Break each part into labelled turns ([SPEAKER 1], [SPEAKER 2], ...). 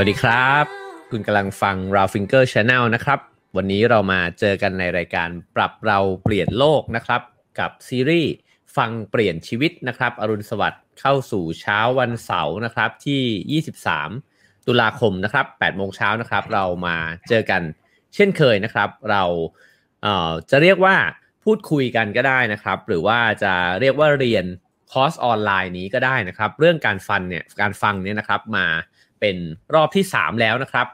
[SPEAKER 1] สวัสดีครับ คุณกำลังฟัง r a l Finger Channel นะครับ วันนี้เรามาเจอกันในรายการปรับเราเปลี่ยนโลกนะครับ กับซีรีส์ฟังเปลี่ยนชีวิตนะครับ อรุณสวัสดิ์เข้าสู่เช้าวันเสาร์นะครับที่ 23 ตุลาคมนะครับ8โมงเช้านะครับ เรามาเจอกันเช่นเคยนะครับ เราเอ่อจะเรียกว่าพูดคุยกันก็ได้นะครับ หรือว่าจะเรียกว่าเรียนคอร์สออนไลน์นี้ก็ได้นะครับ เรื่องการฟังเนี่ยการฟังเนี่ยนะครับมา เป็นรอบที่ 3 แล้วนะครับ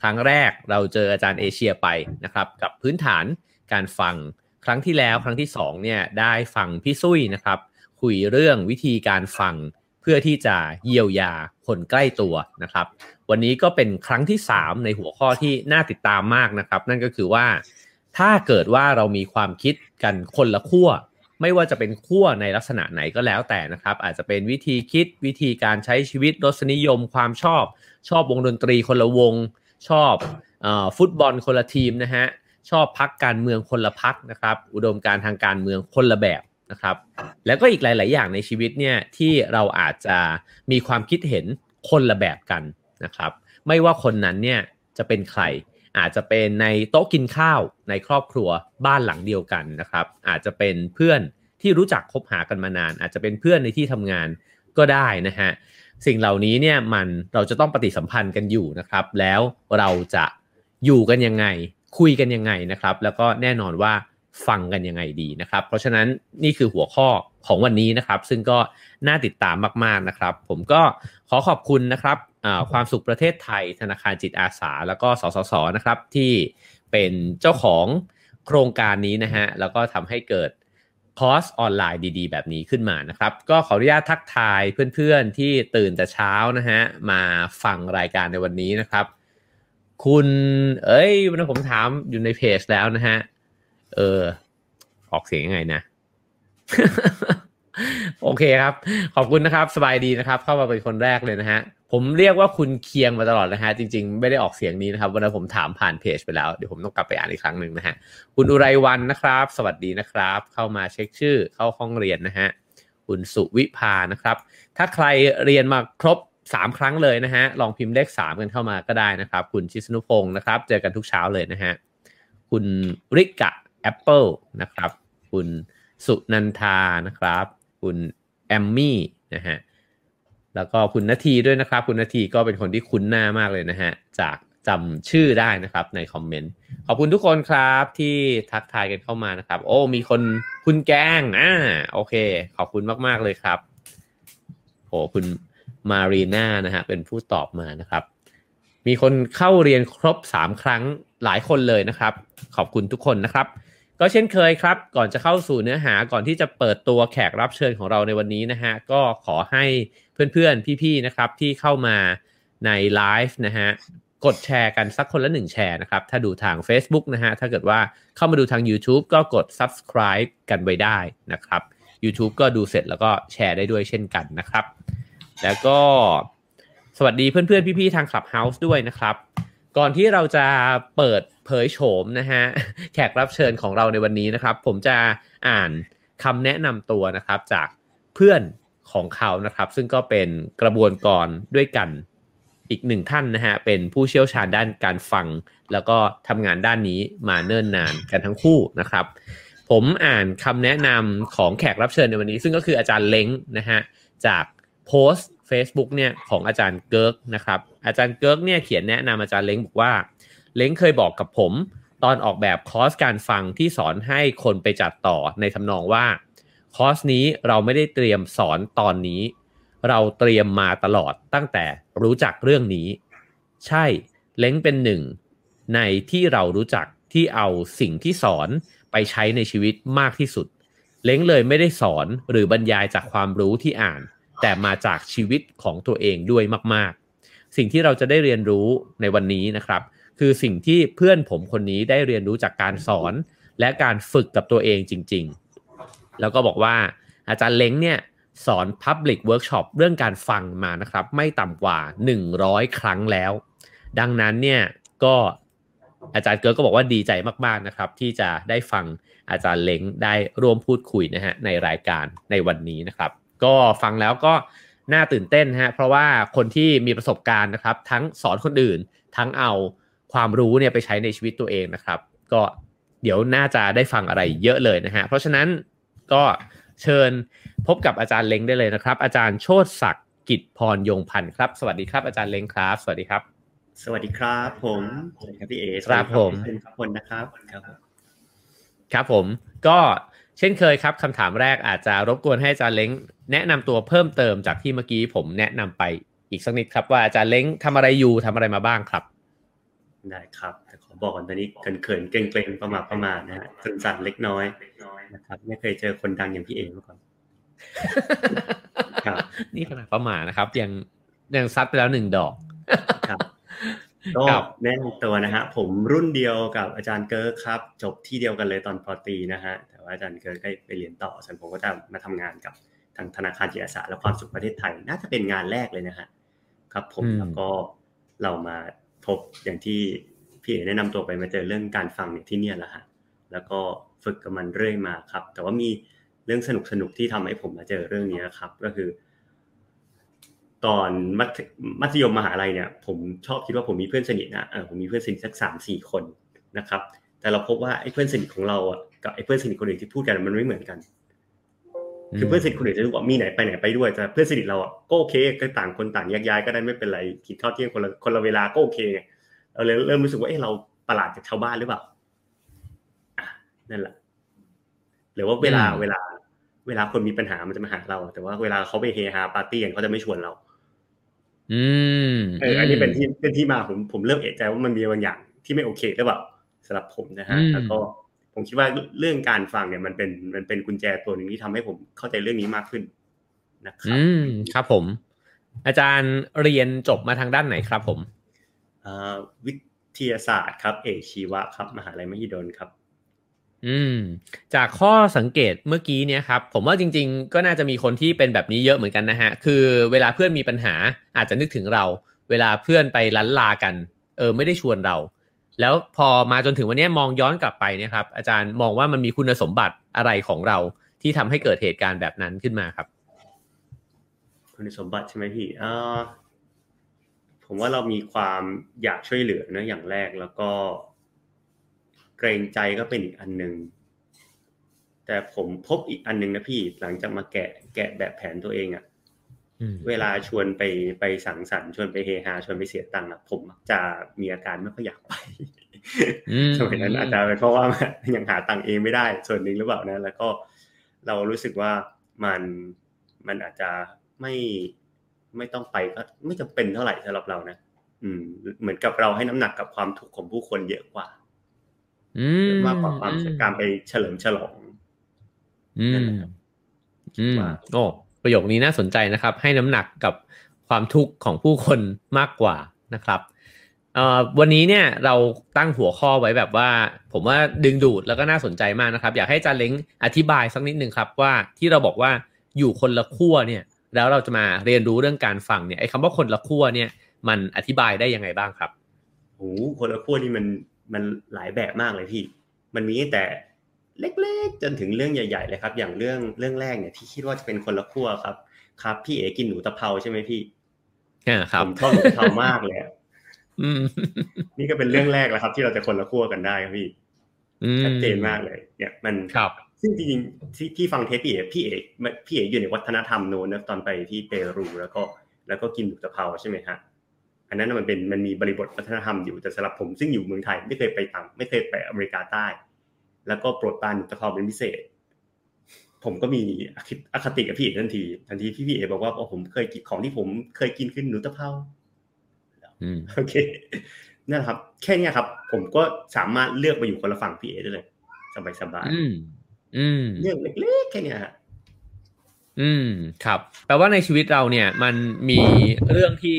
[SPEAKER 1] ครั้งแรกเราเจออาจารย์เอเชียไปนะครับ กับพื้นฐานการฟังครั้งที่แล้วครั้งที่2เนี่ยได้ฟังพี่ซุยนะครับ คุยเรื่องวิธีการฟังเพื่อที่จะเยียวยาคนใกล้ตัวนะครับ วันนี้ก็เป็นครั้งที่ 3 ในหัวข้อที่น่าติดตามมากนะครับ นั่นก็คือว่าถ้าเกิดว่าเรามีความคิดกันคนละขั้ว ไม่ว่าจะเป็นขั้วในลักษณะไหนก็แล้วแต่นะครับ อาจจะเป็นวิธีคิดวิธีการใช้ชีวิตรสนิยมความชอบ ชอบวงดนตรีคนละวง ชอบอฟุตบอลคนละทีมนะฮะชอบพักการเมืองคนละพักนะครับ อุดมการทางการเมืองคนละแบบนะครับ แล้วก็อีกหลาย ๆ อย่างในชีวิตเนี่ยที่เราอาจจะมีความคิดเห็นคนละแบบกันนะครับ ไม่ว่าคนนั้นเนี่ยจะเป็นใคร อาจจะเป็นในโต๊ะกินข้าวในครอบครัวบ้านหลังเดียวกันนะครับ อาจจะเป็นเพื่อนที่รู้จักคบหากันมานาน อาจจะเป็นเพื่อนในที่ทำงานก็ได้นะฮะสิ่งเหล่านี้เนี่ยมันเราจะต้องปฏิสัมพันธ์กันอยู่นะครับ แล้วเราจะอยู่กันยังไง คุยกันยังไงนะครับ แล้วก็แน่นอนว่า ฟังกันยังไงดีนะครับ เพราะฉะนั้นนี่คือหัวข้อของวันนี้นะครับ ซึ่งก็น่าติดตามมากๆนะครับ ผมก็ขอขอบคุณนะครับความสุขประเทศไทย ธนาคารจิตอาสา แล้วก็สสสนะครับที่เป็นเจ้าของโครงการนี้นะฮะแล้วก็ทำให้เกิดคอร์สออนไลน์ดีๆ แบบนี้ขึ้นมานะครับ ก็ขออนุญาตทักทายเพื่อนๆที่ตื่นแต่เช้านะฮะมาฟังรายการในวันนี้นะครับ คุณเอ้ยวันนี้ผมถามอยู่ในเพจแล้วนะฮะ เออ ออกเสียงยังไงนะ โอเคครับ ขอบคุณนะครับ สบายดีนะครับ เข้ามาเป็นคนแรกเลยนะฮะ ผมเรียกว่าคุณเคียงมาตลอดนะฮะ จริง ๆ ไม่ได้ออกเสียงนี้นะครับวันนั้นผมถามผ่านเพจไปแล้ว เดี๋ยวผมต้องกลับไปอ่านอีกครั้งหนึ่งนะฮะ คุณอุไรวันนะครับ สวัสดีนะครับ เข้ามาเช็คชื่อ เข้าห้องเรียนนะฮะ คุณสุวิภานะครับ ถ้าใครเรียนมาครบ3ครั้งเลยนะฮะ ลองพิมพ์เลข3กันเข้ามาก็ได้นะครับ คุณชิสนุพงศ์นะครับ เจอกันทุกเช้าเลยนะฮะ คุณริกะ แอปเปิลนะครับ คุณสุนันทานะครับ คุณแอมมี่นะฮะแล้วก็คุณนาทีด้วยนะครับ คุณนาทีก็เป็นคนที่คุ้นหน้ามากเลยนะฮะจากจำชื่อได้นะครับในคอมเมนต์ขอบคุณทุกคนครับที่ทักทายกันเข้ามานะครับ โอ้ มีคนคุณแกงอ่าโอเค ขอบคุณมาก ๆ เลยครับโอ้คุณมารีน่านะฮะเป็นผู้ตอบมานะครับ มีคนเข้าเรียนครบ 3 ครั้งหลายคนเลยนะครับ ขอบคุณทุกคนนะครับ ก็เช่นเคยครับ ก่อนจะเข้าสู่เนื้อหาก่อนที่จะเปิดตัวแขกรับเชิญของเราในวันนี้นะฮะ ก็ขอให้เพื่อนๆ พี่ๆ นะครับ ที่เข้ามาในไลฟ์นะฮะ กดแชร์กันสักคนละหนึ่งแชร์นะครับ ถ้าดูทาง Facebook นะฮะ ถ้าเกิดว่าเข้ามาดูทาง YouTube ก็กด subscribe กันไว้ได้นะครับ YouTube ก็ดูเสร็จแล้วก็แชร์ได้ด้วยเช่นกันนะครับ แล้วก็สวัสดีเพื่อนๆ พี่ๆ ทาง Clubhouse ด้วยนะครับ ก่อนที่เราจะเปิด เผยโฉมนะฮะแขกรับเชิญของเราในวันนี้นะครับ ผมจะอ่านคำแนะนำตัวนะครับจากเพื่อนของเขานะครับ ซึ่งก็เป็นกระบวนกรด้วยกันอีกหนึ่งท่านนะฮะเป็นผู้เชี่ยวชาญด้านการฟัง แล้วก็ทำงานด้านนี้มาเนิ่นนานกันทั้งคู่นะครับ ผมอ่านคำแนะนำของแขกรับเชิญในวันนี้ ซึ่งก็คืออาจารย์เล้งนะฮะจากโพสต์ Facebook เนี่ยของอาจารย์เกิร์กนะครับอาจารย์เกิร์กเนี่ยเขียนแนะนำอาจารย์เล้งบอกว่า เล้งเคยบอกกับผม ตอนออกแบบคอร์สการฟังที่สอนให้คนไปจัดต่อในทำนองว่าคอร์สนี้เราไม่ได้เตรียมสอนตอนนี้ เราเตรียมมาตลอดตั้งแต่รู้จักเรื่องนี้ ใช่เล้งเป็นหนึ่ง ในที่เรารู้จักที่เอาสิ่งที่สอนไปใช้ในชีวิตมากที่สุด เล้งเลยไม่ได้สอนหรือบรรยายจากความรู้ที่อ่าน แต่มาจากชีวิตของตัวเองด้วยมาก ๆ สิ่งที่เราจะได้เรียนรู้ในวันนี้นะครับ คือสิ่งที่เพื่อนผมคนนี้ได้เรียนรู้จากการสอนและการฝึกกับตัวเองจริง ๆ แล้วก็บอกว่าอาจารย์เล้งเนี่ยสอน Public Workshop เรื่องการฟังมานะครับ ไม่ต่ำกว่า 100 ครั้งแล้ว ดังนั้นเนี่ยก็อาจารย์เกิร์ก็บอกว่าดีใจมากๆนะครับ ที่จะได้ฟังอาจารย์เล้งได้ร่วมพูดคุยนะฮะในรายการในวันนี้นะครับ ก็ฟังแล้วก็น่าตื่นเต้นฮะเพราะว่าคนที่มีประสบการณ์นะครับ ทั้งสอนคนอื่น ทั้งเอา ความรู้เนี่ยไปใช้ในชีวิตตัวเองนะครับ ก็เดี๋ยวน่าจะได้ฟังอะไรเยอะเลยนะฮะเพราะฉะนั้นก็เชิญพบกับอาจารย์เล้งได้เลยนะครับ อาจารย์โชติศักดิ์กิจพรยงพันธ์ครับ สวัสดีครับอาจารย์เล้งครับ สวัสดีครับ
[SPEAKER 2] สวัสดีครับ ผมสวัสดีครับพี่เอ
[SPEAKER 1] ครับผม
[SPEAKER 2] เป็นคนนะครับครับ
[SPEAKER 1] ครับผมก็เช่นเคยครับคำถามแรกอาจจะรบกวนให้อาจารย์เล้งแนะนำตัวเพิ่มเติมจากที่เมื่อกี้ผมแนะนำไปอีกสักนิดครับว่าอาจารย์เล้งทำอะไรอยู่ทำอะไรมาบ้างครับ
[SPEAKER 2] ได้ครับแต่ขอบอกก่อนตอนนี้เขินๆเกรงๆประมาทประมาทนะฮะสั่นๆเล็กน้อยนะครับ ไม่เคยเจอคนดังอย่างพี่เอมาก่อนครับ
[SPEAKER 1] นี่ขนาดประมาทนะครับยังยังซัดไปแล้วหนึ่งดอก
[SPEAKER 2] ครับก็
[SPEAKER 1] ครับ
[SPEAKER 2] แนะนำตัวนะฮะผมรุ่นเดียวกับอาจารย์เกิร์กครับ จบที่เดียวกันเลยตอนปอตรีนะฮะแต่ว่าอาจารย์เกิร์กได้ไปเรียนต่อส่วนผมก็จะมาทำงานกับทางธนาคารจิตอาสาและความสุขประเทศไทย น่าจะเป็นงานแรกเลยนะฮะครับ ผม
[SPEAKER 1] อืม
[SPEAKER 2] แล้วก็เรามา พบอย่างที่พี่เอแนะนำตัวไปมาเจอเรื่องการฟังเนี่ยที่เนี่ยแหละฮะแล้วก็ฝึกกับมันเรื่อยมาครับ แต่ว่ามีเรื่องสนุกสนุกๆที่ทำให้ผมมาเจอเรื่องนี้ครับ ก็คือ ตอนมัธยมมหาลัยเนี่ย ผมชอบคิดว่าผมมีเพื่อนสนิทนะเออผมมีเพื่อนสนิทสักสามสี่คนนะครับ แต่เราพบว่าไอ้เพื่อนสนิทของเราอะกับไอ้เพื่อนสนิทคนอื่นที่พูดกันมันไม่เหมือนกัน คือเพื่อนสนิทคนอื่นจะรู้ว่ามีไหนไปไหนไปด้วยแต่เพื่อนสนิทเราอะก็โอเคก็ต่างคนต่างแยกย้ายก็ได้ไม่เป็นไรกินข้าวเที่ยงคนละคนละเวลาก็โอเคไงเราเลยเริ่มรู้สึกว่าเอ้เราประหลาดจากชาวบ้านหรือเปล่าอะนั่นแหละหรือว่าเวลา
[SPEAKER 1] อืม
[SPEAKER 2] เวลา เวลาคนมีปัญหามันจะมาหาเรา แต่ว่าเวลาเขาไปเฮฮาปาร์ตี้กันเขาจะไม่ชวนเรา
[SPEAKER 1] อืม
[SPEAKER 2] เอออันนี้เป็นที่เป็นที่มาผมผมเริ่มเอะใจว่ามันมีบางอย่างที่ไม่โอเคหรือเปล่าสำหรับผมนะฮะ
[SPEAKER 1] อืม
[SPEAKER 2] แล้วก็ ผมคิดว่าเรื่องการฟังเนี่ยมันเป็นมันเป็นกุญแจตัวหนึ่งที่ทำให้ผมเข้าใจเรื่องนี้มากขึ้นนะครับ
[SPEAKER 1] อืมครับผม อาจารย์เรียนจบมาทางด้านไหนครับ ผม
[SPEAKER 2] อ่าวิทยาศาสตร์ครับ เอกชีวะครับมหาลัยมหิดลครับ
[SPEAKER 1] อืม จากข้อสังเกตเมื่อกี้เนี่ยครับ ผมว่าจริง ๆ ก็น่าจะมีคนที่เป็นแบบนี้เยอะเหมือนกันนะฮะ คือเวลาเพื่อนมีปัญหาอาจจะนึกถึงเรา เวลาเพื่อนไปลันลากัน เออ ไม่ได้ชวนเรา แล้วพอมาจนถึงวันนี้มองย้อนกลับไปเนี่ยครับ อาจารย์มองว่ามันมีคุณสมบัติอะไรของเราที่ทำให้เกิดเหตุการณ์แบบนั้นขึ้นมาครับ
[SPEAKER 2] คุณสมบัติใช่ไหมพี่อ่าผมว่าเรามีความอยากช่วยเหลือนะอย่างแรกแล้วก็ เกรงใจก็เป็นอีกอันหนึ่งแต่ผมพบอีกอันหนึ่งนะพี่หลังจากมาแกะแกะแบบแผนตัวเองอะ
[SPEAKER 1] อืม
[SPEAKER 2] เวลาชวนไปไปสังสรรค์ชวนไปเฮฮาชวนไปเสียตังค์อะผมมักจะมีอาการไม่ค่อยอยากไป
[SPEAKER 1] อืม
[SPEAKER 2] สมัยนั้นอาจจะเป็นเพราะว่ายังหาตังค์เองไม่ได้ส่วนหนึ่งหรือเปล่านะ แล้วก็เรารู้สึกว่ามันมันอาจจะไม่ไม่ต้องไปก็ไม่จำเป็นเท่าไหร่สำหรับเรานะอืม เหมือนกับเราให้น้ำหนักกับความทุกข์ของผู้คนเยอะกว่า
[SPEAKER 1] อืม
[SPEAKER 2] มากกว่าความการไปเฉลิมฉลอง
[SPEAKER 1] อื
[SPEAKER 2] นั่น
[SPEAKER 1] ม
[SPEAKER 2] แหละครับ
[SPEAKER 1] อืม
[SPEAKER 2] ว่า
[SPEAKER 1] โอ้ ประโยคนี้น่าสนใจนะครับ ให้น้ำหนักกับความทุกข์ของผู้คนมากกว่านะครับวันนี้เนี่ยเราตั้งหัวข้อไว้แบบว่า ผมว่าดึงดูดแล้วก็น่าสนใจมากนะครับ อยากให้จารย์เล้งอธิบายสักนิดหนึ่งครับว่าที่เราบอกว่าอยู่คนละขั้วเนี่ย แล้วเราจะมาเรียนรู้เรื่องการฟังเนี่ยไอ้คำว่าคนละขั้วเนี่ย มันอธิบายได้ยังไงบ้างครับ
[SPEAKER 2] โอ้โหคนละขั้วนี่มันมันหลายแบบมากเลยพี่ มันมีแต่ เล็กๆ จนถึงเรื่องใหญ่ๆเลยครับ อย่างเรื่องเรื่องแรกเนี่ยที่คิดว่าจะเป็นคนละขั้วครับ ครับ พี่เอ๋กินหนูตะเภาใช่ไหมพี่
[SPEAKER 1] อ่าครับ
[SPEAKER 2] ผมชอบหนูตะเภามากเลยอะ
[SPEAKER 1] อืม
[SPEAKER 2] นี่ก็เป็นเรื่องแรกแล้วครับ ที่เราจะคนละขั้วกันได้ครับพี่
[SPEAKER 1] อืม
[SPEAKER 2] ชัดเจนมากเลย เนี่ยมัน
[SPEAKER 1] ครับ
[SPEAKER 2] ซึ่งจริงๆที่ที่ฟังเทปพี่เอ๋พี่เอ๋พี่เอ๋อยู่ในวัฒนธรรมโน้นนะตอนไปที่เปรูแล้วก็ แล้วก็กินหนูตะเภาใช่ไหมฮะอันนั้นนะมันเป็นมันมีบริบทวัฒนธรรมอยู่แต่สำหรับผมซึ่งอยู่เมืองไทยไม่เคยไปต่างไม่เคยไปอเมริกาใต้ แล้วก็โปรดปรานหนูตะเภาเป็นพิเศษ ผมก็มีอคติอคติกับพี่เอ๋ทันที ทันทีที่พี่เอ๋บอกว่าอ๋อผมเคยกินของที่ผมเคยกินคือหนูตะเภา
[SPEAKER 1] อืม
[SPEAKER 2] โอเคนั่นแหละครับ แค่เนี้ยครับ ผมก็สามารถเลือกไปอยู่คนละฝั่งพี่เอได้เลย สบายสบาย
[SPEAKER 1] อืมอืม
[SPEAKER 2] เรื่องเล็กๆแค่เนี้ยฮะ
[SPEAKER 1] อืมครับ แปลว่าในชีวิตเราเนี่ย มันมีเรื่องที่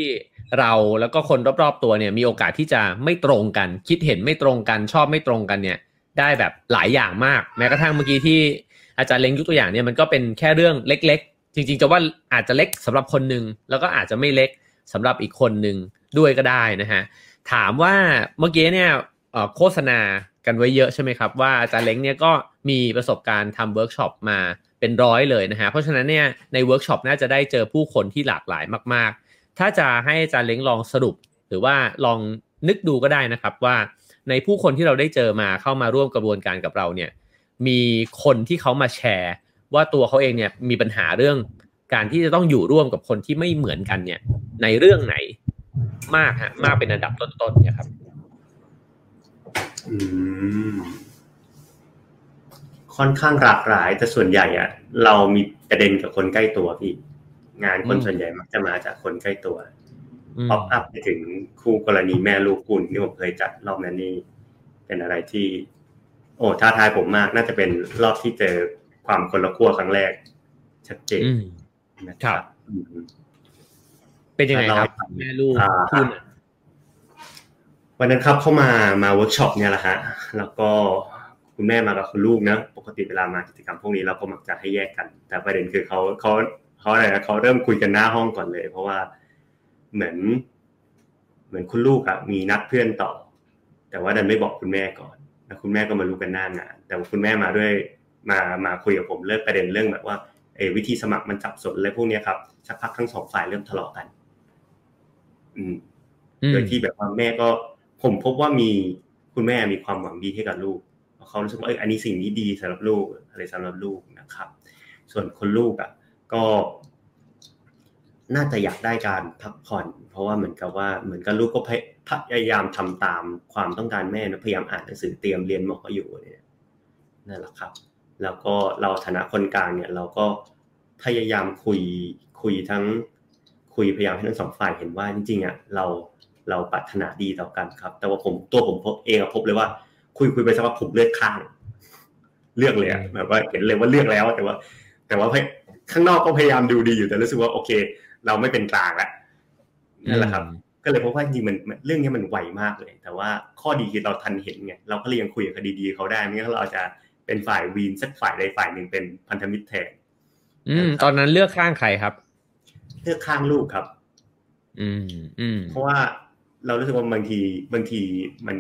[SPEAKER 1] เราแล้วก็คนรอบๆตัวเนี่ย มีโอกาสที่จะไม่ตรงกัน คิดเห็นไม่ตรงกัน ชอบไม่ตรงกันเนี่ย ได้แบบหลายอย่างมาก แม้กระทั่งเมื่อกี้ที่อาจารย์เล็งยกตัวอย่างเนี่ยมันก็เป็นแค่เรื่องเล็ก ๆ จริง ๆ จะว่าอาจจะเล็กสำหรับคนหนึ่งแล้วก็อาจจะไม่เล็กสำหรับอีกคนหนึ่งด้วยก็ได้นะฮะถามว่าเมื่อกี้เนี่ยโฆษณากันไว้เยอะใช่ไหมครับว่าอาจารย์เล้งเนี่ยก็มีประสบการณ์ทำเวิร์กช็อปมาเป็นร้อยเลยนะฮะเพราะฉะนั้นเนี่ยในเวิร์กช็อปน่าจะได้เจอผู้คนที่หลากหลายมาก ๆ ถ้าจะให้อาจารย์เล้งลองสรุป หรือว่าลองนึกดูก็ได้นะครับว่า ในผู้คนที่เราได้เจอมาเข้ามาร่วมกระบวนการกับเราเนี่ย มีคนที่เขามาแชร์ ว่าตัวเขาเองเนี่ยมีปัญหาเรื่องการที่จะต้องอยู่ร่วมกับคนที่ไม่เหมือนกันเนี่ย ในเรื่องไหนมากฮะมากเป็นอันดับต้นๆเนี่ยครับ
[SPEAKER 2] อืมค่อนข้างหลากหลาย แต่ส่วนใหญ่อะเรามีประเด็นกับคนใกล้ตัวพี่ งานคน
[SPEAKER 1] อืม
[SPEAKER 2] ส่วนใหญ่มักจะมาจากคนใกล้ตัว
[SPEAKER 1] อืม
[SPEAKER 2] ป๊อปอัพไปถึงคู่กรณีแม่ลูกคุณที่ผมเคยจัดรอบนั้นนี่เป็นอะไรที่ โอ้ท้าทายผมมากน่าจะเป็นรอบที่เจอความคนละขั้วครั้งแรก ชัดเจน
[SPEAKER 1] อืม
[SPEAKER 2] นะค
[SPEAKER 1] ครั
[SPEAKER 2] รับบอืม
[SPEAKER 1] เป็นยังไงครับ
[SPEAKER 2] เรา
[SPEAKER 1] แม่ลูก
[SPEAKER 2] อ่า
[SPEAKER 1] คุณอะ
[SPEAKER 2] วันนั้นครับเข้ามามาเวิร์กช็อปเนี่ยแหละฮะแล้วก็คุณแม่มากับคุณลูกนะปกติเวลามากิจกรรมพวกนี้เราก็มักจะให้แยกกัน แต่ประเด็นคือเขาเขาเขาอะไรนะเขาเริ่มคุยกันหน้าห้องก่อนเลย เพราะว่า เหมือน เหมือนคุณลูกอะมีนัดเพื่อนต่อ แต่ว่าดันไม่บอกคุณแม่ก่อนแล้วคุณแม่ก็มารู้กันหน้างานแต่ว่าคุณแม่มาด้วยมามาคุยกับผมเรื่องประเด็นเรื่องแบบว่าเออวิธีสมัครมันจับสนอะไรพวกเนี้ยครับสักพักทั้งสองฝ่ายเริ่มทะเลาะกันอืม
[SPEAKER 1] อืม
[SPEAKER 2] โดยที่แบบว่าแม่ก็ ผมพบว่ามีคุณแม่มีความหวังดีให้กับลูกเขารู้สึกว่าเอออันนี้สิ่งนี้ดีสำหรับลูกอะไรสำหรับลูกนะครับ ส่วนคนลูกอะ ก็ น่าจะอยากได้การพักผ่อน เพราะว่าเหมือนกับว่าเหมือนกับลูกก็พยายามทำตามความต้องการแม่นะพยายามอ่านหนังสือเตรียมเรียนหมออยู่เนี่ยนั่นแหละครับ แล้วก็เราฐานะคนกลางเนี่ย เราก็พยายามคุยคุยทั้งคุยพยายามให้ทั้งสองฝ่ายเห็นว่าจริงๆอะเราเราปรารถนาดีต่อกันครับ แต่ว่าผมตัวผมพบเองอะพบเลยว่า คุยคุยไปสักพักผมเลือกข้าง เลือกเลยอะแบบว่าเห็นเลยว่าเลือกแล้ว แต่ว่า แต่ว่าข้างนอกก็พยายามดูดีอยู่แต่รู้สึกว่าโอเค เราไม่เป็นกลางแล้วนั่นแหละครับ ก็เลยพบว่าจริงๆมันเรื่องนี้มันไวมากเลย แต่ว่าข้อดีคือเราทันเห็นไงเราก็เลยยังคุยกับคดีดีเขาได้ไม่งั้นเราจะเป็นฝ่ายวีนสักฝ่ายใดฝ่ายหนึ่งเป็นพันธมิตรแทน
[SPEAKER 1] อืม ตอนนั้นเลือกข้างใครครับ
[SPEAKER 2] เลือกข้างลูกครับ
[SPEAKER 1] อืมอืม
[SPEAKER 2] เพราะว่าเรารู้สึกว่าบางทีบางทีมัน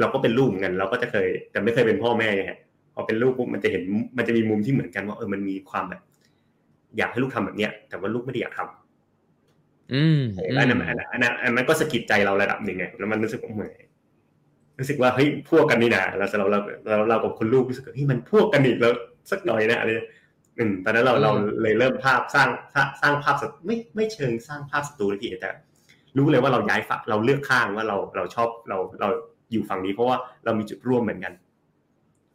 [SPEAKER 2] เราก็เป็นลูกเหมือนกัน เราก็จะเคย แต่ไม่เคยเป็นพ่อแม่ไงฮะพอเป็นลูกปุ๊บมันจะเห็นมันจะมีมุมที่เหมือนกันว่าเออมันมีความแบบ อยากให้ลูกทำแบบเนี้ย แต่ว่าลูกไม่ได้อยากทำ
[SPEAKER 1] อืม
[SPEAKER 2] อันนั้นอันนั้นอันนั้นอันนั้นก็สะกิดใจเราระดับหนึ่งไงแล้วมันรู้สึกว่าเหมือนรู้สึกว่าเฮ้ยพวกกันนี่นะเราเราเราเราเรากับคุณลูกรู้สึกว่าเฮ้ยมันพวกกันอีกแล้วสักหน่อยนะอะไรอืมตอนนั้นเราเราเลยเริ่มภาพสร้างสร้างภาพไม่ไม่เชิงสร้างภาพศัตรูเลยพี่แต่รู้เลยว่าเราย้ายฝักเราเลือกข้างว่าเราเราชอบเราเราอยู่ฝั่งนี้เพราะว่าเรามีจุดร่วมเหมือนกัน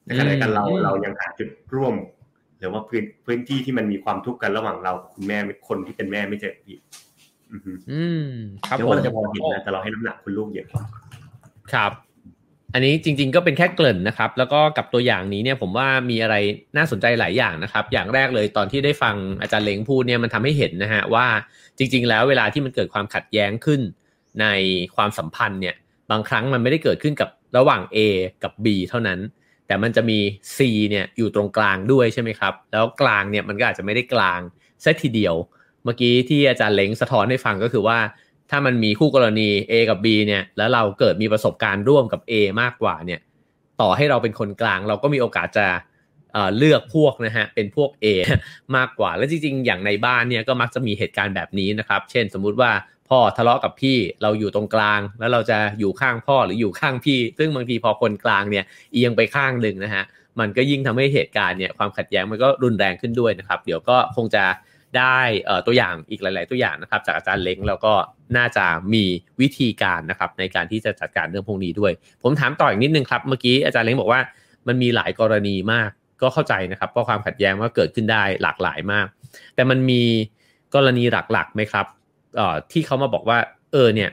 [SPEAKER 2] ในขณะเดียวกันเราเรายังหาจุดร่วมห รือว่าพื้นพื้นที่ที่มันมีความทุกข์กันระหว่างเราคุณแม่คนที่เป็นแม่ไม่เจอพี่
[SPEAKER 1] อืมครับ
[SPEAKER 2] เดี๋ยวว่าเราจะพอเห็นนะแต่เราให้น้ำหนักคุณลูกเยอะกว่า
[SPEAKER 1] ครับ อันนี้จริง ๆ ก็เป็นแค่เกริ่นนะครับ แล้วก็กับตัวอย่างนี้เนี่ยผมว่ามีอะไรน่าสนใจหลายอย่างนะครับ อย่างแรกเลยตอนที่ได้ฟังอาจารย์เล้งพูดเนี่ยมันทำให้เห็นนะฮะว่าจริง ๆ แล้วเวลาที่มันเกิดความขัดแย้งขึ้น ในความสัมพันธ์เนี่ย บางครั้งมันไม่ได้เกิดขึ้นกับระหว่าง A กับ B เท่านั้น แต่มันจะมี C เนี่ยอยู่ตรงกลางด้วยใช่ไหมครับ แล้วกลางเนี่ยมันก็อาจจะไม่ได้กลางซะทีเดียว เมื่อกี้ที่อาจารย์เล้งสะท้อนให้ฟังก็คือว่า ถ้ามันมีคู่กรณี A กับ B เนี่ยแล้วเราเกิดมีประสบการณ์ร่วมกับ A มากกว่าเนี่ยต่อให้เราเป็นคนกลาง เราก็มีโอกาสจะเเลือกพวกนะฮะเป็นพวก A มากกว่า และจริงๆ อย่างในบ้านเนี่ยก็มักจะมีเหตุการณ์แบบนี้นะครับ เช่นสมมุติว่า พ่อทะเลาะกับพี่เราอยู่ตรงกลาง แล้วเราจะอยู่ข้างพ่อหรืออยู่ข้างพี่ ซึ่งบางทีพอคนกลางเนี่ยเอียงไปข้างหนึ่งนะฮะมันก็ยิ่งทำให้เหตุการณ์เนี่ยความขัดแย้งมันก็รุนแรงขึ้นด้วยนะครับ เดี๋ยวก็คงจะได้ตัวอย่างอีกหลาย ๆ ตัวอย่างนะครับ จากอาจารย์เล้งแล้วก็น่าจะมีวิธีการนะครับในการที่จะจัดการเรื่องพวกนี้ด้วย ผมถามต่ออีกนิดนึงครับเมื่อกี้อาจารย์เล้งบอกว่ามันมีหลายกรณีมากก็เข้าใจนะครับเพราะความขัดแย้งว่าเกิดขึ้นได้หลากหลายมาก แต่มันมีกรณีหลักๆไหมครับ ที่เขามาบอกว่า เออเนี่ย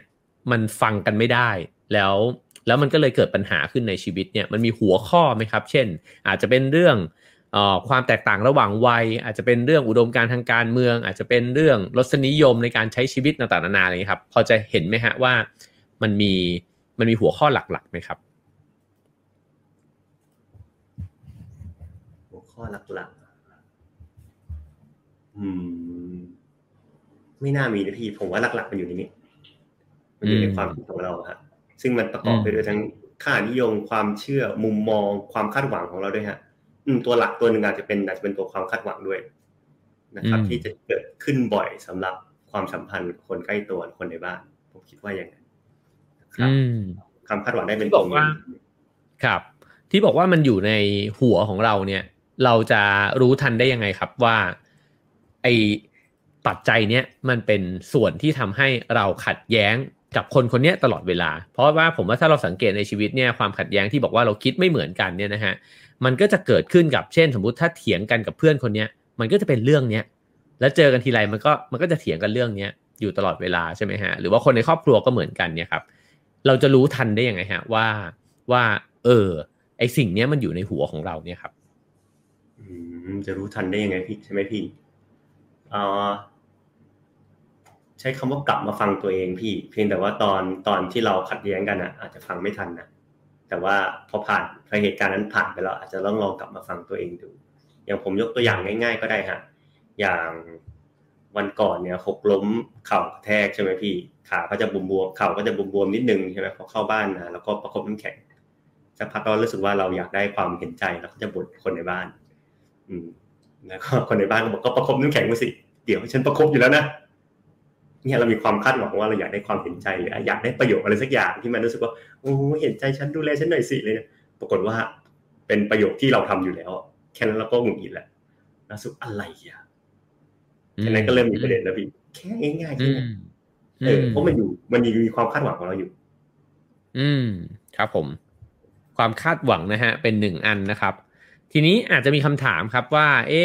[SPEAKER 1] มันฟังกันไม่ได้ แล้วแล้วมันก็เลยเกิดปัญหาขึ้นในชีวิตเนี่ยมันมีหัวข้อไหมครับ เช่น อาจจะเป็นเรื่องออความแตกต่างระหว่างวัย อาจจะเป็นเรื่องอุดมการทางการเมือง อาจจะเป็นเรื่องรสนิยมในการใช้ชีวิตต่างๆนานาอะไรอย่างนี้ยครับ พอจะเห็นไหมฮะว่ามันมีมันมีหัวข้อหลักๆไหมครับ
[SPEAKER 2] หัวข้อหลักๆอืม ไม่น่ามีนะพี่ ผมว่าหลักๆมันอยู่ในนี้มันอยู่ในความคิดของเราฮะซึ่งมันประกอบไปด้วยทั้งค่านิยมความเชื่อมุมมองความคาดหวังของเราด้วยฮะอืมตัวหลักตัวหนึ่งอาจจะเป็นอาจจะเป็นตัวความคาดหวังด้วยนะครับ ที่จะเกิดขึ้นบ่อยสำหรับความสัมพันธ์กับคนใกล้ตัวคนในบ้าน ผมคิดว่าอย่างนั้นครับความคาดหวังได้เป็นตัว
[SPEAKER 1] ว่าครับ ที่บอกว่ามันอยู่ในหัวของเราเนี่ย เราจะรู้ทันได้ยังไงครับว่า ไอ ปัจจัยเนี้ยมันเป็นส่วนที่ทำให้เราขัดแย้งกับคนคนนี้ตลอดเวลา เพราะว่าผมว่าถ้าเราสังเกตในชีวิตเนี่ยความขัดแย้งที่บอกว่าเราคิดไม่เหมือนกันเนี่ยนะฮะมันก็จะเกิดขึ้นกับเช่น สมมุติถ้าเถียงกันกับเพื่อนคนนี้มันก็จะเป็นเรื่องเนี้ยแล้วเจอกันทีไรมันก็มันก็จะเถียงกันเรื่องเนี้ยอยู่ตลอดเวลาใช่ไหมฮะหรือว่าคนในครอบครัวก็เหมือนกันเนี่ยครับเราจะรู้ทันได้ยังไงฮะว่าว่าเออไอสิ่งเนี้ยมันอยู่ในหัวของเราเนี่ยครับ
[SPEAKER 2] จะรู้ทันได้ยังไงพี่ใช่ไหมพี่ ใช้คำว่ากลับมาฟังตัวเองพี่ เพียงแต่ว่าตอนตอนที่เราขัดแย้งกันอะ อาจจะฟังไม่ทันนะแต่ว่าพอผ่านพอเหตุการณ์นั้นผ่านไปแล้วอาจจะต้องลองกลับมาฟังตัวเองดู อย่างผมยกตัวอย่างง่าย ๆ ก็ได้ฮะอย่างวันก่อนเนี่ยหกล้มเข่ากระแทกใช่ไหมพี่ขาก็จะบวมบวมเข่าก็จะบวมบวมนิดนึงใช่ไหมพอเข้าบ้านนะแล้วก็ประคบน้ำแข็งสักพักก็รู้สึกว่าเราอยากได้ความเห็นใจแล้วก็จะบ่นคนในบ้าน อืม แล้วก็คนในบ้านก็บอกก็ประคบน้ำแข็งมาสิ เดี๋ยวฉันประคบอยู่แล้วนะเนี่ยเรามีความคาดหวังว่าเราอยากได้ความเห็นใจหรืออยากได้ประโยชน์อะไรสักอย่างที่มันรู้สึกว่าโอ้เห็นใจฉันดูแลฉันหน่อยสิเลยปรากฏว่าเป็นประโยชน์ที่เราทำอยู่แล้ว แค่นั้นเราก็หงุดหงิดแหละแล้วสุดอะไรอะแค่นั้นก็เริ่มมีประเด็นแล้วพี่แค่ง่ายๆแค่นั้นเออเพราะมันอยู่มันมีความคาดหวังของเราอยู่
[SPEAKER 1] อืม ครับผม ความคาดหวังนะฮะ เป็นหนึ่งอันนะครับ ทีนี้อาจจะมีคำถามครับว่า เอ๊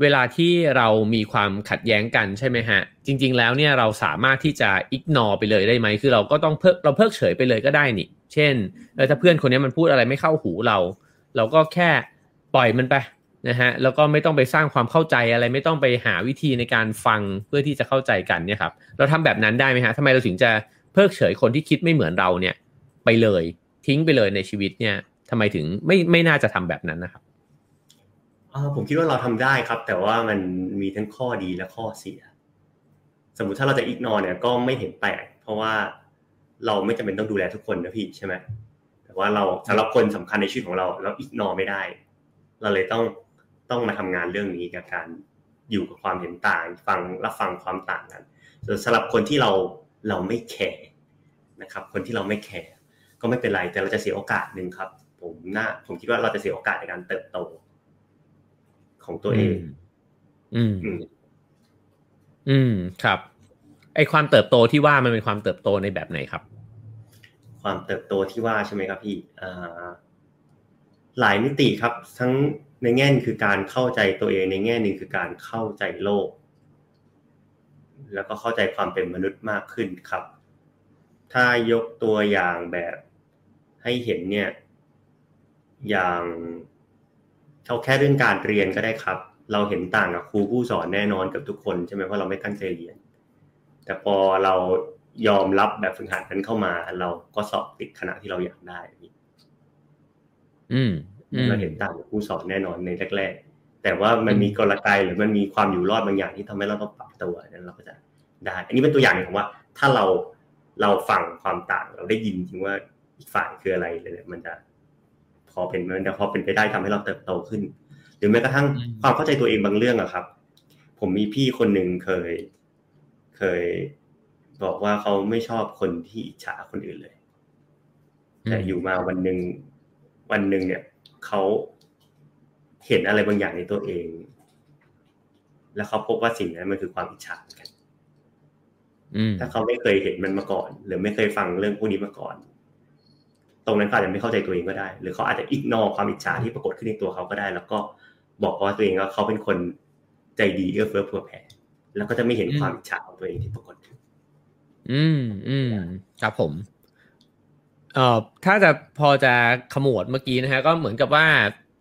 [SPEAKER 1] เวลาที่เรามีความขัดแย้งกันใช่ไหมฮะ จริง ๆ แล้วเนี่ยเราสามารถที่จะอิกนอไปเลยได้ไหมคือเราก็ต้องเพิกเราเพิกเฉยไปเลยก็ได้นี่ เช่นเออถ้าเพื่อนคนนี้มันพูดอะไรไม่เข้าหูเรา เราก็แค่ปล่อยมันไปนะฮะแล้วก็ไม่ต้องไปสร้างความเข้าใจอะไร ไม่ต้องไปหาวิธีในการฟังเพื่อที่จะเข้าใจกันเนี่ยครับเราทำแบบนั้นได้ไหมฮะทำไมเราถึงจะเพิกเฉยคนที่คิดไม่เหมือนเราเนี่ย ไปเลยทิ้งไปเลยในชีวิตเนี่ยทำไมถึงไม่ไม่น่าจะทำแบบนั้นนะครับ
[SPEAKER 2] ผมคิดว่าเราทำได้ครับ แต่ว่ามันมีทั้งข้อดีและข้อเสีย สมมุติถ้าเราจะอิกนอเนี่ยก็ไม่เห็นแปลกเพราะว่าเราไม่จำเป็นต้องดูแลทุกคนนะพี่ใช่ไหมแต่ว่าเราสำหรับคนสำคัญในชีวิตของเรา เราอิกนอไม่ได้ เราเลยต้องต้องมาทำงานเรื่องนี้กับการอยู่กับความเห็นต่าง ฟังรับฟังความต่างกันส่วนสำหรับคนที่เราเราไม่แคร์นะครับ คนที่เราไม่แคร์ก็ไม่เป็นไรแต่เราจะเสียโอกาสหนึ่งครับ ผมน่าผมคิดว่าเราจะเสียโอกาสในการเติบโต ของตัวเอง
[SPEAKER 1] อืม อืม ครับ ไอความเติบโตที่ว่ามันเป็นความเติบโตในแบบไหนครับ
[SPEAKER 2] ความเติบโตที่ว่าใช่ไหมครับพี่อ่าหลายมิติครับ ทั้งในแง่นคือการเข้าใจตัวเอง ในแง่หนึ่งคือการเข้าใจโลก แล้วก็เข้าใจความเป็นมนุษย์มากขึ้นครับ ถ้ายกตัวอย่างแบบให้เห็นเนี่ย อย่าง เอาแค่เรื่องการเรียนก็ได้ครับ เราเห็นต่างกับครูผู้สอนแน่นอนกับทุกคนใช่ไหมเพราะเราไม่ตั้งใจเรียน แต่พอเรายอมรับแบบฝึกหัดนั้นเข้ามา เราก็สอบติดคณะที่เราอยากได้
[SPEAKER 1] อืม
[SPEAKER 2] เราเห็นต่างกับผู้สอนแน่นอนในแรกๆ แต่ว่ามันมีกลไกหรือมันมีความอยู่รอดบางอย่างที่ทำให้เราต้องปรับตัวนั้นเราก็จะได้ อันนี้เป็นตัวอย่างหนึ่งของว่า ถ้าเราเราฟังความต่างเราได้ยินจริงว่าอีกฝ่ายคืออะไรเลยมันจะ พอเป็นมันจะพอเป็นไปได้ทำให้เราเติบโตขึ้น หรือแม้กระทั่งความเข้าใจตัวเองบางเรื่องอะครับ ผมมีพี่คนหนึ่งเคย เคย บอกว่าเขาไม่ชอบคนที่อิจฉาคนอื่นเลย แต่อยู่มาวันหนึ่งวันหนึ่งเนี่ยเขาเห็นอะไรบางอย่างในตัวเอง แล้วเขาพบว่าสิ่งนั้นมันคือความอิจฉากันถ้าเขาไม่เคยเห็นมันมาก่อน หรือไม่เคยฟังเรื่องพวกนี้มาก่อน ตรงนั้นเขาอาจจะไม่เข้าใจตัวเองก็ได้ หรือเขาอาจจะอิกนอความอิจฉาที่ปรากฏขึ้นในตัวเขาก็ได้ แล้วก็บอกว่าตัวเองว่าเขาเป็นคนใจดีเอื้อเฟื้อเผื่อแผ่แล้วก็จะไม่เห็นความอิจฉาของตัวเองที่ปรากฏ
[SPEAKER 1] อืมอืมครับผมเอ่อถ้าจะพอจะขมวดเมื่อกี้นะฮะก็เหมือนกับว่า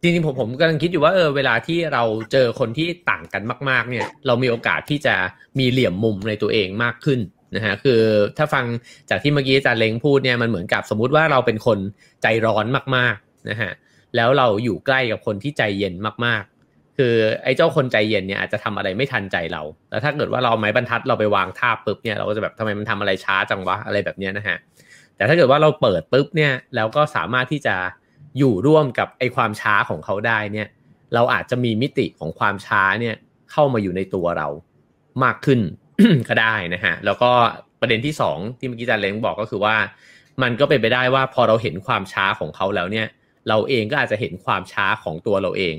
[SPEAKER 1] จริงๆผมผมกำลังคิดอยู่ว่าเออเวลาที่เราเจอคนที่ต่างกันมาก ๆ เนี่ย เรามีโอกาสที่จะมีเหลี่ยมมุมในตัวเองมากขึ้น นะฮะคือถ้าฟังจากที่เมื่อกี้อาจารย์เล้งพูดเนี่ยมันเหมือนกับสมมุติว่าเราเป็นคนใจร้อนมากๆนะฮะแล้วเราอยู่ใกล้กับคนที่ใจเย็นมากๆ คือไอ้เจ้าคนใจเย็นเนี่ยอาจจะทำอะไรไม่ทันใจเรา แล้วถ้าเกิดว่าเราไม้บรรทัดเราไปวางท่าปุ๊บเนี่ยเราก็จะแบบทำไมมันทำอะไรช้าจังวะอะไรแบบเนี้ยนะฮะแต่ถ้าเกิดว่าเราเปิดปุ๊บเนี่ยแล้วก็สามารถที่จะอยู่ร่วมกับไอ้ความช้าของเขาได้เนี่ย เราอาจจะมีมิติของความช้าเนี่ยเข้ามาอยู่ในตัวเรามากขึ้น ก็ได้นะฮะ แล้วก็ประเด็นที่สองที่เมื่อกี้อาจารย์เล้งบอกก็คือว่า มันก็เป็นไปได้ว่าพอเราเห็นความช้าของเขาแล้วเนี่ย เราเองก็อาจจะเห็นความช้าของตัวเราเอง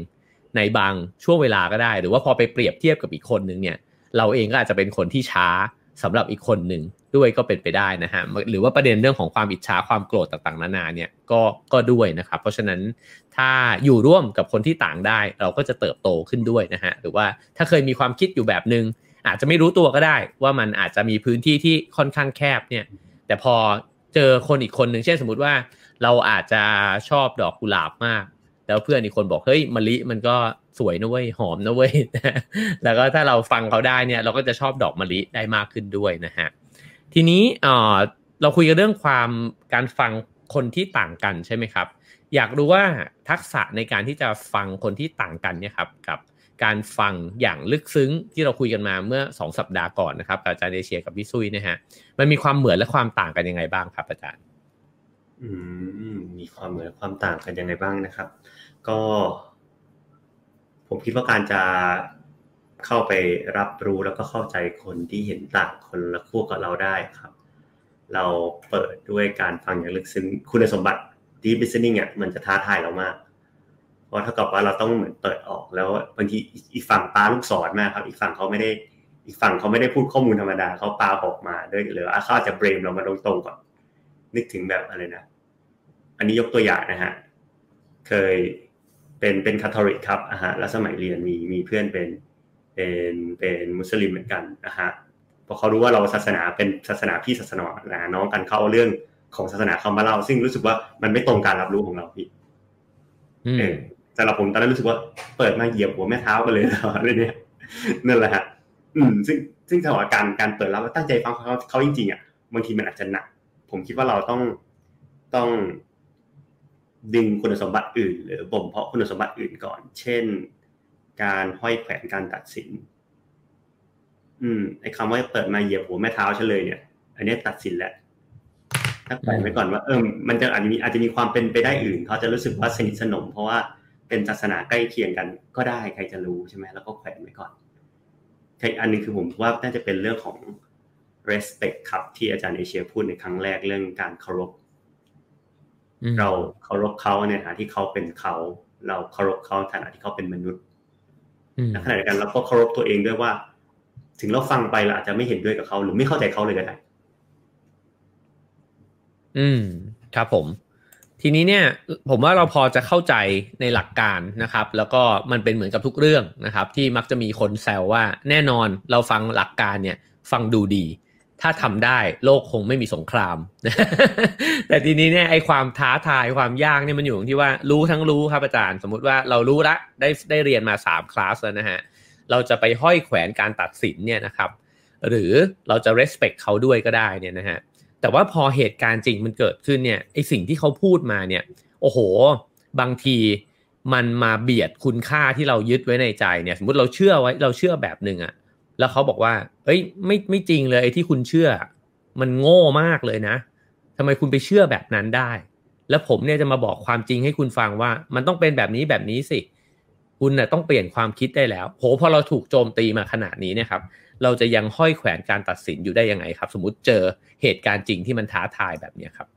[SPEAKER 1] ในบางช่วงเวลาก็ได้ หรือว่าพอไปเปรียบเทียบกับอีกคนหนึ่งเนี่ย เราเองก็อาจจะเป็นคนที่ช้าสำหรับอีกคนหนึ่งด้วยก็เป็นไปได้นะฮะหรือว่าประเด็นเรื่องของความอิจฉาความโกรธต่างๆนานาเนี่ยก็ก็ด้วยนะครับ เพราะฉะนั้นถ้าอยู่ร่วมกับคนที่ต่างได้ เราก็จะเติบโตขึ้นด้วยนะฮะหรือว่าถ้าเคยมีความคิดอยู่แบบหนึ่ง อาจจะไม่รู้ตัวก็ได้ ว่ามันอาจจะมีพื้นที่ที่ค่อนข้างแคบเนี่ย แต่พอเจอคนอีกคนหนึ่งเช่นสมมติว่า เราอาจจะชอบดอกกุหลาบมาก แล้วเพื่อนอีกคนบอกเฮ้ยมะลิมันก็สวยนะเว้ยหอมนะเว้ยแล้วก็ถ้าเราฟังเขาได้เนี่ย เราก็จะชอบดอกมะลิได้มากขึ้นด้วยนะฮะทีนี้เอ่อเราคุยกันเรื่องความการฟังคนที่ต่างกันใช่ไหมครับ อยากรู้ว่าทักษะในการที่จะฟังคนที่ต่างกันเนี่ยครับกับ การฟังอย่างลึกซึ้งที่เราคุยกันมาเมื่อสองสัปดาห์ก่อนนะครับอาจารย์เดเชียกับพี่ซุยนะฮะมันมีความเหมือนและความต่างกันยังไงบ้างครับ อาจารย์
[SPEAKER 2] อืมมีความเหมือนความต่างกันยังไงบ้างนะครับ ก็ ผมคิดว่าการจะเข้าไปรับรู้แล้วก็เข้าใจคนที่เห็นต่างคนละขั้วกับเราได้ครับ เราเปิดด้วยการฟังอย่างลึกซึ้งคุณสมบัติ deep listening อะมันจะท้าทายเรามาก เพราะเท่ากับว่าเราต้องเหมือนเปิดออกแล้วบางทีอีกฝั่งปาลูกศรมากครับ อีกฝั่งเขาไม่ได้ อีกฝั่งเขาไม่ได้พูดข้อมูลธรรมดาเขาปาออกมาด้วยหรือเขาอาจจะเบรมเรามาตรงๆก่อน นึกถึงแบบอะไรนะ อันนี้ยกตัวอย่างนะฮะเคยเป็นเป็นคาทอลิกครับอะฮะแล้วสมัยเรียนมีมีเพื่อนเป็นเป็นเป็นมุสลิมเหมือนกันนะฮะพอเขารู้ว่าเราศาสนาเป็นศาสนาพี่ศาสนาน้องกันเขาเอาเรื่องของศาสนาเขามาเล่า ซึ่งรู้สึกว่ามันไม่ตรงการรับรู้ของเราพี่เออ สำหรับผมตอนนั้นรู้สึกว่าเปิดมาเหยียบหัวแม่เท้ากันเลยอะไรเนี่ยนั่นแหละฮะอืม ซึ่งซึ่งสถานการณ์การเปิดรับตั้งใจฟังเขาเขาจริงๆอะบางทีมันอาจจะหนัก ผมคิดว่าเราต้องต้อง ดึงคุณสมบัติอื่น หรือบ่มเพาะคุณสมบัติอื่นก่อน เช่น การห้อยแขวนการตัดสิน อืมไอ้คำว่าเปิดมาเหยียบหัวแม่เท้าเฉลยเนี่ย อันนี้ตัดสินแหละถ้าแขวนไว้ก่อนว่าเออมันจะอาจจะมีอาจจะมีความเป็นไปได้อื่น เขาจะรู้สึกว่าสนิทสนม เพราะว่า เป็นศาสนาใกล้เคียงกันก็ได้ใครจะรู้ใช่ไหมแล้วก็แขวนไว้ก่อนอันนึงคือผมว่าน่าจะเป็นเรื่องของ respect ครับที่อาจารย์เอเชียพูดในครั้งแรกเรื่องการเคารพเราเคารพเขาในฐานะที่เขาเป็นเขา เราเคารพเขาในฐานะที่เขาเป็นมนุษย์ในขณะเดียวกันเราก็เคารพตัวเองด้วยว่า ถึงเราฟังไปเราอาจจะไม่เห็นด้วยกับเขาหรือไม่เข้าใจเขาเลยก็ได้
[SPEAKER 1] อืม ครับผม ทีนี้เนี่ยผมว่าเราพอจะเข้าใจในหลักการนะครับ แล้วก็มันเป็นเหมือนกับทุกเรื่องนะครับ ที่มักจะมีคนแซวว่าแน่นอนเราฟังหลักการเนี่ยฟังดูดี ถ้าทำได้โลกคงไม่มีสงคราม แต่ทีนี้เนี่ยไอความท้าทายความยากเนี่ยมันอยู่ตรงที่ว่ารู้ทั้งรู้ครับอาจารย์ สมมุติว่าเรารู้ละได้ได้เรียนมาสามคลาสแล้วนะฮะเราจะไปห้อยแขวนการตัดสินเนี่ยนะครับ หรือเราจะ respect เขาด้วยก็ได้เนี่ยนะฮะ แต่ว่าพอเหตุการณ์จริงมันเกิดขึ้นเนี่ยไอสิ่งที่เขาพูดมาเนี่ย โอ้โห บางทีมันมาเบียดคุณค่าที่เรายึดไว้ในใจเนี่ย สมมติเราเชื่อไว้เราเชื่อแบบหนึ่งอะแล้วเขาบอกว่า เอ้ย ไม่ไม่จริงเลยไอ้ที่คุณเชื่อ มันโง่มากเลยนะทำไมคุณไปเชื่อแบบนั้นได้ แล้วผมเนี่ยจะมาบอกความจริงให้คุณฟังว่า มันต้องเป็นแบบนี้แบบนี้สิ คุณน่ะต้องเปลี่ยนความคิดได้แล้ว โหพอเราถูกโจมตีมาขนาดนี้เนี่ยครับ เราจะยังห้อยแขวนการตัดสินอยู่ได้ยังไงครับ สมมุติเจอเหตุการณ์จริงที่มันท้าทายแบบนี้ครับ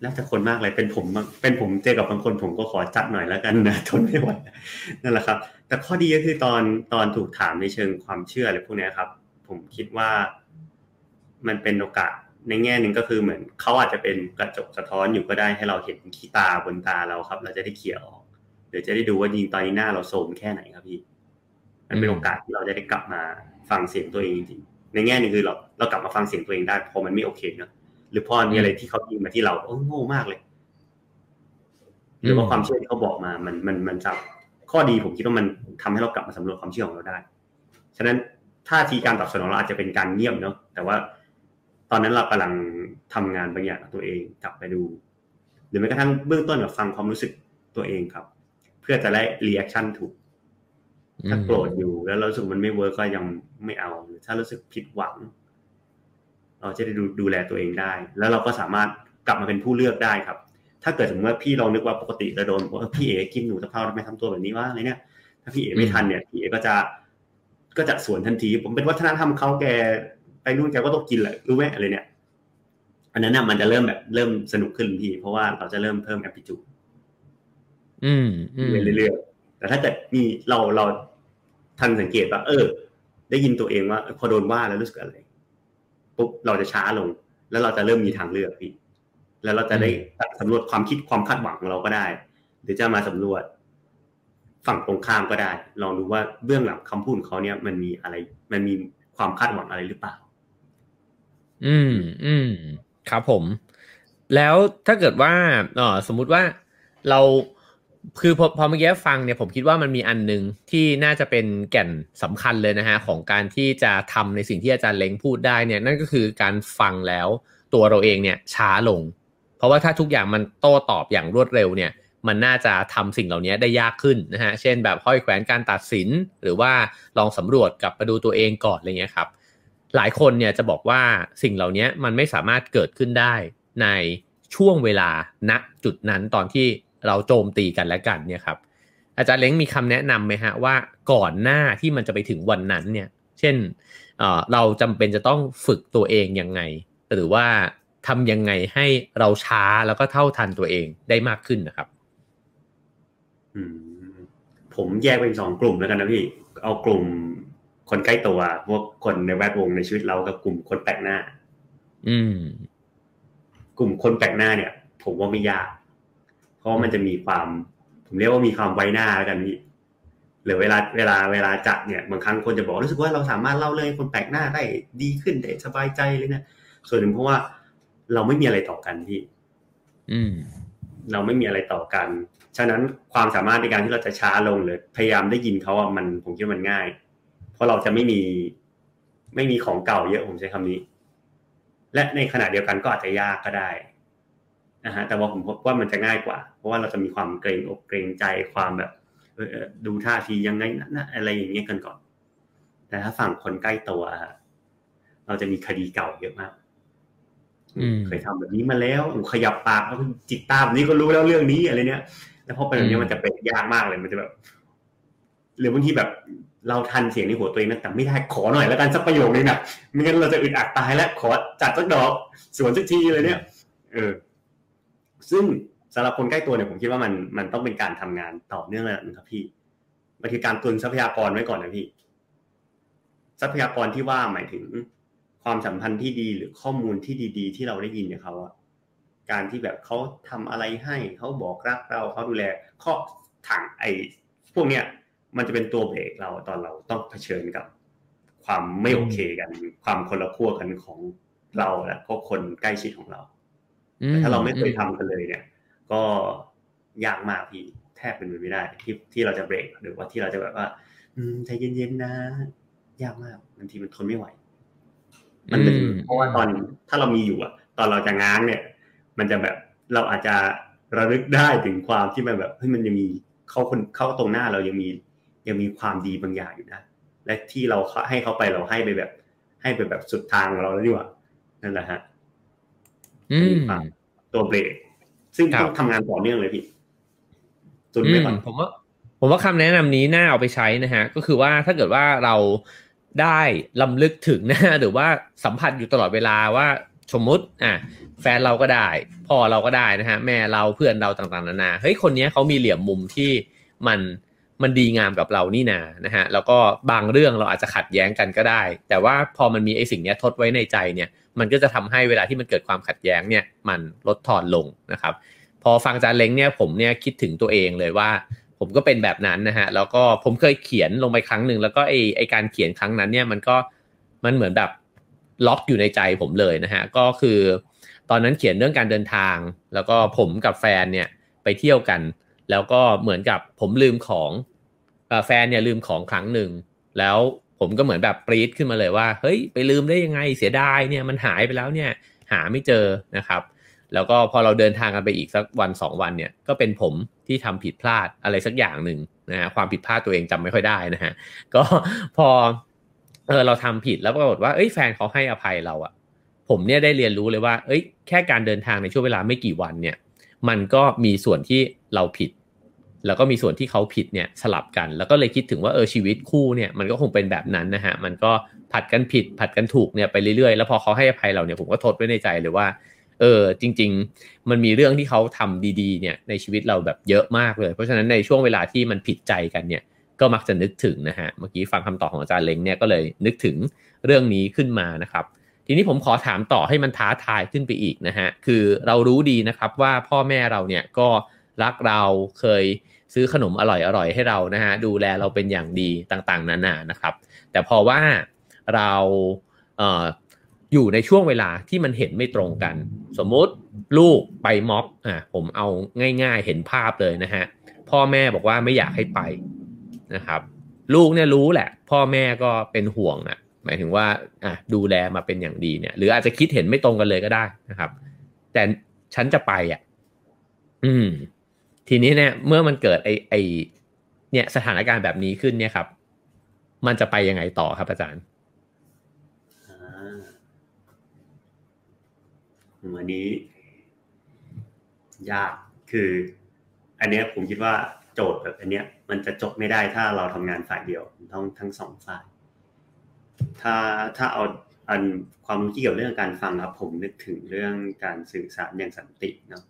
[SPEAKER 2] แล้วแต่คนมากเลยเป็นผมเป็นผมเจอกับบางคนผมก็ขอจัดหน่อยแล้วกันนะทนไม่ไหวนั่นแหละครับ แต่ข้อดีก็คือตอนตอนถูกถามในเชิงความเชื่ออะไรพวกนี้ครับ ผมคิดว่ามันเป็นโอกาสในแง่หนึ่งก็คือเหมือนเขาอาจจะเป็นกระจกสะท้อนอยู่ก็ได้ให้เราเห็นขี้ตาบนตาเราครับ เราจะได้เขี่ยออก หรือจะได้ดูว่าจริงตอนนี้หน้าเราโทมแค่ไหนครับพี่ มันเป็นโอกาสที่เราจะได้กลับมาฟังเสียงตัวเองจริงในแง่นึงคือเราเรากลับมาฟังเสียงตัวเองได้พอมันไม่โอเคเนาะหรือพอมีอะไรที่เขายิงมาที่เราโอ้โง่มากเลยหรือว่าความเชื่อที่เขาบอกมา มันมันมันจะข้อดีผมคิดว่ามันทำให้เรากลับมาสำรวจความเชื่อของเราได้ ฉะนั้นท่าทีการตอบสนองเราอาจจะเป็นการเงียบเนาะแต่ว่าตอนนั้นเรากำลังทำงานบางอย่างตัวเองกลับไปดู หรือแม้กระทั่งเบื้องต้นกับฟังความรู้สึกตัวเองครับ เพื่อจะได้ reaction ถูก ถ้าโกรธอยู่แล้วรู้สึกมันไม่ work ก็ยังไม่เอาหรือถ้ารู้สึกผิดหวัง เราจะได้ดูดูแลตัวเองได้ แล้วเราก็สามารถกลับมาเป็นผู้เลือกได้ครับ ถ้าเกิดสมมติว่าพี่ลองนึกว่าปกติจะโดนว่าพี่เอกินหนูตะเพราทำไมทำตัวแบบนี้วะอะไรเนี่ย ถ้าพี่เอไม่ทันเนี่ยพี่เอก็จะก็จะสวนทันที ผมเป็นวัฒนธรรมเขาแกไปนู่นแกก็ต้องกินแหละรู้ไหมอะไรเนี่ยอันนั้นน่ะมันจะเริ่มแบบเริ่มสนุกขึ้นพี่ เพราะว่าเราจะเริ่มเพิ่มแอปพลิจู
[SPEAKER 1] อืม อืม
[SPEAKER 2] เรื่อยๆแต่ถ้าเกิดมีเราเราทันสังเกตว่าเออ ได้ยินตัวเองว่าพอโดนว่าแล้วรู้สึกอะไรปุ๊บเราจะช้าลง แล้วเราจะเริ่มมีทางเลือกพี่ แล้วเราจะได้สำรวจความคิดความคาดหวังของเราก็ได้ หรือจะมาสำรวจฝั่งตรงข้ามก็ได้ ลองดูว่าเบื้องหลังคำพูดของเขาเนี่ยมันมีอะไร มันมีความคาดหวังอะไรหรือเปล่า
[SPEAKER 1] อืม อืม ครับผม แล้วถ้าเกิดว่าเออสมมุติว่าเรา คือพอพอเมื่อกี้ฟังเนี่ยผมคิดว่ามันมีอันหนึ่งที่น่าจะเป็นแก่นสำคัญเลยนะฮะของการที่จะทำในสิ่งที่อาจารย์เล้งพูดได้เนี่ยนั่นก็คือการฟังแล้วตัวเราเองเนี่ยช้าลง เพราะว่าถ้าทุกอย่างมันโต้ตอบอย่างรวดเร็วเนี่ยมันน่าจะทำสิ่งเหล่านี้ได้ยากขึ้นนะฮะเช่นแบบห้อยแขวนการตัดสิน หรือว่าลองสำรวจกลับมาดูตัวเองก่อนอะไรเงี้ยครับหลายคนเนี่ยจะบอกว่าสิ่งเหล่านี้มันไม่สามารถเกิดขึ้นได้ในช่วงเวลาณจุดนั้นตอนที่ เราโจมตีกันและกันเนี่ยครับอาจารย์เล้งมีคำแนะนำไหมฮะว่าก่อนหน้าที่มันจะไปถึงวันนั้นเนี่ย เช่นเอ่อเราจำเป็นจะต้องฝึกตัวเองยังไง หรือว่าทำยังไงให้เราช้าแล้วก็เท่าทันตัวเองได้มากขึ้นนะครับ
[SPEAKER 2] อืมผมแยกเป็นสองกลุ่มแล้วกันนะพี่ เอากลุ่มคนใกล้ตัวพวกคนในแวดวงในชีวิตเรากับกลุ่มคนแปลกหน้า
[SPEAKER 1] อืม
[SPEAKER 2] กลุ่มคนแปลกหน้าเนี่ย ผมว่าไม่ยาก เพราะมันจะมีความ ผมเรียกว่ามีความไว้หน้าแล้วกันพี่หรือเวลาเวลาเวลาจัดเนี่ยบางครั้งคนจะบอกรู้สึกว่าเราสามารถเล่าเรื่องให้คนแปลกหน้าได้ดีขึ้นได้สบายใจเลยเนี่ยส่วนหนึ่งเพราะว่าเราไม่มีอะไรต่อกันพี่
[SPEAKER 1] อืม
[SPEAKER 2] เราไม่มีอะไรต่อกัน ฉะนั้นความสามารถในการที่เราจะช้าลงหรือพยายามได้ยินเขาอะมันผมคิดว่ามันง่าย เพราะเราจะไม่มีไม่มีของเก่าเยอะผมใช้คำนี้ และในขณะเดียวกันก็อาจจะยากก็ได้ นะฮะแต่ว่าผมพบว่ามันจะง่ายกว่า เพราะว่าเราจะมีความเกรงอกเกรงใจความแบบเออเออดูท่าทียังไงนะนะอะไรอย่างเงี้ยกันก่อน แต่ถ้าฝั่งคนใกล้ตัวฮะเราจะมีคดีเก่าเยอะมาก
[SPEAKER 1] อืม
[SPEAKER 2] เคยทำแบบนี้มาแล้วขยับปากแล้วจิกตาแบบนี้ก็รู้แล้วเรื่องนี้อะไรเนี้ย แล้วพอเป็นแบบนี้มันจะเป็นยากมากเลยมันจะแบบ หรือบางทีแบบเราทันเสียงในหัวตัวเองนะแต่ไม่ได้ขอหน่อยแล้วกันสักประโยคนึงนะไม่งั้นเราจะอึดอัดตายแล้วขอจัดสักดอกสวนสักทีเลยเนี่ย เออ ซึ่งสำหรับคนใกล้ตัวเนี่ยผมคิดว่ามันมันต้องเป็นการทำงานต่อเนื่องระดับหนึงครับพี่มันคือการตุนทรัพยากรไว้ก่อนนะพี่ ทรัพยากรที่ว่าหมายถึง ความสัมพันธ์ที่ดีหรือข้อมูลที่ดี ๆ ที่เราได้ยินจากเขาอะการที่แบบเขาทำอะไรให้เขาบอกรักเราเขาดูแลข้อถังไอ้พวกเนี้ยมันจะเป็นตัวเบรกเราตอนเราต้องเผชิญกับ ความไม่โอเคกัน ความคนละขั้วกันของเราและก็คนใกล้ชิดของเรา แต่ถ้าเราไม่เคยทำกันเลยเนี่ย ก็ยากมากพี่แทบเป็นไปไม่ได้ ที่ที่เราจะเบรกหรือว่าที่เราจะแบบว่า อืมใจเย็นๆนะ ยากมากบางทีมันทนไม่ไหว มันเป็น
[SPEAKER 1] อืม
[SPEAKER 2] เพราะว่าตอนถ้าเรามีอยู่อะตอนเราจะง้างเนี่ย มันจะแบบเราอาจจะระลึกได้ถึงความที่มันแบบเฮ้ยมันยังมีเข้าคนเข้าตรงหน้าเรายังมียังมีความดีบางอย่างอยู่นะและที่เราให้เขาไปเราให้ไปแบบ ให้ไปแบบสุดทางของเราแล้วดีกว่านั่นแหละฮะ
[SPEAKER 1] อืม
[SPEAKER 2] ตัวเบรกซึ่ง
[SPEAKER 1] ครับ
[SPEAKER 2] ต้องทำงานต่อเนื่องเลยพี่ตุน
[SPEAKER 1] อื
[SPEAKER 2] ไว้
[SPEAKER 1] ม
[SPEAKER 2] ก่อน
[SPEAKER 1] ผมว่า ผมว่าคำแนะนำนี้น่าเอาไปใช้นะฮะ ก็คือว่าถ้าเกิดว่าเราได้ลำลึกถึงนะ หรือว่าสัมผัสอยู่ตลอดเวลาว่าสมมุติอะแฟนเราก็ได้ พ่อเราก็ได้นะฮะ แม่เราเพื่อนเราต่างๆนานาเฮ้ยคนเนี้ยเขามีเหลี่ยมมุมที่มัน มันดีงามกับเรานี่นานะฮะแล้วก็บางเรื่องเราอาจจะขัดแย้งกันก็ได้ แต่ว่าพอมันมีไอ้สิ่งนี้ทดไว้ในใจเนี่ย มันก็จะทำให้เวลาที่มันเกิดความขัดแย้งเนี่ยมันลดทอนลงนะครับ พอฟังจาร์เล้งเนี่ยผมเนี่ยคิดถึงตัวเองเลยว่า ผมก็เป็นแบบนั้นนะฮะแล้วก็ผมเคยเขียนลงไปครั้งหนึ่งแล้วก็ไอไอการเขียนครั้งนั้นเนี่ยมันก็มันเหมือนแบบล็อกอยู่ในใจผมเลยนะฮะก็คือ ตอนนั้นเขียนเรื่องการเดินทาง แล้วก็ผมกับแฟนเนี่ยไปเที่ยวกัน แล้วก็เหมือนกับผมลืมของแฟนเนี่ยลืมของครั้งหนึ่ง แล้วผมก็เหมือนแบบปรี๊ดขึ้นมาเลยว่า เฮ้ย ไปลืมได้ยังไงเสียดายเนี่ยมันหายไปแล้วเนี่ยหาไม่เจอนะครับ แล้วก็พอเราเดินทางกันไปอีกสักวันสองวันเนี่ยก็เป็นผมที่ทำผิดพลาดอะไรสักอย่างหนึ่งนะฮะความผิดพลาดตัวเองจำไม่ค่อยได้นะฮะก็พอเออเราทำผิดแล้วปรากฏว่าเอ้ยแฟนเขาให้อภัยเราอะผมเนี่ยได้เรียนรู้เลยว่า เอ้ย แค่การเดินทางในช่วงเวลาไม่กี่วันเนี่ย มันก็มีส่วนที่เราผิด แล้วก็มีส่วนที่เขาผิดเนี่ยสลับกัน แล้วก็เลยคิดถึงว่าเออชีวิตคู่เนี่ยมันก็คงเป็นแบบนั้นนะฮะมันก็ผัดกันผิด ผัดกันถูกเนี่ยไปเรื่อยๆ แล้วพอเขาให้อภัยเราเนี่ยผมก็ทดไว้ในใจเลยว่าเออจริง ๆ มันมีเรื่องที่เขาทำดีๆเนี่ยในชีวิตเราแบบเยอะมากเลย เพราะฉะนั้นในช่วงเวลาที่มันผิดใจกันเนี่ยก็มักจะนึกถึงนะฮะเมื่อกี้ฟังคำตอบของอาจารย์เล้งเนี่ยก็เลยนึกถึงเรื่องนี้ขึ้นมานะครับ ทีนี้ผมขอถามต่อให้มันท้าทายขึ้นไปอีกนะฮะ คือเรารู้ดีนะครับว่าพ่อแม่เราเนี่ยก็รักเราเคยซื้อขนมอร่อยๆให้เรานะฮะดูแลเราเป็นอย่างดีต่างๆนานานะครับ แต่พอว่าเราเอ่ออยู่ในช่วงเวลาที่มันเห็นไม่ตรงกัน สมมุติลูกไปม็อบอะผมเอาง่าย ๆ เห็นภาพเลยนะฮะพ่อแม่บอกว่าไม่อยากให้ไปนะครับ ลูกเนี่ยรู้แหละ พ่อแม่ก็เป็นห่วงอะ หมายถึงว่าอะดูแลมาเป็นอย่างดีเนี่ย หรืออาจจะคิดเห็นไม่ตรงกันเลยก็ได้นะครับ แต่ฉันจะไปอะ อืม ทีนี้เนี่ย เมื่อมันเกิดไอไอเนี่ยสถานการณ์แบบนี้ขึ้นเนี่ยครับ มันจะไปยังไงต่อครับอาจารย์
[SPEAKER 2] อ่าอันนี้ ยากคือ อันเนี้ยผมคิดว่าโจทย์แบบอันเนี้ย มันจะจบไม่ได้ถ้าเราทำงานฝ่ายเดียวต้องทั้งสองฝ่าย ถ้าถ้าเอาอันความรู้เกี่ยวกับเรื่องการฟังครับผมนึกถึงเรื่องการสื่อสารอย่างสันติเนาะ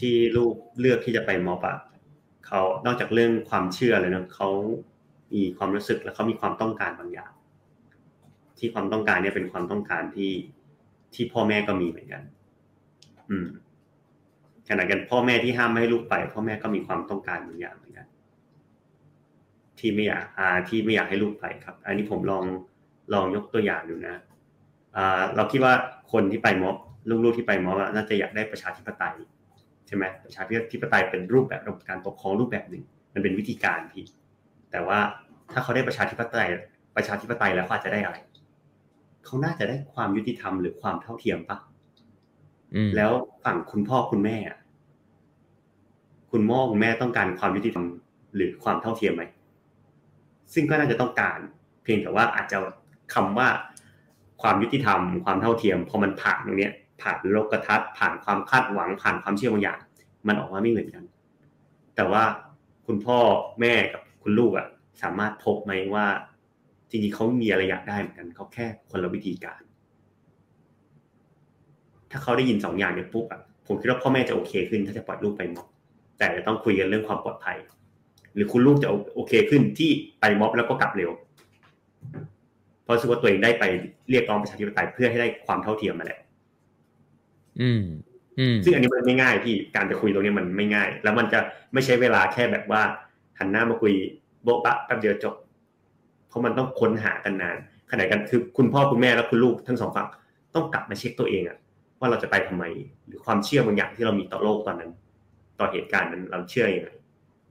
[SPEAKER 2] ที่ลูกเลือกที่จะไปมอบอะเขานอกจากเรื่องความเชื่อเลยเนาะเขามีความรู้สึกและเขามีความต้องการบางอย่าง ที่ความต้องการเนี่ยเป็นความต้องการที่ที่พ่อแม่ก็มีเหมือนกัน อืมขณะกันพ่อแม่ที่ห้ามไม่ให้ลูกไป พ่อแม่ก็มีความต้องการบางอย่าง ที่ไม่อยากอ่าที่ไม่อยากให้ลูกไปครับ อันนี้ผมลองลองยกตัวอย่างดูนะอ่าเราคิดว่าคนที่ไปม็อบลูกๆที่ไปม็อบน่าจะอยากได้ประชาธิปไตยใช่ไหมประชาธิปไตยเป็นรูปแบบระบบการปกครองรูปแบบหนึ่ง มันเป็นวิธีการพี่ แต่ว่าถ้าเขาได้ประชาธิปไตยประชาธิปไตยแล้วเขาจะได้อะไร เขาน่าจะได้ความยุติธรรมหรือความเท่าเทียมปะแล้วฝั่งคุณพ่อคุณแม่ คุณพ่อคุณแม่ต้องการความยุติธรรมหรือความเท่าเทียมไหม ซึ่งก็น่าจะต้องการ เพียงแต่ว่าอาจจะคำว่าความยุติธรรม ความเท่าเทียมพอมันผ่านตรงนี้ผ่านโลกทัศน์ผ่านความคาดหวังผ่านความเชื่อบางอย่าง มันออกมาไม่เหมือนกัน แต่ว่าคุณพ่อแม่กับคุณลูกอะสามารถพบไหมว่าจริงๆเขามีอะไรอยากได้เหมือนกันเขาแค่คนละวิธีการ ถ้าเขาได้ยินสองอย่างเนี่ยปุ๊บอะผมคิดว่าพ่อแม่จะโอเคขึ้นถ้าจะปล่อยลูกไปม็อบแต่จะต้องคุยกันเรื่องความปลอดภัย หรือคุณลูกจะโอเคขึ้นที่ไปม็อบแล้วก็กลับเร็ว เพราะรู้สึกว่าตัวเองได้ไปเรียกร้องประชาธิปไตยเพื่อให้ได้ความเท่าเทียมมาแหละ
[SPEAKER 1] อืม อืม
[SPEAKER 2] ซึ่งอันนี้มันไม่ง่ายพี่การจะคุยตรงนี้มันไม่ง่าย แล้วมันจะไม่ใช้เวลาแค่แบบว่า หันหน้ามาคุยโบ๊ะปะแป๊บเดียวจบ เพราะมันต้องค้นหากันนานขณะกันคือคุณพ่อคุณแม่และคุณลูกทั้งสองฝั่งต้องกลับมาเช็คตัวเองอะว่าเราจะไปทำไม หรือความเชื่อบางอย่างที่เรามีต่อโลกตอนนั้น ต่อเหตุการณ์นั้นเราเชื่ออยังไง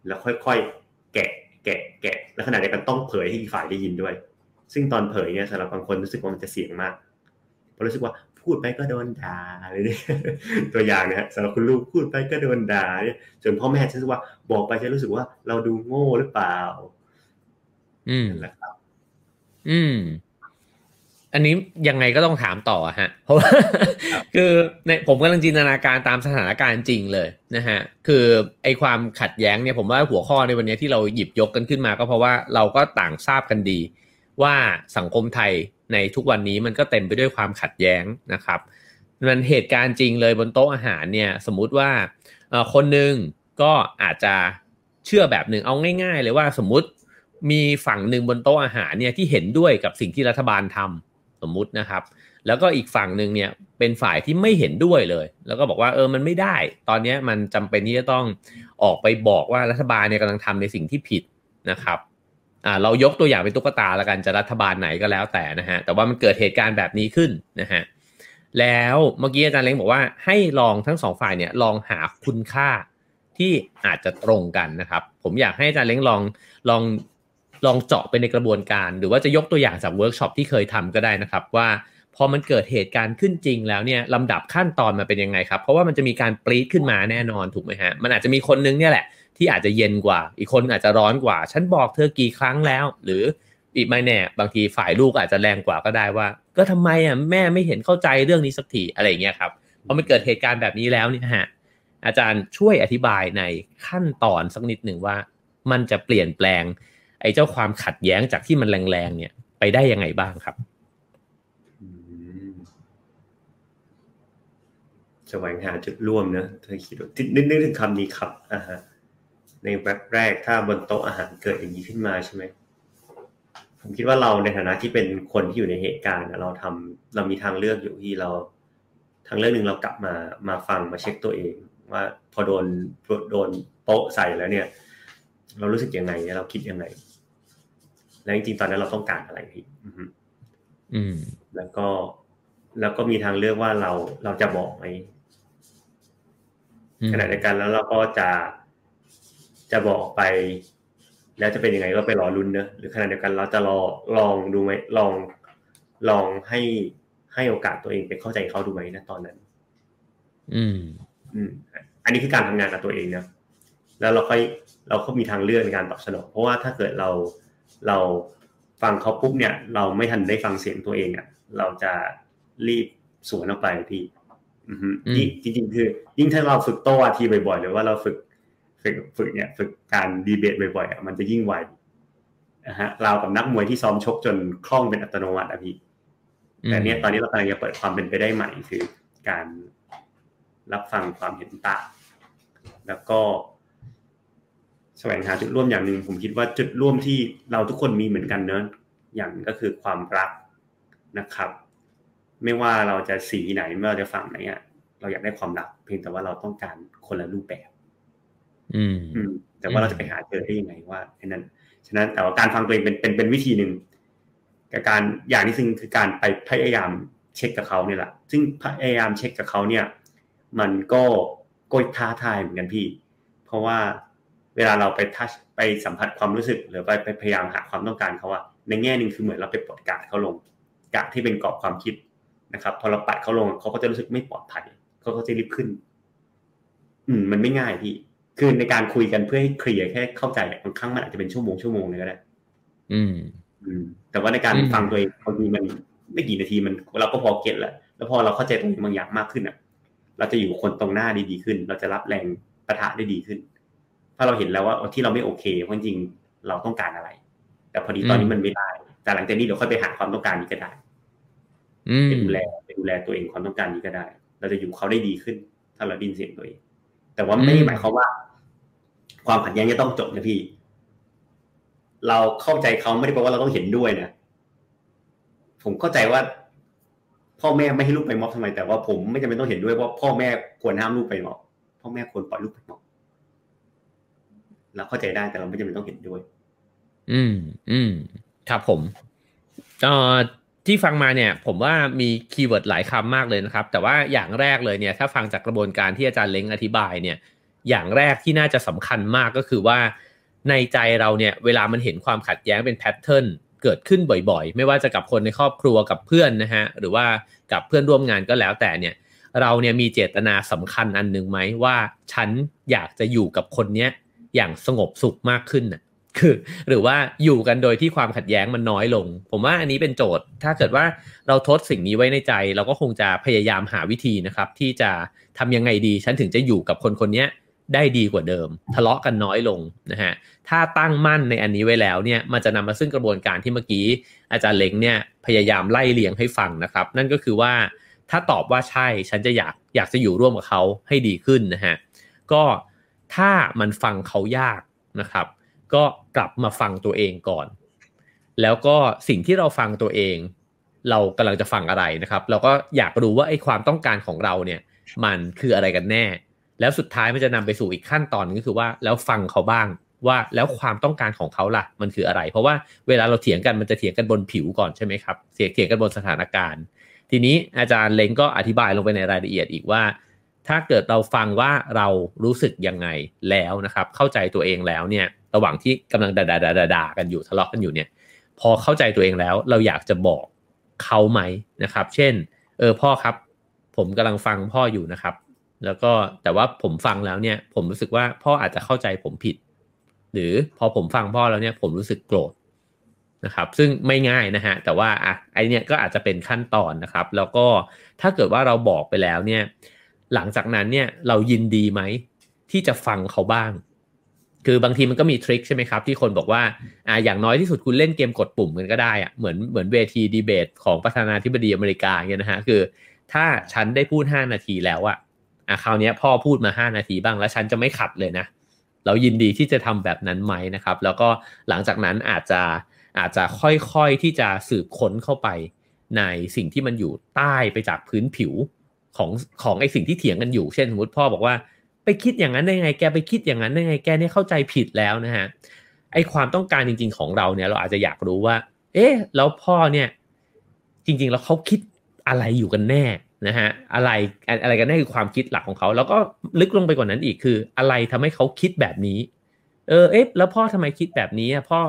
[SPEAKER 2] แล้วค่อยๆ แกะ แกะ แกะ และขณะเดียวกันต้องเผยให้อีกฝ่ายได้ยินด้วย ซึ่งตอนเผยเนี่ยสำหรับบางคนรู้สึกว่ามันจะเสียงมากเพราะรู้สึกว่าพูดไปก็โดนด่าเลยเนี่ยตัวอย่างนะฮะสำหรับคุณลูกพูดไปก็โดนด่าเนี่ยส่วนพ่อแม่จะรู้สึกว่าบอกไปจะรู้สึกว่าเราดูโง่หรือเปล่า
[SPEAKER 1] อืม
[SPEAKER 2] นั่นแหละครับ
[SPEAKER 1] อืม อันนี้ยังไงก็ต้องถามต่อฮะ เพราะว่าคือในผมกำลังจินตนาการตามสถานการณ์จริงเลยนะฮะ คือไอความขัดแย้งเนี่ยผมว่าหัวข้อในวันนี้ที่เราหยิบยกกันขึ้นมา ก็เพราะว่าเราก็ต่างทราบกันดี ว่าสังคมไทยในทุกวันนี้มันก็เต็มไปด้วยความขัดแย้งนะครับ มันเหตุการณ์จริงเลยบนโต๊ะอาหารเนี่ย สมมุติว่าคนหนึ่งก็อาจจะเชื่อแบบหนึ่งเอาง่าย ๆ เลยว่าสมมุติมีฝั่งหนึ่งบนโต๊ะอาหารเนี่ยที่เห็นด้วยกับสิ่งที่รัฐบาลทำส มมุตินะครับ แล้วก็อีกฝั่งหนึ่งเนี่ยเป็นฝ่ายที่ไม่เห็นด้วยเลย แล้วก็บอกว่าเออมันไม่ได้ ตอนนี้มันจำเป็นที่จะต้องออกไปบอกว่ารัฐบาลเนี่ยกำลังทำในสิ่งที่ผิดนะครับอ่าเรายกตัวอย่างเป็นตุ๊กตาแล้วกันจะรัฐบาลไหนก็แล้วแต่นะฮะแต่ว่ามันเกิดเหตุการณ์แบบนี้ขึ้นนะฮะแล้วเมื่อกี้อาจารย์เล้งบอกว่าให้ลองทั้งสองฝ่ายเนี่ยลองหาคุณค่าที่อาจจะตรงกันนะครับ ผมอยากให้อาจารย์เล้งลองลอง ลองเจาะไปในกระบวนการ หรือว่าจะยกตัวอย่างจากเวิร์กช็อปที่เคยทำก็ได้นะครับ ว่าพอมันเกิดเหตุการณ์ขึ้นจริงแล้วเนี่ยลำดับขั้นตอนมาเป็นยังไงครับ เพราะว่ามันจะมีการปรี๊ดขึ้นมาแน่นอนถูกไหมฮะมันอาจจะมีคนนึงเนี่ยแหละ ที่อาจจะเย็นกว่า อีกคนอาจจะร้อนกว่า ฉันบอกเธอกี่ครั้งแล้ว หรืออีกไม่แน่ บางทีฝ่ายลูกอาจจะแรงกว่าก็ได้ว่า ก็ทำไมอะแม่ไม่เห็นเข้าใจเรื่องนี้สักทีอะไรเงี้ยครับพอมันเกิดเหตุการณ์แบบนี้แล้วเนี่ยฮะอาจารย์ช่วยอธิบายในขั้นตอนสักนิดหนึ่งว่า มันจะเปลี่ยนแปลง ไอ้เจ้าความขัดแย้งจากที่มันแรงๆเนี่ย ไปได้ยังไงบ้างครับ
[SPEAKER 2] แสวงหาจุดร่วมนะเธอคิดนึกนึกถึงคำนี้ครับอ่าฮะในแวบแรกถ้าบนโต๊ะอาหารเกิดอย่างนี้ขึ้นมาใช่ไหมผมคิดว่าเราในฐานะที่เป็นคนที่อยู่ในเหตุการณ์เราทำเรามีทางเลือกอยู่ที่เรา ทางเลือกหนึ่งเรากลับมามาฟังมาเช็คตัวเอง ว่าพอโดนโดนโป๊ะใส่แล้วเนี่ย เรารู้สึกยังไงเราคิดยังไง แล้วจริงๆตอนนั้นเราต้องการอะไรพี่
[SPEAKER 1] อืม
[SPEAKER 2] แล้วก็ แล้วก็มีทางเลือกว่าเราเราจะบอกไหมขณะเดียวกันแล้วเราก็จะจะบอกไป แล้วจะเป็นยังไงก็ไปรอรุนเนอะหรือขณะเดียวกันเราจะรอลองดูไหมลองลองให้ให้โอกาสตัวเองไปเข้าใจเขาดูไหมนะตอนนั้น
[SPEAKER 1] อืม
[SPEAKER 2] อืม อันนี้คือการทำงานกับตัวเองนะ แล้วเราค่อยเราก็มีทางเลือกในการตอบสนองเพราะว่าถ้าเกิดเราเราฟังเขาปุ๊บเนี่ย เราไม่ทันได้ฟังเสียงตัวเองอะเราจะรีบสวนออกไปพี่จริงจริงคือ ยิ่งถ้าเราฝึกโต้ทีบ่อยๆ หรือว่าเราฝึกฝึกฝึกเนี่ย ฝึกการดีเบตบ่อยๆมันจะยิ่งไวนะฮะเรากับนักมวยที่ซ้อมชกจนคล่องเป็นอัตโนมัติอะพี่แต่เนี้ยตอนนี้เรากำลังจะเปิดความเป็นไปได้ใหม่คือการรับฟังความเห็นต่างแล้วก็ แสวงหาจุดร่วมอย่างหนึ่งผมคิดว่าจุดร่วมที่เราทุกคนมีเหมือนกันเนอะอย่างก็คือความรักนะครับ ไม่ว่าเราจะสีไหนไม่ว่าจะฝั่งไหนอะเราอยากได้ความรัก เพียงแต่ว่าเราต้องการคนละรูปแบบ
[SPEAKER 1] อืม
[SPEAKER 2] แต่ว่าเราจะไปหาเจอได้ยังไงว่าแค่นั้นฉะนั้นแต่ว่าการฟังตัวเองเป็นเป็นเป็นวิธีหนึ่งกับการอย่างที่ซึ่งคือการไปพยายามเช็คกับเขาเนี่ยแหละซึ่งพยายามเช็คกับเขาเนี่ย มันก็ก็ท้าทายเหมือนกันพี่ เพราะว่า เวลาเราไปทัชไปสัมผัสความรู้สึก หรือไปไปพยายามหาความต้องการเขาว่าในแง่หนึ่งคือเหมือนเราไปปลดกาดเขาลงกาดที่เป็นกรอบความคิดนะครับ พอเราปัดเขาลงเขาก็จะรู้สึกไม่ปลอดภัยเขาก็จะรีบขึ้น อืม มันไม่ง่ายพี่คือในการคุยกันเพื่อให้เคลียร์แค่เข้าใจบางครั้งมันอาจจะเป็นชั่วโมงชั่วโมงเลยก็ได้
[SPEAKER 1] อืม
[SPEAKER 2] อืม แต่ว่าในการฟังตัวเองบางทีมันไม่กี่นาทีมันเราก็พอเก็ตแล้วแล้วพอเราเข้าใจตรงบางอย่างมากขึ้นอะ เราจะอยู่คนตรงหน้าได้ดีขึ้น เราจะรับแรงประทะได้ดีขึ้น ถ้าเราเห็นแล้วว่าที่เราไม่โอเคเพราะจริงเราต้องการอะไร แต่พอดีตอนนี้มันไม่ได้ แต่หลังจากนี้เดี๋ยวค่อยไปหาความต้องการนี้ก็ได้ไปดูแลไปดูแลตัวเองความต้องการนี้ก็ได้ เราจะอยู่เขาได้ดีขึ้น ถ้าเราดินเสียงตัวเอง แต่ว่าไม่ได้หมายความว่า ความขัดแย้งจะต้องจบนะพี่ เราเข้าใจเขาไม่ได้แปลว่าเราต้องเห็นด้วยนะผมเข้าใจว่า พ่อแม่ไม่ให้ลูกไปม็อบทำไมแต่ว่าผมไม่จำเป็นต้องเห็นด้วยว่าพ่อแม่ควรห้ามลูกไปม็อบพ่อแม่ควรปล่อยลูกไปม็อบ เราเข้าใจได้แต่เราไม่จำเป็นต้องเห็นด้วย
[SPEAKER 1] อืม อืม ครับผมเอ่อที่ฟังมาเนี่ย ผมว่ามี keyword หลายคำมากเลยนะครับ แต่ว่าอย่างแรกเลยเนี่ย ถ้าฟังจากกระบวนการที่อาจารย์เล้งอธิบายเนี่ย อย่างแรกที่น่าจะสำคัญมากก็คือว่า ในใจเราเนี่ย เวลามันเห็นความขัดแย้งเป็น pattern เกิดขึ้นบ่อยๆ ไม่ว่าจะกับคนในครอบครัวกับเพื่อนนะฮะ หรือว่ากับเพื่อนร่วมงานก็แล้วแต่เนี่ย เราเนี่ยมีเจตนาสำคัญอันหนึ่งไหมว่า ฉันอยากจะอยู่กับคนเนี้ย อย่างสงบสุขมากขึ้นน่ะคือ หรือว่าอยู่กันโดยที่ความขัดแย้งมันน้อยลง ผมว่าอันนี้เป็นโจทย์ ถ้าเกิดว่าเราทดสิ่งนี้ไว้ในใจ เราก็คงจะพยายามหาวิธีนะครับ ที่จะทำยังไงดี ฉันถึงจะอยู่กับคนคนนี้ได้ดีกว่าเดิม ทะเลาะกันน้อยลงนะฮะถ้าตั้งมั่นในอันนี้ไว้แล้วเนี่ยมันจะนำมาซึ่งกระบวนการที่เมื่อกี้ อาจารย์เล้งเนี่ยพยายามไล่เลียงให้ฟังนะครับ นั่นก็คือว่าถ้าตอบว่าใช่ฉันจะอยากอยากจะอยู่ร่วมกับเขาให้ดีขึ้นนะฮะก็ ถ้ามันฟังเขายากนะครับ ก็กลับมาฟังตัวเองก่อน แล้วก็สิ่งที่เราฟังตัวเอง เรากำลังจะฟังอะไรนะครับ เราก็อยากรู้ว่าไอ้ความต้องการของเราเนี่ย มันคืออะไรกันแน่ แล้วสุดท้ายมันจะนำไปสู่อีกขั้นตอนก็คือว่าแล้วฟังเขาบ้างว่าแล้วความต้องการของเขาล่ะ มันคืออะไร เพราะว่าเวลาเราเถียงกันมันจะเถียงกันบนผิวก่อนใช่ไหมครับเสียเถียงกันบนสถานการณ์ ทีนี้อาจารย์เล้งก็อธิบายลงไปในรายละเอียดอีกว่า ถ้าเกิดเราฟังว่าเรารู้สึกยังไงแล้วนะครับ เข้าใจตัวเองแล้วเนี่ยระหว่างที่กำลังด่าด่าด่ากันอยู่ทะเลาะกันอยู่เนี่ย พอเข้าใจตัวเองแล้วเราอยากจะบอกเขาไหมนะครับ เช่น เออพ่อครับ ผมกำลังฟังพ่ออยู่นะครับ แล้วก็แต่ว่าผมฟังแล้วเนี่ย ผมรู้สึกว่าพ่ออาจจะเข้าใจผมผิด หรือพอผมฟังพ่อแล้วเนี่ย ผมรู้สึกโกรธนะครับ ซึ่งไม่ง่ายนะฮะแต่ว่าอะไอเนี้ยก็อาจจะเป็นขั้นตอนนะครับ แล้วก็ถ้าเกิดว่าเราบอกไปแล้วเนี่ย หลังจากนั้นเนี่ยเรายินดีไหมที่จะฟังเขาบ้าง คือบางทีมันก็มีทริคใช่ไหมครับ ที่คนบอกว่าอ่าอย่างน้อยที่สุดคุณเล่นเกมกดปุ่มกันก็ได้อะเหมือนเหมือนเวทีดีเบต ของประธานาธิบดีอเมริกาเนี่ยนะฮะคือ ถ้าฉันได้พูดห้านาทีแล้วอะอะคราวนี้พ่อพูดมาห้านาทีบ้างแล้วฉันจะไม่ขัดเลยนะเรายินดีที่จะทำแบบนั้นไหมนะครับ แล้วก็หลังจากนั้นอาจจะอาจจะค่อยๆที่จะสืบค้นเข้าไปในสิ่งที่มันอยู่ใต้ไปจากพื้นผิว ของของไอสิ่งที่เถียงกันอยู่ เช่นสมมติพ่อบอกว่าไปคิดอย่างนั้นได้ไง แกไปคิดอย่างนั้นได้ไง แกเนี่ยเข้าใจผิดแล้วนะฮะ ไอความต้องการจริง ๆ ของเราเนี่ย เราอาจจะอยากรู้ว่า เอ๊ะ แล้วพ่อเนี่ย จริง ๆ แล้วเขาคิดอะไรอยู่กันแน่นะฮะ อะไร อะไรกันแน่คือความคิดหลักของเขา แล้วก็ลึกลงไปกว่านั้นอีกคือ อะไรทำให้เขาคิดแบบนี้ เออ เอ๊ะ แล้วพ่อทำไมคิดแบบนี้อะ พ่อ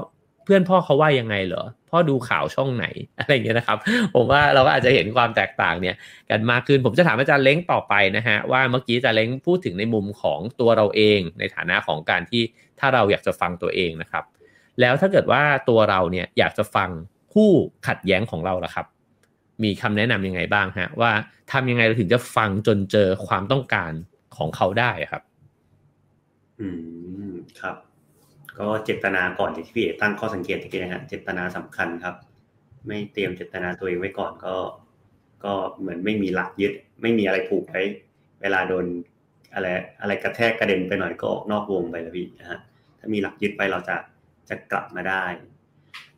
[SPEAKER 1] เพื่อนพ่อเขาว่ายังไงเหรอ พ่อดูข่าวช่องไหนอะไรเงี้ยนะครับ ผมว่าเราก็อาจจะเห็นความแตกต่างเนี่ยกันมากขึ้น ผมจะถามอาจารย์เล้งต่อไปนะฮะว่าเมื่อกี้อาจารย์เล้งพูดถึงในมุมของตัวเราเอง ในฐานะของการที่ถ้าเราอยากจะฟังตัวเองนะครับ แล้วถ้าเกิดว่าตัวเราเนี่ยอยากจะฟังคู่ขัดแย้งของเราล่ะครับ มีคำแนะนํำยังไงบ้างฮะว่าทำยังไงเราถึงจะฟังจนเจอความต้องการของเขาได้ครับ
[SPEAKER 2] อืมครับ ก็เจตนาก่อนที่พี่เอตั้งข้อสังเกตตะกี้นะฮะเจตนาสำคัญครับ ไม่เตรียมเจตนาตัวเองไว้ก่อนก็ ก็เหมือนไม่มีหลักยึด ไม่มีอะไรผูกไว้ เวลาโดนอะไรอะไรกระแทกกระเด็นไปหน่อยก็ออกนอกวงไปแล้วพี่นะฮะถ้ามีหลักยึดไปเราจะจะกลับมาได้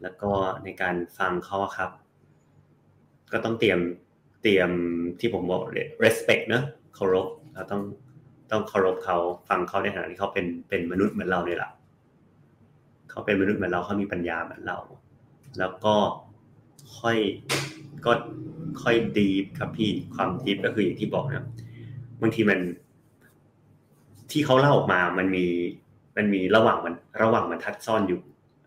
[SPEAKER 2] แล้วก็ในการฟังเขาครับ ก็ต้องเตรียมเตรียมที่ผมบอก respect เนอะเคารพเราต้องต้องเคารพเขาฟังเขาในฐานะที่เขาเป็นเป็นมนุษย์เหมือนเราเนี่ยแหละ เขาเป็นมนุษย์เหมือนเราเขามีปัญญาเหมือนเรา แล้วก็ค่อยก็ค่อยดีฟครับพี่ความดีฟก็คืออย่างที่บอกนะบางทีมัน ที่เขาเล่าออกมามันมีมันมีระหว่างมัน ระหว่างมันทัดซ่อนอยู่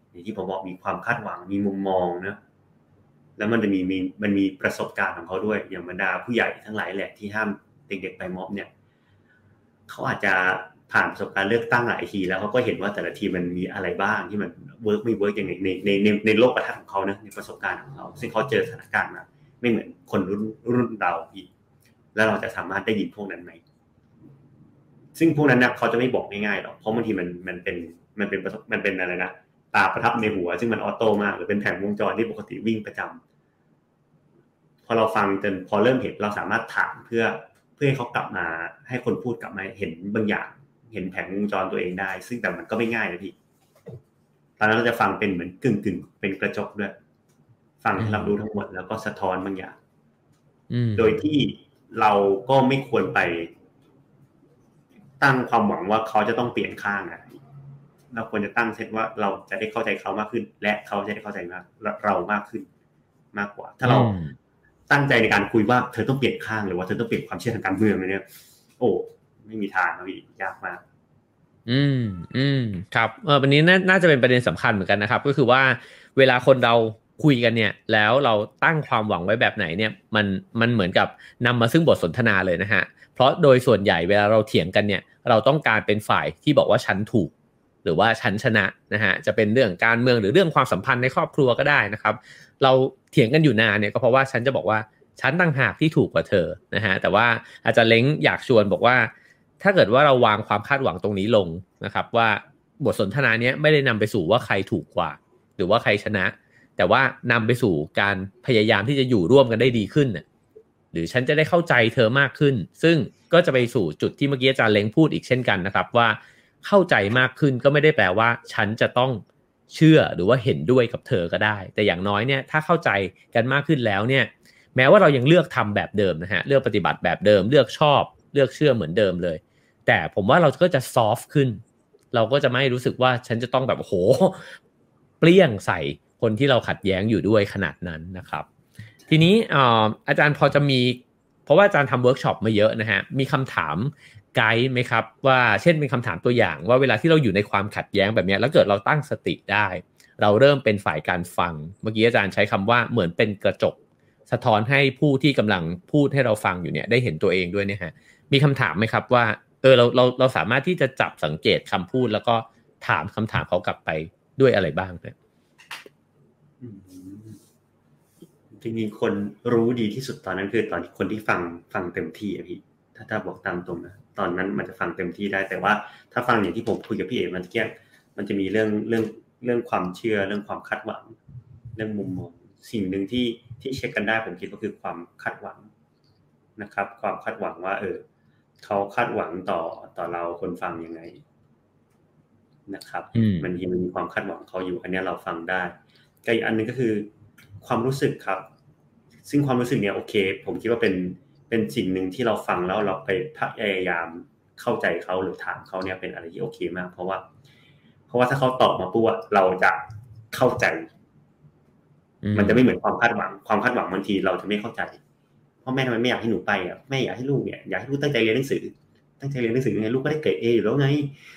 [SPEAKER 2] อย่างที่ผมบอกมีความคาดหวังมีมุมมองนะแล้วมันจะมีมีมันมีประสบการณ์ของเขาด้วย อย่างบรรดาผู้ใหญ่ทั้งหลายแหละที่ห้ามเด็กๆไปม็อบเนี่ยเขาอาจจะ ผ่านประสบการณ์เลือกตั้งหลายทีแล้วเขาก็เห็นว่าแต่ละทีมันมีอะไรบ้างที่มันwork ไม่ work อย่างในในในในโลกทัศน์ของเขานะในประสบการณ์ของเขา ซึ่งเขาเจอสถานการณ์มาไม่เหมือนคนรุ่นรุ่นเราพี่แล้วเราจะสามารถได้ยินพวกนั้นไหมซึ่งพวกนั้นนะเขาจะไม่บอกง่ายๆหรอกเพราะบางทีมันมันเป็นมันเป็นมันเป็นอะไรนะตราประทับในหัว ซึ่งมัน auto มากหรือเป็นแผงวงจรที่ปกติวิ่งประจำพอเราฟังจนพอเริ่มเห็นเราสามารถถามเพื่อเพื่อให้เขากลับมา ให้คนพูดกลับมาเห็นบางอย่าง เห็นแผงวงจรตัวเองได้ ซึ่งแต่มันก็ไม่ง่ายนะพี่ ตอนนั้นเราจะฟังเป็นเหมือนกึ่งกึ่งเป็นกระจกด้วย ฟังให้รับรู้ทั้งหมดแล้วก็สะท้อนบางอย่างโดยที่เราก็ไม่ควรไป ตั้งความหวังว่าเขาจะต้องเปลี่ยนข้างนะเราควรจะตั้งเซตว่าเราจะได้เข้าใจเขามากขึ้น และเขาจะได้เข้าใจมากเรามากขึ้นมากกว่า ถ้าเราตั้งใจในการคุยว่าเธอต้องเปลี่ยนข้างหรือว่าเธอต้องเปลี่ยนความเชื่อทางการเมืองเนี่ยโอ้ ไม่มีทางนะพี่ยากมาก
[SPEAKER 1] อืม อืม ครับ เออวันนี้น่าจะเป็นประเด็นสำคัญเหมือนกันนะครับ ก็คือว่าเวลาคนเราคุยกันเนี่ย แล้วเราตั้งความหวังไว้แบบไหนเนี่ย มัน มันเหมือนกับนำมาซึ่งบทสนทนาเลยนะฮะ เพราะโดยส่วนใหญ่เวลาเราเถียงกันเนี่ย เราต้องการเป็นฝ่ายที่บอกว่าฉันถูก หรือว่าฉันชนะนะฮะ จะเป็นเรื่องการเมืองหรือเรื่องความสัมพันธ์ในครอบครัวก็ได้นะครับ เราเถียงกันอยู่นานเนี่ยก็เพราะว่าฉันจะบอกว่าฉันต่างหากที่ถูกกว่าเธอนะฮะแต่ว่าอาจารย์เล้งอยากชวนบอกว่า ถ้าเกิดว่าเราวางความคาดหวังตรงนี้ลงนะครับ ว่าบทสนทนานี้ไม่ได้นำไปสู่ว่าใครถูกกว่า หรือว่าใครชนะ แต่ว่านำไปสู่การพยายามที่จะอยู่ร่วมกันได้ดีขึ้นหรือฉันจะได้เข้าใจเธอมากขึ้น ซึ่งก็จะไปสู่จุดที่เมื่อกี้อาจารย์เล้งพูดอีกเช่นกันนะครับ ว่าเข้าใจมากขึ้นก็ไม่ได้แปลว่า ฉันจะต้องเชื่อหรือว่าเห็นด้วยกับเธอก็ได้ แต่อย่างน้อยเนี่ยถ้าเข้าใจกันมากขึ้นแล้วเนี่ย แม้ว่าเรายังเลือกทำแบบเดิมนะฮะเลือกปฏิบัติแบบเดิม เลือกชอบ เลือกเชื่อเหมือนเดิมเลย แต่ผมว่าเราก็จะ soft ขึ้น เราก็จะไม่รู้สึกว่าฉันจะต้องแบบโหเปรี้ยงใส่คนที่เราขัดแย้งอยู่ด้วยขนาดนั้นนะครับ ทีนี้อาจารย์พอจะมี เพราะว่าอาจารย์ทำเวิร์กช็อปมาเยอะนะฮะมีคำถามไกด์ไหมครับ ว่าเช่นเป็นคำถามตัวอย่าง ว่าเวลาที่เราอยู่ในความขัดแย้งแบบนี้แล้วเกิดเราตั้งสติได้ เราเริ่มเป็นฝ่ายการฟัง เมื่อกี้อาจารย์ใช้คำว่าเหมือนเป็นกระจก สะท้อนให้ผู้ที่กำลังพูดให้เราฟังอยู่เนี่ยได้เห็นตัวเองด้วยเนี่ยฮะมีคำถามไหมครับว่า เออเราเราเราสามารถที่จะจับสังเกตคำพูดแล้วก็ถามคำถามเขากลับไปด้วยอะไรบ้างเนี่ย
[SPEAKER 2] จริงๆคนรู้ดีที่สุดตอนนั้นคือ ตอนที่คนที่ฟังฟังเต็มที่อะพี่ถ้าถ้าบอกตามตรงนะตอนนั้นมันจะฟังเต็มที่ได้ แต่ว่าถ้าฟังอย่างที่ผมคุยกับพี่เอกมันเกี้ยมันจะมีเรื่องเรื่องเรื่องความเชื่อ เรื่องความคาดหวัง เรื่องมุมมองสิ่งหนึ่งที่ที่เช็คกันได้ผมคิดก็คือความคาดหวังนะครับ ความคาดหวังว่า เออ เขาคาดหวังต่อต่อเราคนฟังยังไง นะครับมันมีมันมีความคาดหวังเขาอยู่ อันนี้เราฟังได้ก็อีกอันนึงก็คือ ความรู้สึกครับ ซึ่งความรู้สึกเนี้ยโอเค ผมคิดว่าเป็นเป็นสิ่งหนึ่งที่เราฟังแล้วเราไปพยายามเข้าใจเขาหรือถามเขาเนี่ยเป็นอะไรที่โอเคมาก เพราะว่า เพราะว่าถ้าเขาตอบมาปุ๊บเราจะเข้าใจ มันจะไม่เหมือนความคาดหวัง ความคาดหวังบางทีเราจะไม่เข้าใจ พ่อแม่ทำไมไม่อยากให้หนูไปอะแม่อยากให้ลูกเนี่ยอยากให้ลูกตั้งใจเรียนหนังสือ ตั้งใจเรียนหนังสือไงลูกก็ได้เกรดเออยู่แล้วไง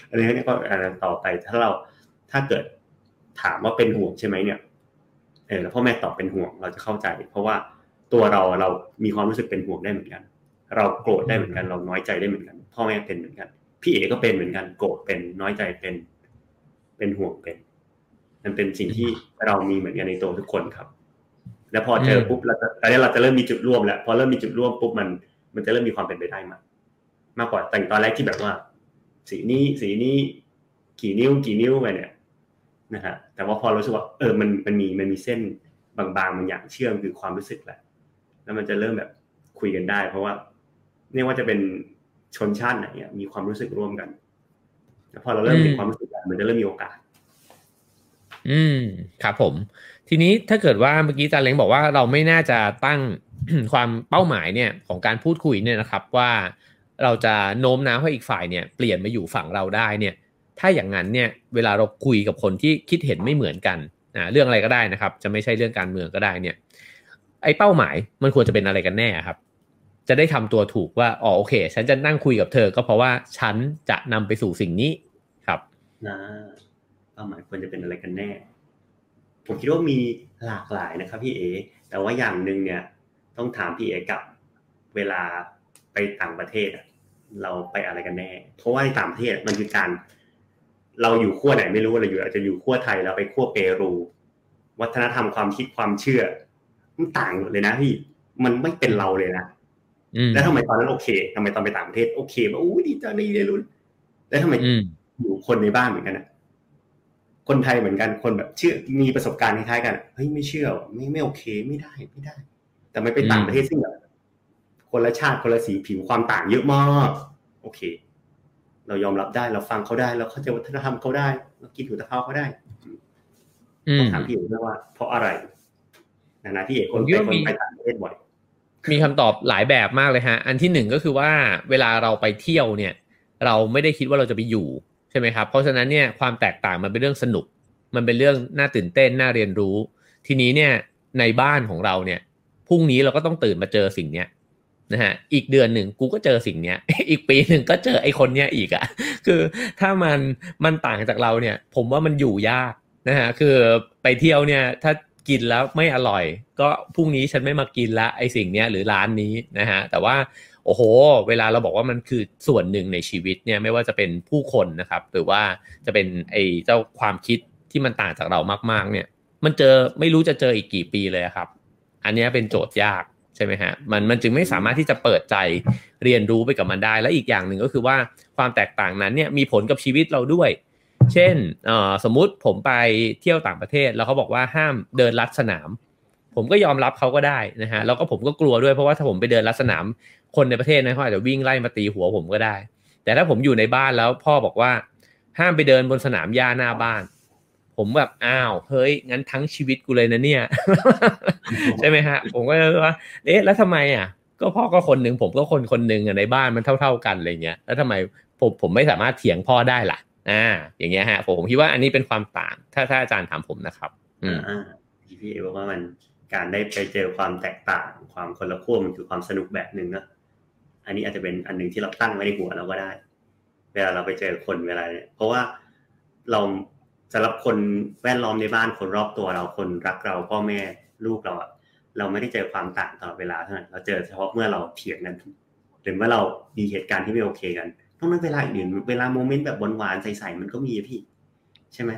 [SPEAKER 2] อะไรเงี้ยก็อะไรต่อไปถ้าเราถ้าเกิดถามว่าเป็นห่วงใช่ไหมเนี่ยเออแล้วพ่อแม่ตอบเป็นห่วงเราจะเข้าใจ เพราะว่าตัวเราเรามีความรู้สึกเป็นห่วงได้เหมือนกัน เราโกรธได้เหมือนกัน เราน้อยใจได้เหมือนกัน พ่อแม่เป็นเหมือนกัน พี่เอก็เป็นเหมือนกัน โกรธเป็นน้อยใจเป็น เป็นห่วงเป็น มันเป็นสิ่งที่เรามีเหมือนกันในตัวทุกคนครับ แล้วพอเจอปุ๊บเราจะตอนนี้เราจะเริ่มมีจุดร่วมแล้วพอเริ่มมีจุดร่วมปุ๊บมัน มันจะเริ่มมีความเป็นไปได้มากมากกว่าแต่ตอนแรกที่แบบว่า สีนี้สีนี้กี่นิ้วกี่นิ้วไปเนี่ยนะฮะแต่ว่าพอรู้สึกว่าเออมันมันมีมันมีเส้นบางๆบางอย่างเชื่อมคือความรู้สึกแหละ แล้วมันจะเริ่มแบบคุยกันได้ เพราะว่าไม่ว่าจะเป็นชนชาติไหนมีความรู้สึกร่วมกันแล้วพอเราเริ่มมีความรู้สึกกันมันจะเริ่มมีโอกาส
[SPEAKER 1] อืมครับผม ทีนี้ถ้าเกิดว่าเมื่อกี้จาเล้งบอกว่าเราไม่น่าจะตั้งความเป้าหมายเนี่ยของการพูดคุยเนี่ยนะครับว่าเราจะโน้มน้าวให้อีกฝ่ายเนี่ยเปลี่ยนมาอยู่ฝั่งเราได้เนี่ยถ้าอย่างนั้นเนี่ยเวลาเราคุยกับคนที่คิดเห็นไม่เหมือนกันอ่าเรื่องอะไรก็ได้นะครับ จะไม่ใช่เรื่องการเมืองก็ได้เนี่ยไอ้เป้าหมายมันควรจะเป็นอะไรกันแน่ครับ จะได้ทำตัวถูกว่าอ๋อโอเค ฉันจะนั่งคุยกับเธอ ก็เพราะว่าฉันจะนำไปสู่สิ่งนี้ครับ
[SPEAKER 2] นะเป้าหมายควรจะเป็นอะไรกันแน่ ผมคิดว่ามีหลากหลายนะครับพี่เอ แต่ว่าอย่างหนึ่งเนี่ยต้องถามพี่เอกับเวลาไปต่างประเทศเราไปอะไรกันแน่ เพราะว่าในต่างประเทศมันคือการ เราอยู่ขั้วไหนไม่รู้เราอยู่อาจจะอยู่ขั้วไทยเราไปขั้วเปรู วัฒนธรรมความคิดความเชื่อมันต่างเลยนะพี่มันไม่เป็นเราเลยนะแล้วทำไมตอนนั้นโอเคทำไมตอนไปต่างประเทศโอเคว่าอู้ดีจังเลยเลยรุนแล้วทำไมอยู่คนในบ้านเหมือนกันอะ คนไทยเหมือนกันคนแบบเชื่อมีประสบการณ์คล้ายๆกันเฮ้ยไม่เชื่อไม่ไม่โอเคไม่ได้ไม่ได้ แต่ไม่ไปต่างประเทศซึ่งแบบคนละชาติคนละสีผิวความต่างเยอะมากโอเค เรายอมรับได้เราฟังเขาได้เราเข้าใจวัฒนธรรมเขาได้เราคิดถึงตะเขาเขาได้ต้องถามพี่เอกว่า เพราะอะไรนะนะพี่เอกคนไปคนไปต่างประเทศบ่อย
[SPEAKER 1] มีคำตอบหลายแบบมากเลยฮะ อันที่หนึ่งก็คือว่าเวลาเราไปเที่ยวเนี่ย เราไม่ได้คิดว่าเราจะไปอยู่ ช่ไหมครับเพราะฉะนั้นเนี่ยความแตกต่างมันเป็นเรื่องสนุก มันเป็นเรื่องน่าตื่นเต้นน่าเรียนรู้ ทีนี้เนี่ยในบ้านของเราเนี่ยพรุ่งนี้เราก็ต้องตื่นมาเจอสิ่งเนี้ยนะฮะอีกเดือนหนึ่งกูก็เจอสิ่งเนี้ย อีกปีหนึ่งก็เจอไอ้คนเนี้ยอีกอะ่ะคือถ้ามันมันต่างจากเราเนี่ย ผมว่ามันอยู่ยากนะฮะคือไปเที่ยวเนี่ยถ้ากินแล้วไม่อร่อย ก็พรุ่งนี้ฉันไม่มากินละไอ้สิ่งเนี้ยหรือร้านนี้นะฮะแต่ว่า โอ้โห เวลาเราบอกว่ามันคือส่วนหนึ่งในชีวิตเนี่ยไม่ว่าจะเป็นผู้คนนะครับ หรือว่าจะเป็นไอ้เจ้าความคิดที่มันต่างจากเรามาก ๆ เนี่ย มันเจอไม่รู้จะเจออีกกี่ปีเลยครับ อันนี้เป็นโจทย์ยากใช่ไหมฮะมันมันจึงไม่สามารถที่จะเปิดใจเรียนรู้ไปกับมันได้ และอีกอย่างหนึ่งก็คือว่าความแตกต่างนั้นเนี่ยมีผลกับชีวิตเราด้วย เช่นสมมุติผมไปเที่ยวต่างประเทศแล้วเขาบอกว่าห้ามเดินลัดสนาม ผมก็ยอมรับเขาก็ได้นะฮะแล้วก็ผมก็กลัวด้วยเพราะว่าถ้าผมไปเดินลัดสนามคนในประเทศนะเขาอาจจะวิ่งไล่มาตีหัวผมก็ได้ แต่ถ้าผมอยู่ในบ้านแล้วพ่อบอกว่า ห้ามไปเดินบนสนามหญ้าหน้าบ้าน ผมแบบอ้าวเฮ้ยงั้นทั้งชีวิตกูเลยนะเนี่ย ใช่ไหมฮะ ผมก็เลยว่าเอ๊ะแล้วทำไมอะ ก็พ่อก็คนหนึ่งผมก็คนคนหนึ่งในบ้านมันเท่า ๆกันอะไรเงี้ยแล้วทำไมผมผมไม่สามารถเถียงพ่อได้ล่ะอ่า อย่างเงี้ยฮะ ผมคิดว่าอันนี้เป็นความต่าง ถ้าถ้าอาจารย์ถามผมนะครับ
[SPEAKER 2] อ่าพี่เอบอกว่ามัน การได้ไปเจอความแตกต่าง ความคนละขั้วมันคือความสนุกแบบหนึ่งนะอันนี้อาจจะเป็นอันหนึ่งที่เราตั้งไว้ในหัวเราก็ได้ เวลาเราไปเจอคนเวลาเนี่ยเพราะว่าเราสำหรับคนแวดล้อมในบ้านคนรอบตัวเราคนรักเราพ่อแม่ลูกเราอะเราไม่ได้เจอความต่างตลอดเวลาเท่านั้นเราเจอเฉพาะเมื่อเราเถียงกันหรือเมื่อเรามีเหตุการณ์ที่ไม่โอเคกันตรงนั้นเวลาอื่นเวลาโมเมนต์แบบหวานๆใสๆมันก็มีพี่ ใช่ไหม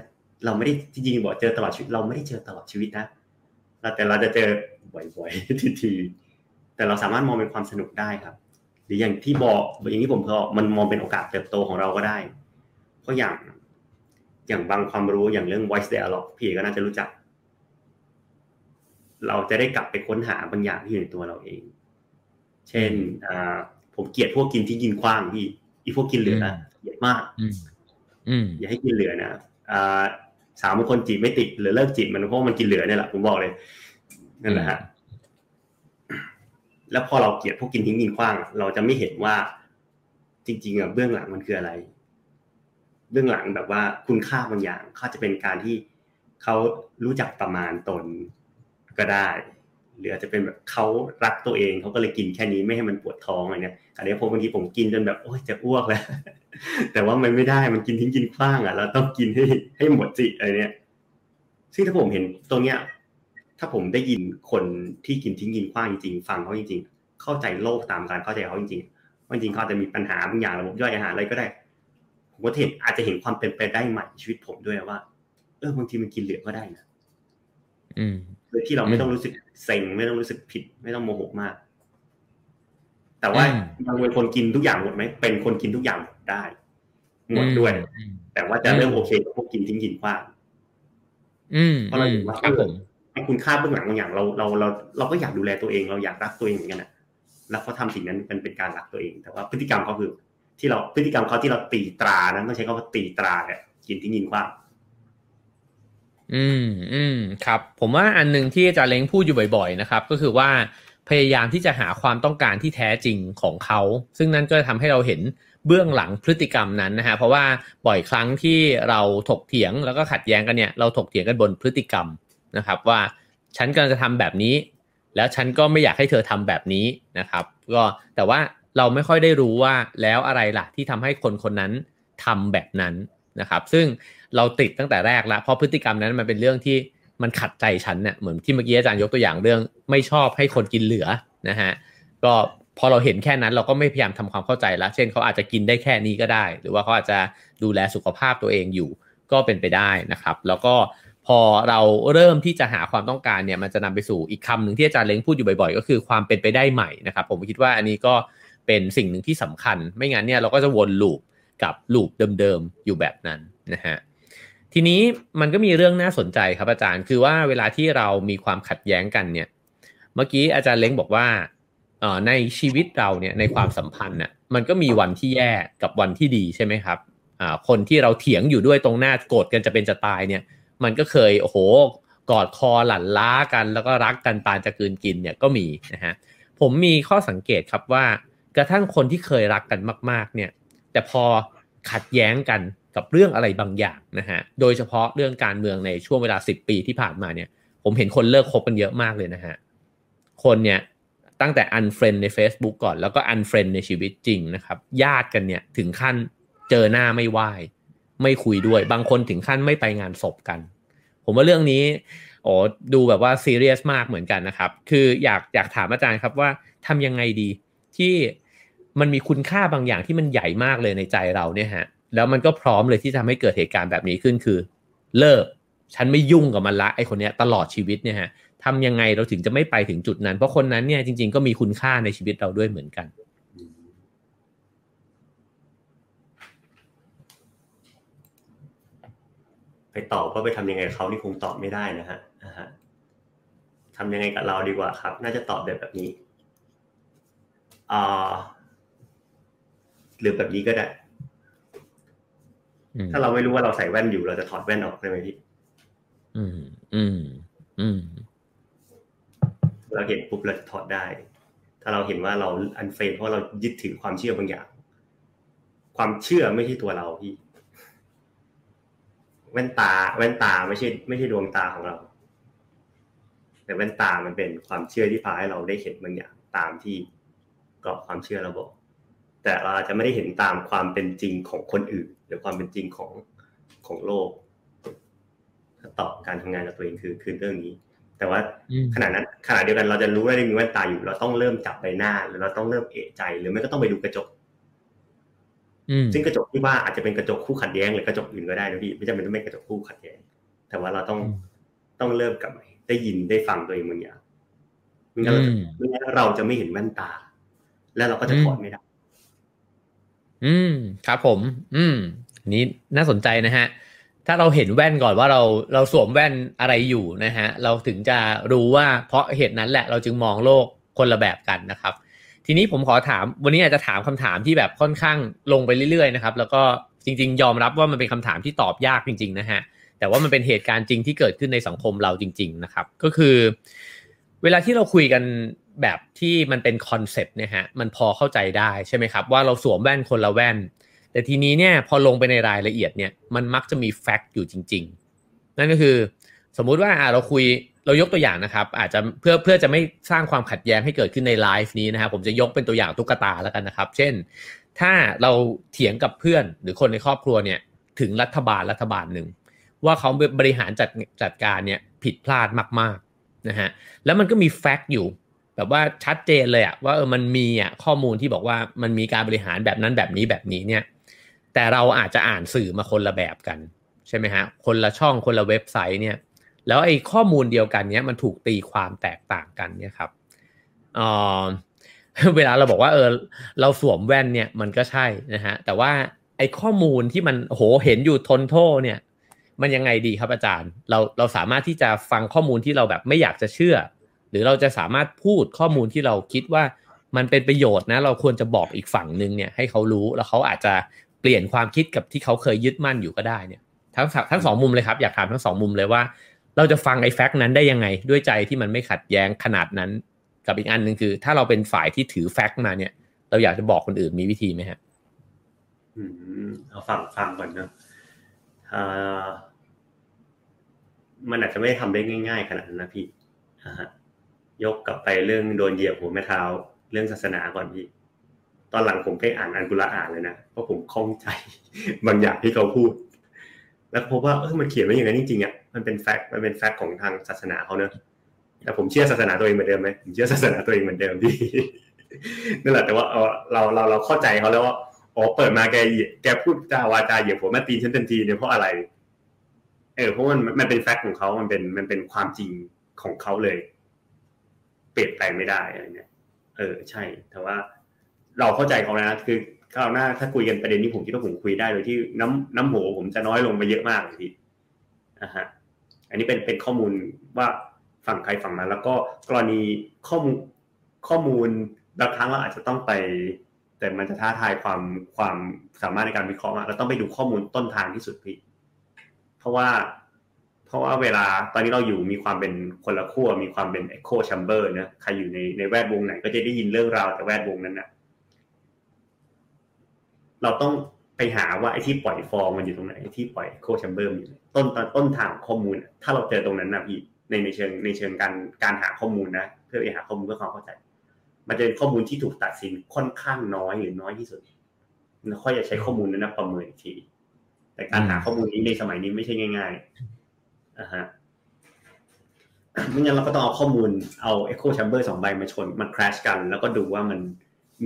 [SPEAKER 2] เราไม่ได้จริงๆบอกเจอตลอดชีวิตเราไม่ได้เจอตลอดชีวิตนะ แต่เราจะเจอบ่อยๆทีๆแต่เราสามารถมองเป็นความสนุกได้ครับ หรืออย่างที่บอกอย่างที่ผมเคยมันมองเป็นโอกาสเติบโตของเราก็ได้ เพราะอย่างอย่างบางความรู้อย่างเรื่อง voice dialogue พี่ก็น่าจะรู้จัก เราจะได้กลับไปค้นหาบางอย่างที่อยู่ในตัวเราเอง เช่นผมเกลียดพวกกินที่กินคว้างพี่อีพวกกินเหลือเกลียดมากอย่าให้กินเหลือนะ สาวบางคนจีบไม่ติดหรือเลิกจีบมันเพราะมันกินเหลือเนี่ยแหละผมบอกเลยนั่นแหละฮะแล้วพอเราเกลียดพวกกินทิ้งกินขว้าง เราจะไม่เห็นว่า จริง ๆอะเบื้องหลังมันคืออะไร เบื้องหลังแบบว่าคุณค่าบางอย่างเขาจะเป็นการที่เขารู้จักประมาณตนก็ได้ หรืออาจจะเป็นแบบเขารักตัวเองเขาก็เลยกินแค่นี้ไม่ให้มันปวดท้องอะไรเงี้ยอันนี้ผมบางทีผมกินจนแบบโอ้ยจะอ้วกแล้ว แต่ว่ามันไม่ได้มันกินทิ้งกินคว้างอะเราต้องกินให้ให้หมดจิอะไรเนี้ยซึ่งถ้าผมเห็นตรงเนี้ย ถ้าผมได้ยินคนที่กินทิ้งกินคว้างจริงๆฟังเขาจริง ๆ เข้าใจโลกตามการเข้าใจเขาจริงๆจริงเขาจะมีปัญหาบางอย่างระบบย่อยอาหารอะไรก็ได้ ผมก็เห็นอาจจะเห็นความเป็นไปได้ใหม่ชีวิตผมด้วยว่าเออบางทีมันกินเหลือก็ได้นะ โดยที่เราไม่ต้องรู้สึกเซ็งไม่ต้องรู้สึกผิด ไม่ต้องโมโหมาก แต่ว่าบางคนกินทุกอย่างหมดไหมเป็นคนกินทุกอย่างหมดได้หมดด้วย แต่ว่าจะเริ่มโอเคกับพวกกินทิ้งกินขว้างเพราะเราเห็นว่าคุณค่าเบื้องหลังบางอย่างเราเราเราเราก็อยากดูแลตัวเองเราอยากรักตัวเองเหมือนกันนะแล้วเขาทาสิ่งนั้นมันเป็นการรักตัวเอง แต่ว่าพฤติกรรมเขาคือ ที่เราพฤติกรรมเขาที่เราตีตรานั้นต้องใช้คำว่าตีตราเนี่ยกินทิ้งกินขว้าง
[SPEAKER 1] อืมอืมครับ ผมว่าอันหนึ่งที่อาจารย์เล้งพูดอยู่บ่อย ๆ นะครับ ก็คือว่าพยายามที่จะหาความต้องการที่แท้จริงของเขา ซึ่งนั่นก็จะทำให้เราเห็นเบื้องหลังพฤติกรรมนั้นนะฮะเพราะว่าบ่อยครั้งที่เราถกเถียงแล้วก็ขัดแย้งกันเนี่ยเราถกเถียงกันบนพฤติกรรมนะครับ ว่าฉันกำลังจะทำแบบนี้ แล้วฉันก็ไม่อยากให้เธอทำแบบนี้นะครับ ก็แต่ว่าเราไม่ค่อยได้รู้ว่าแล้วอะไรล่ะที่ทำให้คนคนนั้นทำแบบนั้นนะครับ ซึ่ง เราติดตั้งแต่แรกแล้วเพราะพฤติกรรมนั้นมันเป็นเรื่องที่มันขัดใจฉันเนี่ยเหมือนที่เมื่อกี้อาจารย์ยกตัวอย่างเรื่อง ไม่ชอบให้คนกินเหลือนะฮะก็พอเราเห็นแค่นั้นเราก็ไม่พยายามทำความเข้าใจแล้วเช่นเขาอาจจะกินได้แค่นี้ก็ได้ หรือว่าเขาอาจจะดูแลสุขภาพตัวเองอยู่ก็เป็นไปได้นะครับ แล้วก็พอเราเริ่มที่จะหาความต้องการเนี่ยมันจะนำไปสู่อีกคำหนึ่งที่อาจารย์เล้งพูดอยู่บ่อยๆ ก็คือความเป็นไปได้ใหม่นะครับ ผมคิดว่าอันนี้ก็เป็นสิ่งหนึ่งที่สำคัญ ไม่งั้นเนี่ยเราก็จะวนลูปกับลูปเดิมๆอยู่แบบนั้นนะฮะ ทีนี้มันก็มีเรื่องน่าสนใจครับอาจารย์ คือว่าเวลาที่เรามีความขัดแย้งกันเนี่ย เมื่อกี้อาจารย์เล้งบอกว่าในชีวิตเราเนี่ยในความสัมพันธ์น่ะมันก็มีวันที่แย่กับวันที่ดีใช่ไหมครับคนที่เราเถียงอยู่ด้วยตรงหน้าโกรธกันจะเป็นจะตายเนี่ย มันก็เคยโอ้โหกอดคอหลั่นล้ากัน แล้วก็รักกันปานจะกืนกินเนี่ยก็มีนะฮะผมมีข้อสังเกตครับว่า กระทั่งคนที่เคยรักกันมาก ๆ เนี่ย แต่พอขัดแย้งกัน กับเรื่องอะไรบางอย่างนะฮะ โดยเฉพาะเรื่องการเมืองในช่วงเวลาสิบปีที่ผ่านมาเนี่ย ผมเห็นคนเลิกคบกันเยอะมากเลยนะฮะ คนเนี่ยตั้งแต่ unfriend ใน Facebook ก่อนแล้วก็ unfriend ในชีวิตจริงนะครับ ญาติกันเนี่ยถึงขั้นเจอหน้าไม่ไหวไม่คุยด้วย บางคนถึงขั้นไม่ไปงานศพกัน ผมว่าเรื่องนี้โอ้ดูแบบว่าซีเรียสมากเหมือนกันนะครับ คืออยากอยากถามอาจารย์ครับว่าทำยังไงดีที่มันมีคุณค่าบางอย่างที่มันใหญ่มากเลยในใจเราเนี่ยฮะ แล้วมันก็พร้อมเลยที่ทำให้เกิดเหตุการณ์แบบนี้ขึ้นคือ เลิก ฉันไม่ยุ่งกับมันละไอคนเนี้ยตลอดชีวิตเนี่ยฮะทำยังไงเราถึงจะไม่ไปถึงจุดนั้น เพราะคนนั้นเนี่ยจริง ๆก็มีคุณค่าในชีวิตเราด้วยเหมือนกัน
[SPEAKER 2] ไปตอบว่าไปทำยังไงเขานี่คงตอบไม่ได้นะฮะนะฮะทำยังไงกับเราดีกว่าครับ น่าจะตอบแบบแบบนี้อ่าหรือแบบนี้ก็ได้ ถ้าเราไม่รู้ว่าเราใส่แว่นอยู่เราจะถอดแว่นออกได้ไหมพี่
[SPEAKER 1] อืม อืม อืม
[SPEAKER 2] เราเห็นปุ๊บเราจะถอดได้ ถ้าเราเห็นว่าเราอันเฟรนเพราะเรายึดถือความเชื่อบางอย่าง ความเชื่อไม่ใช่ตัวเราพี่ แว่นตา แว่นตาไม่ใช่ ไม่ใช่ดวงตาของเรา แต่แว่นตามันเป็นความเชื่อที่พาให้เราได้เห็นบางอย่างตามที่กรอบความเชื่อเราบอก แต่เราจะไม่ได้เห็นตามความเป็นจริงของคนอื่น หรือความเป็นจริงของของโลกถ้าตอบการทำงานกับตัวเองคือคือเรื่องนี้ แต่ว่าขณะนั้นขณะเดียวกันเราจะรู้ว่าได้มีแว่นตาอยู่ เราต้องเริ่มจับใบหน้าหรือเราต้องเริ่มเอะใจ หรือไม่ก็ต้องไปดูกระจกซึ่งกระจกที่ว่าอาจจะเป็นกระจกคู่ขัดแย้งหรือกระจกอื่นก็ได้นะพี่ไม่จำเป็นต้องเป็นกระจกคู่ขัดแย้ง แต่ว่าเราต้องต้องเริ่มกับได้ยินได้ฟังตัวเองบางอย่างไม่งั้นไม่งั้นเราจะไม่เห็นแว่นตา แล้วเราก็จะถอดไม่ได้
[SPEAKER 1] อืมครับผม อืมนี้น่าสนใจนะฮะ ถ้าเราเห็นแว่นก่อนว่าเราเราสวมแว่นอะไรอยู่นะฮะ เราถึงจะรู้ว่าเพราะเหตุนั้นแหละเราจึงมองโลกคนละแบบกันนะครับ ทีนี้ผมขอถามวันนี้อาจจะถามคำถามที่แบบค่อนข้างลงไปเรื่อยๆนะครับ แล้วก็จริง ๆ ยอมรับว่ามันเป็นคำถามที่ตอบยากจริง ๆ นะฮะแต่ว่ามันเป็นเหตุการณ์จริงที่เกิดขึ้นในสังคมเราจริง ๆ นะครับ ก็คือ เวลาที่เราคุยกันแบบที่มันเป็น concept เนี่ยฮะมันพอเข้าใจได้ใช่ไหมครับ ว่าเราสวมแว่นคนละแว่น แต่ทีนี้เนี่ยพอลงไปในรายละเอียดเนี่ยมันมักจะมี fact อยู่จริง ๆ นั่นก็คือ สมมุติว่าเราคุยเรายกตัวอย่างนะครับ อาจจะเพื่อเพื่อจะไม่สร้างความขัดแย้งให้เกิดขึ้นในไลฟ์นี้นะครับผมจะยกเป็นตัวอย่างตุ๊กตาแล้วกันนะครับ เช่น ถ้าเราเถียงกับเพื่อนหรือคนในครอบครัวเนี่ยถึงรัฐบาลรัฐบาลหนึ่งว่าเขาบริหารจัดจัดการเนี่ยผิดพลาดมาก นะฮะแล้วมันก็มีแฟกต์อยู่ แบบว่าชัดเจนเลยอะว่าเออมันมีอะข้อมูลที่บอกว่ามันมีการบริหารแบบนั้นแบบนี้แบบนี้เนี่ย แต่เราอาจจะอ่านสื่อมาคนละแบบกันใช่ไหมฮะคนละช่องคนละเว็บไซต์เนี่ย แล้วไอ้ข้อมูลเดียวกันเนี้ยมันถูกตีความแตกต่างกันเนี่ยครับเออเวลาเราบอกว่าเออเราสวมแว่นเนี่ยมันก็ใช่นะฮะแต่ว่าไอ้ข้อมูลที่มันโหเห็นอยู่ทนโทษเนี่ย มันยังไงดีครับอาจารย์ เราเราสามารถที่จะฟังข้อมูลที่เราแบบไม่อยากจะเชื่อ หรือเราจะสามารถพูดข้อมูลที่เราคิดว่ามันเป็นประโยชน์นะ เราควรจะบอกอีกฝั่งหนึ่งเนี่ยให้เขารู้แล้วเขาอาจจะเปลี่ยนความคิดกับที่เขาเคยยึดมั่นอยู่ก็ได้เนี่ยทั้งทั้งสองมุมเลยครับอยากถามทั้งสองมุมเลยว่า เราจะฟังไอ้แฟกต์นั้นได้ยังไง ด้วยใจที่มันไม่ขัดแย้งขนาดนั้น กับอีกอันหนึ่งคือ ถ้าเราเป็นฝ่ายที่ถือแฟกต์มาเนี่ย เราอยากจะบอกคนอื่นมีวิธีไหมฮะ
[SPEAKER 2] อืมเอาฟังฟังก่อนนะ มันอาจจะไม่ได้ทำได้ง่าย ๆ ขนาดนั้นนะพี่ยกกลับไปเรื่องโดนเหยียบหัวแม่เท้า เรื่องศาสนาก่อนพี่ ตอนหลังผมไปอ่านอันกุลอ่านเลยนะเพราะผมคล่องใจ บางอย่างที่เขาพูด แล้วพบว่าเออมันเขียนไว้อย่างนั้นจริงๆอะมันเป็นแฟกต์มันเป็นแฟกต์ของทางศาสนาเขาเนอะแต่ผมเชื่อศาสนาตัวเองเหมือนเดิมไหมผมเชื่อศาสนาตัวเองเหมือนเดิมพี่นั่นแหละแต่ว่าเราเราเราเข้าใจเขาแล้วว่า อ๋อเปิดมาแกแกพูดจาวาจาเหยียบหัวแม่ตีนฉันทันทีเนี่ยเพราะอะไร เออเพราะมันมันเป็นแฟกต์ของเขามันเป็นมันเป็นความจริงของเขาเลย เปลี่ยนแปลงไม่ได้อะไรเงี้ยเออใช่ แต่ว่าเราเข้าใจเขานะคือคราวหน้าถ้าคุยกันประเด็นนี้ผมคิดว่าผมคุยได้โดยที่น้ำน้ำโหผมจะน้อยลงไปเยอะมากเลยพี่นะฮะอันนี้เป็นเป็นข้อมูลว่าฝั่งใครฝั่งมันแล้วก็กรณีข้อมูลข้อมูลบางครั้งเราอาจจะต้องไป แต่มันจะท้าทายความความสามารถในการวิเคราะห์เราต้องไปดูข้อมูลต้นทางที่สุดพี่ เพราะว่า เพราะว่าเวลาตอนนี้เราอยู่มีความเป็นคนละขั้วมีความเป็น echo chamber นะใครอยู่ในในแวดวงไหน ก็จะได้ยินเรื่องราวจากแวดวงนั้นนะเราต้องไปหาว่าไอ้ที่ปล่อยฟองมันอยู่ตรงไหนไอ้ที่ปล่อยโคแชมเบอร์อยู่ต้นตอนต้นทางข้อมูล ถ้าเราเจอตรงนั้นนะพี่ในในเชิงในเชิงการการหาข้อมูลนะ เพื่อไปหาข้อมูลเพื่อความเข้าใจ มันจะเป็นข้อมูลที่ถูกตัดสินค่อนข้างน้อยหรือน้อยที่สุดแล้วค่อยจะใช้ข้อมูลนั้นนะประเมินอีกที แต่การหาข้อมูลนี้ในสมัยนี้ไม่ใช่ง่ายๆอ่าฮะไม่งั้นเราก็ต้องเอาข้อมูลเอา Echo Chamber สองใบมาชนมาคราชกัน แล้วก็ดูว่ามัน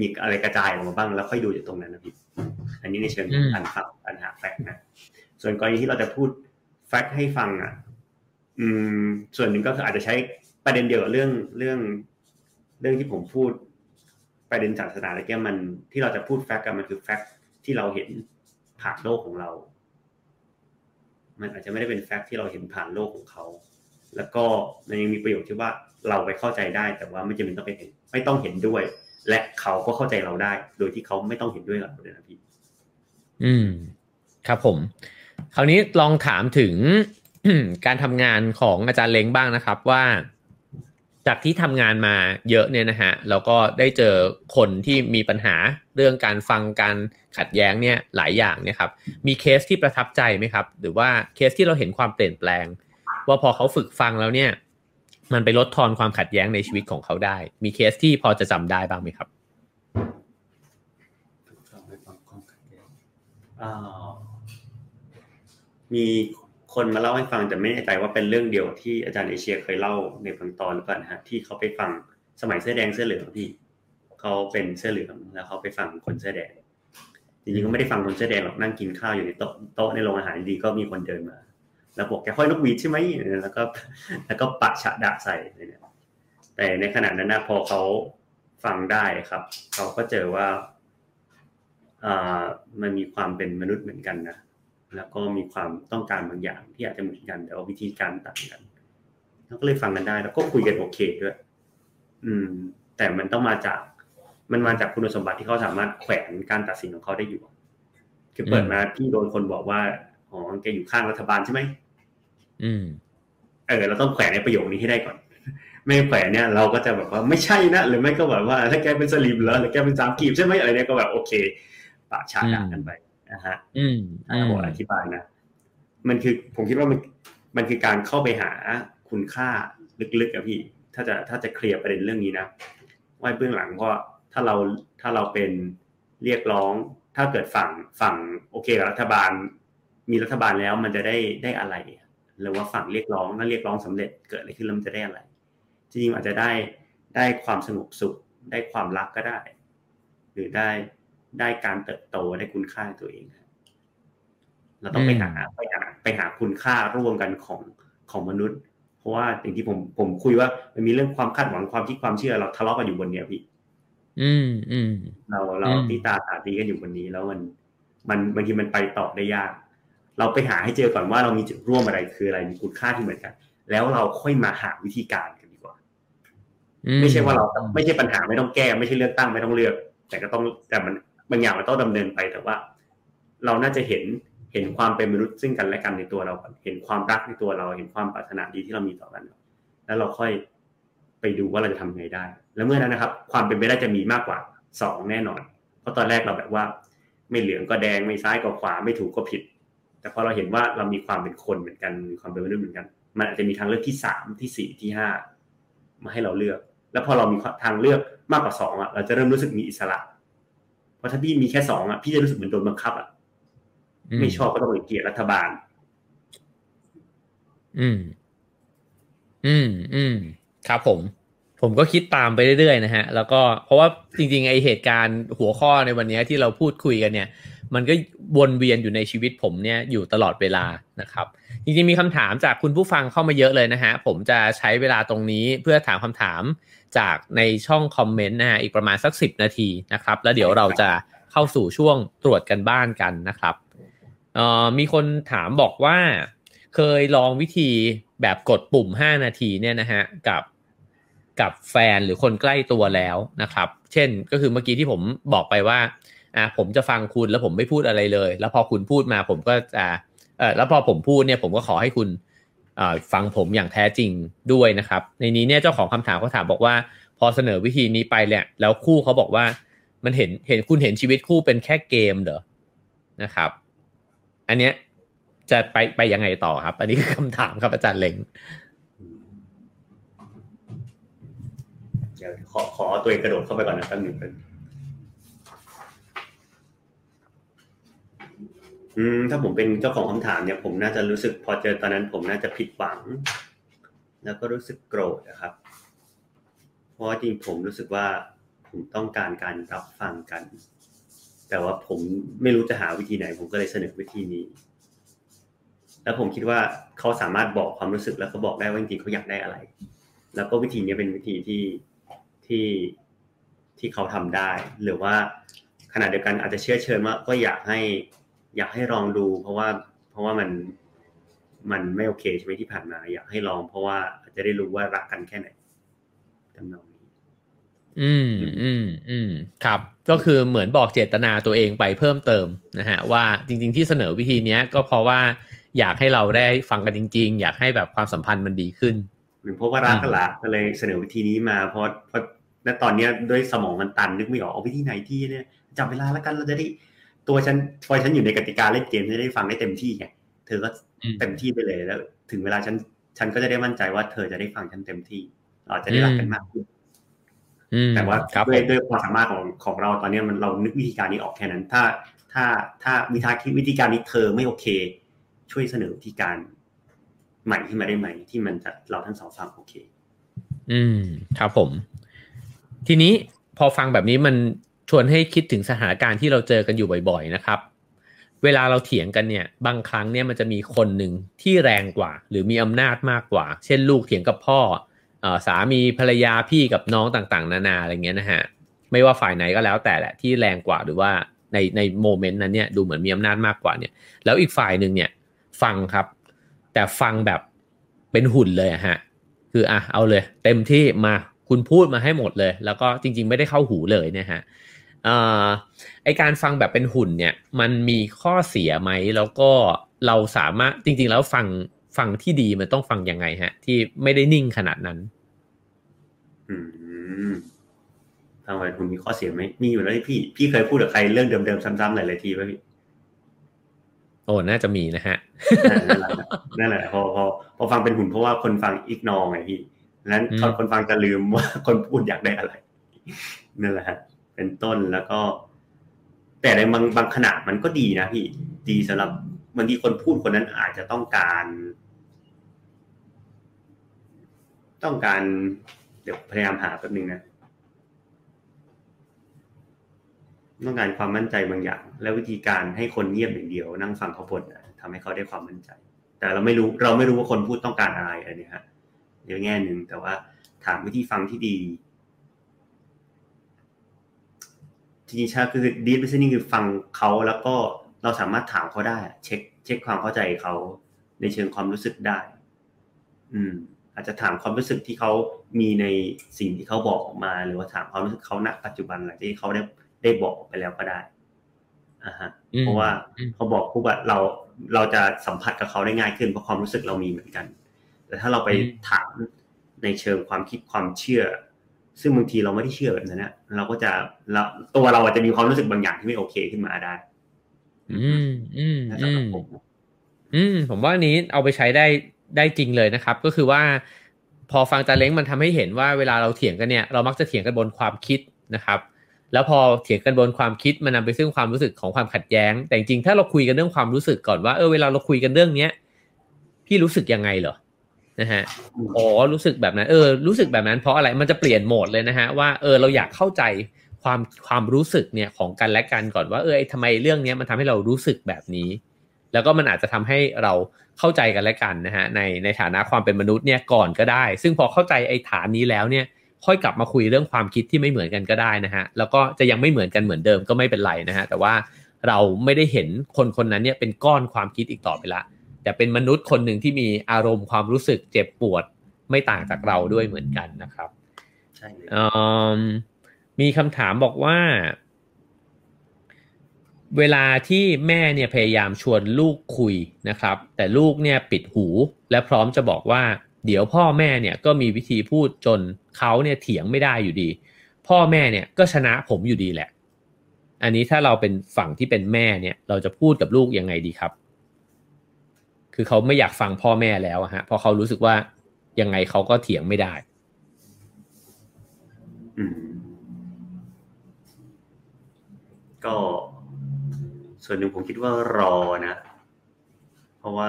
[SPEAKER 2] มีอะไรกระจายออกมาบ้าง แล้วค่อยดูจากตรงนั้นนะพี่ อันนี้ในเชิงการฟังการหาแฟกต์นะ ส่วนกรณีที่เราจะพูดแฟกต์ให้ฟังอะ อืม ส่วนหนึ่งก็คืออาจจะใช้ประเด็นเดียวกับเรื่องเรื่อง เรื่องที่ผมพูดประเด็นศาสนาอะไรแกมันที่เราจะพูด fact กันมันคือ fact ที่เราเห็นผ่านโลกของเรา มันอาจจะไม่ได้เป็น fact ที่เราเห็นผ่านโลกของเขา แล้วก็มันยังมีประโยชน์ที่ว่าเราไปเข้าใจได้ แต่ว่าไม่จำเป็นต้องไปเห็น ไม่ต้องเห็นด้วย และเขาก็เข้าใจเราได้ โดยที่เขาไม่ต้องเห็นด้วยกับเราเลยนะพี่
[SPEAKER 1] อืม ครับผม คราวนี้ลองถามถึงการทำงานของอาจารย์เล้งบ้างนะครับว่า จากที่ทำงานมาเยอะเนี่ยนะฮะแล้วก็ได้เจอคนที่มีปัญหาเรื่องการฟังการขัดแย้งเนี่ยหลายอย่างเนี่ยครับมีเคสที่ประทับใจไหมครับ หรือว่าเคสที่เราเห็นความเปลี่ยนแปลง ว่าพอเขาฝึกฟังแล้วเนี่ย มันไปลดทอนความขัดแย้งในชีวิตของเขาได้ มีเคสที่พอจะจำได้บ้างไหมครับ
[SPEAKER 2] มี คนมาเล่าให้ฟังแต่ไม่แน่ใจว่าเป็นเรื่องเดียวที่อาจารย์เอเชียเคยเล่าในบางตอนหรือเปล่านะฮะที่เขาไปฟังสมัยเสื้อแดงเสื้อเหลืองพี่เขาเป็นเสื้อเหลืองแล้วเขาไปฟังคนเสื้อแดงจริงๆก็ไม่ได้ฟังคนเสื้อแดงหรอกนั่งกินข้าวอยู่ในโต๊ะโต๊ะในโรงอาหารดีก็มีคนเดินมา แล้วบอกแกค่อยนกหวีดใช่ไหมแล้วก็แล้วก็ปะฉะดะใส่เนี่ยแต่ในขณะนั้นนะพอเขาฟังได้ครับเขาก็เจอว่าอ่ามันมีความเป็นมนุษย์เหมือนกันนะ แล้วก็มีความต้องการบางอย่างที่อาจจะเหมือนกัน แต่ว่าวิธีการต่างกันเขาก็เลยฟังกันได้ แล้วก็คุยกันโอเคด้วย อืม แต่มันต้องมาจาก มันมาจากคุณสมบัติที่เขาสามารถแขวนการตัดสินของเขาได้อยู่ คือเปิดมาพี่โดนคนบอกว่าอ๋อแกอยู่ข้างรัฐบาลใช่ไหม
[SPEAKER 1] อืม
[SPEAKER 2] เออ เราต้องแขวนในประโยคนี้ให้ได้ก่อน ไม่แขวนเนี่ย เราก็จะแบบว่าไม่ใช่นะหรือไม่ก็แบบว่า ถ้าแกเป็นสลิมเหรอหรือแกเป็นสามกีบใช่ไหมอะไรเนี่ยก็แบบโอเคปะชาดากันไป นะฮะ
[SPEAKER 1] อืม
[SPEAKER 2] ถ้าผมอธิบายนะมันคือผมคิดว่ามันมันคือการเข้าไปหาคุณค่าลึกๆอะพี่ ถ้าจะถ้าจะเคลียร์ประเด็นเรื่องนี้นะว่าเบื้องหลังก็ถ้าเราถ้าเราเป็นเรียกร้อง ถ้าเกิดฝั่งฝั่งโอเคกับรัฐบาล มีรัฐบาลแล้วมันจะได้ได้อะไรหรือว่าฝั่งเรียกร้องถ้าเรียกร้องสำเร็จเกิดอะไรขึ้นแล้วมันจะได้อะไร จริงๆอาจจะได้ได้ความสงบสุข ได้ความรักก็ได้ หรือได้ ได้การเติบโตได้คุณค่าในตัวเองเราต้องไปหาไปหาไปหาคุณค่าร่วมกันของของมนุษย์ เพราะว่าอย่างที่ผมผมคุยว่ามันมีเรื่องความคาดหวังความคิดความเชื่อเราทะเลาะกันอยู่บนเนี้ยพี่
[SPEAKER 1] อืมอืม
[SPEAKER 2] เราเราตีตาตาตีกันอยู่บนนี้ แล้วมันมันบางทีมันไปต่อได้ยาก เราไปหาให้เจอก่อนว่าเรามีจุดร่วมอะไรคืออะไรมีคุณค่าที่เหมือนกัน แล้วเราค่อยมาหาวิธีการกันดีกว่า ไม่ใช่ว่าเราไม่ใช่ปัญหาไม่ต้องแก้ ไม่ใช่เลือกตั้งไม่ต้องเลือก แต่ก็ต้องแต่มัน บางอย่างมันต้องดำเนินไปแต่ว่า เราน่าจะเห็นเห็นความเป็นมนุษย์ซึ่งกันและกันในตัวเราเห็นความรักในตัวเรา เห็นความปรารถนาดีที่เรามีต่อกัน แล้วเราค่อยไปดูว่าเราจะทำยังไงได้ แล้วเมื่อนั้นนะครับ ความเป็นไปได้จะมีมากกว่าสองแน่นอน เพราะตอนแรกเราแบบว่า ไม่เหลืองก็แดงไม่ซ้ายก็ขวาไม่ถูกก็ผิด แต่พอเราเห็นว่าเรามีความเป็นคนเหมือนกันมีความเป็นมนุษย์เหมือนกัน มันอาจจะมีทางเลือกที่สามที่สี่ที่ห้ามาให้เราเลือก แล้วพอเรามีทางเลือกมากกว่าสองอะเราจะเริ่มรู้สึกมีอิสระ เพราะถ้าพี่มีแค่สองอะพี่จะรู้สึกเหมือนโดนบังคับอะไม่ชอบก็ต้องไปเกลียดรัฐบาล
[SPEAKER 1] อืม อืม อืม ครับผม ผมก็คิดตามไปเรื่อยๆนะฮะ แล้วก็เพราะว่าจริงๆไอเหตุการณ์หัวข้อในวันนี้ที่เราพูดคุยกันเนี่ย มันก็วนเวียนอยู่ในชีวิตผมเนี่ยอยู่ตลอดเวลานะครับ จริงๆมีคำถามจากคุณผู้ฟังเข้ามาเยอะเลยนะฮะ ผมจะใช้เวลาตรงนี้เพื่อถามคำถาม จากในช่องคอมเมนต์นะฮะอีกประมาณสักสิบนาทีนะครับ แล้วเดี๋ยวเราจะเข้าสู่ช่วงตรวจกันบ้านกันนะครับเอ่อมีคนถามบอกว่าเคยลองวิธีแบบกดปุ่ม 5 นาทีเนี่ยนะฮะกับกับแฟนหรือคนใกล้ตัวแล้วนะครับ เช่นก็คือเมื่อกี้ที่ผมบอกไปว่าอ่าผมจะฟังคุณแล้วผมไม่พูดอะไรเลย แล้วพอคุณพูดมาผมก็จะเออแล้วพอผมพูดเนี่ยผมก็ขอให้คุณ ฟังผมอย่างแท้จริงด้วยนะครับ ในนี้เนี่ยเจ้าของคำถามเขาถามบอกว่า พอเสนอวิธีนี้ไปเนี่ยแล้วคู่เขาบอกว่ามันเห็นเห็นคุณเห็นชีวิตคู่เป็นแค่เกมเหรอนะครับ อันเนี้ยจะไปไปยังไงต่อครับ อันนี้คือคำถามครับอาจารย์เล็ง
[SPEAKER 2] เดี๋ยวขอขอตัวเองกระโดดเข้าไปก่อนนะแป๊บหนึ่งเป็น อืมถ้าผมเป็นเจ้าของคำถามเนี่ยผมน่าจะรู้สึกพอเจอตอนนั้น ผมน่าจะผิดหวัง แล้วก็รู้สึกโกรธนะครับ เพราะจริงผมรู้สึกว่าผมต้องการการรับฟังกัน แต่ว่าผมไม่รู้จะหาวิธีไหน ผมก็เลยเสนอวิธีนี้ แล้วผมคิดว่าเขาสามารถบอกความรู้สึกแล้วก็บอกได้ว่าจริงเขาอยากได้อะไร แล้วก็วิธีนี้เป็นวิธีที่ที่ที่เขาทำได้ หรือว่าขณะเดียวกันอาจจะเชื่อเชิญว่าก็อยากให้ อยากให้ลองดู เพราะว่าเพราะว่ามันมันไม่โอเคใช่ไหมที่ผ่านมา อยากให้ลองเพราะว่าอาจจะได้รู้ว่ารักกันแค่ไหนจำนองนี้
[SPEAKER 1] อืมอืมอืมครับ ก็คือเหมือนบอกเจตนาตัวเองไปเพิ่มเติมนะฮะว่าจริง ๆ ที่เสนอวิธีเนี้ย ก็เพราะว่าอยากให้เราได้ฟังกันจริง ๆ อยากให้แบบความสัมพันธ์มันดีขึ้น
[SPEAKER 2] หรือเพราะว่ารักกันละก็เลยเสนอวิธีนี้มาเพราะเพราะณตอนเนี้ยด้วยสมองมันตันนึกไม่ออกเอาวิธีไหนที่เนี่ยจับเวลาแล้วกันเราจะได้ ตัวฉันพอฉันอยู่ในกติกาเล่นเกมจะได้ฟังได้เต็มที่ไงเธอก็เต็มที่ไปเลยแล้ว ถึงเวลาฉันฉันก็จะได้มั่นใจว่าเธอจะได้ฟังฉันเต็มที่เราจะได้รักกันมากขึ้นแต่ว่าด้วยด้วยความสามารถของของเราตอนนี้มันเรานึกวิธีการนี้ออกแค่นั้น ถ้าถ้าถ้าวิธีวิธีการนี้เธอไม่โอเค ช่วยเสนอวิธีการใหม่ที่มาได้ไหมที่มันจะเราทั้งสองฟังโอเค
[SPEAKER 1] อืมครับผม ทีนี้พอฟังแบบนี้มัน ชวนให้คิดถึงสถานการณ์ที่เราเจอกันอยู่บ่อย ๆ นะครับ เวลาเราเถียงกันเนี่ย บางครั้งเนี่ยมันจะมีคนหนึ่งที่แรงกว่า หรือมีอำนาจมากกว่า เช่น ลูกเถียงกับพ่อสามีภรรยาพี่กับน้องต่างๆ นานาอะไรเงี้ยนะฮะไม่ว่าฝ่ายไหนก็แล้วแต่แหละที่แรงกว่าหรือว่าในในโมเมนต์นั้นเนี่ยดูเหมือนมีอำนาจมากกว่าเนี่ย แล้วอีกฝ่ายหนึ่งเนี่ย ฟังครับ แต่ฟังแบบเป็นหุ่นเลยฮะ คืออะเอาเลย เต็มที่มาคุณพูดมาให้หมดเลย แล้วก็จริง ๆ ไม่ได้เข้าหูเลยนะฮะ ไอการฟังแบบเป็นหุ่นเนี่ย มันมีข้อเสียไหม แล้วก็เราสามารถจริง ๆ แล้วฟังฟังที่ดีมันต้องฟังยังไงฮะ ที่ไม่ได้นิ่งขนาดนั้น
[SPEAKER 2] อืมทำไมคุณมีข้อเสียไหมมีอยู่แล้วพี่ พี่เคยพูดกับใครเรื่องเดิมๆซ้ำๆหลายๆทีป่ะพี่
[SPEAKER 1] โอ้น่าจะมีนะฮะ
[SPEAKER 2] นั่นแหละพอพอพอฟังเป็นหุ่นเพราะว่าคนฟังอีกนองไงพี่นั้นคนฟังจะลืมว่าคนพูดอยากได้อะไรนั่นแหละฮะ เป็นต้นแล้วก็ แต่ในบางบางขณะมันก็ดีนะพี่ ดีสำหรับบางทีคนพูดคนนั้นอาจจะต้องการ ต้องการ เดี๋ยวพยายามหาแป๊บนึงนะต้องการความมั่นใจบางอย่าง และวิธีการให้คนเงียบอย่างเดียว นั่งฟังเขาบ่นทำให้เขาได้ความมั่นใจ แต่เราไม่รู้เราไม่รู้ว่าคนพูดต้องการอะไรอันนี้ฮะในแง่หนึ่งแต่ว่าถามวิธีฟังที่ดี จริงๆใช่คือ deep listening คือฟังเขาแล้วก็เราสามารถถามเขาได้ เช็ค เช็คความเข้าใจเขาในเชิงความรู้สึกได้ อืม อาจจะถามความรู้สึกที่เขามีในสิ่งที่เขาบอกออกมา หรือว่าถามความรู้สึกเขาณปัจจุบันอะไรที่เขาได้ได้บอกไปแล้วก็ได้อ่าฮะ เพราะว่าเขาบอกปุ๊บเราเราจะสัมผัสกับเขาได้ง่ายขึ้นเพราะความรู้สึกเรามีเหมือนกัน แต่ถ้าเราไปถามในเชิงความคิดความเชื่อ ซึ่งบางทีเราไม่ได้เชื่อแบบนั้นนะเราก็จะเราตัวเราอาจจะมีความรู้สึกบางอย่างที่ไม่โอเคขึ้นมาได้
[SPEAKER 1] อืม อืมอืมอืม ผมว่านี้เอาไปใช้ได้ได้จริงเลยนะครับ ก็คือว่าพอฟังจาเล้งมันทำให้เห็นว่าเวลาเราเถียงกันเนี่ยเรามักจะเถียงกันบนความคิดนะครับ แล้วพอเถียงกันบนความคิดมันนาไปซึ่งความรู้สึกของความขัดแย้ง แต่จริงๆถ้าเราคุยกันเรื่องความรู้สึกก่อนว่าเออเวลาเราคุยกันเรื่องเนี้ยพี่รู้สึกยังไงเหรอ นะฮะอ๋อรู้สึกแบบนั้น เออ รู้สึกแบบนั้นเพราะอะไรมันจะเปลี่ยนโหมดเลยนะฮะว่าเออเราอยากเข้าใจความความรู้สึกเนี่ยของกันและกันก่อนว่าเออทำไมเรื่องนี้มันทำให้เรารู้สึกแบบนี้ แล้วก็มันอาจจะทำให้เราเข้าใจกันและกันนะฮะในในฐานะความเป็นมนุษย์เนี่ยก่อนก็ได้ ซึ่งพอเข้าใจไอ้ฐานนี้แล้วเนี่ย ค่อยกลับมาคุยเรื่องความคิดที่ไม่เหมือนกันก็ได้นะฮะแล้วก็จะยังไม่เหมือนกันเหมือนเดิมก็ไม่เป็นไรนะฮะแต่ว่าเราไม่ได้เห็นคนคนนั้นเนี่ยเป็นก้อนความคิดอีกต่อไปละ แต่เป็นมนุษย์คนหนึ่งที่มีอารมณ์ความรู้สึกเจ็บปวดไม่ต่างจากเราด้วยเหมือนกันนะครับ
[SPEAKER 2] ใช่
[SPEAKER 1] มีคำถามบอกว่า เวลาที่แม่เนี่ยพยายามชวนลูกคุยนะครับ แต่ลูกเนี่ยปิดหูและพร้อมจะบอกว่า เดี๋ยวพ่อแม่เนี่ยก็มีวิธีพูดจนเขาเนี่ยเถียงไม่ได้อยู่ดี พ่อแม่เนี่ยก็ชนะผมอยู่ดีแหละ อันนี้ถ้าเราเป็นฝั่งที่เป็นแม่เนี่ย เราจะพูดกับลูกยังไงดีครับ คือเขาไม่อยากฟังพ่อแม่แล้วฮะเพราะเขารู้สึกว่ายังไงเขาก็เถียงไม่ได้
[SPEAKER 2] ก็ ส่วนหนึ่งผมคิดว่ารอนะ เพราะว่า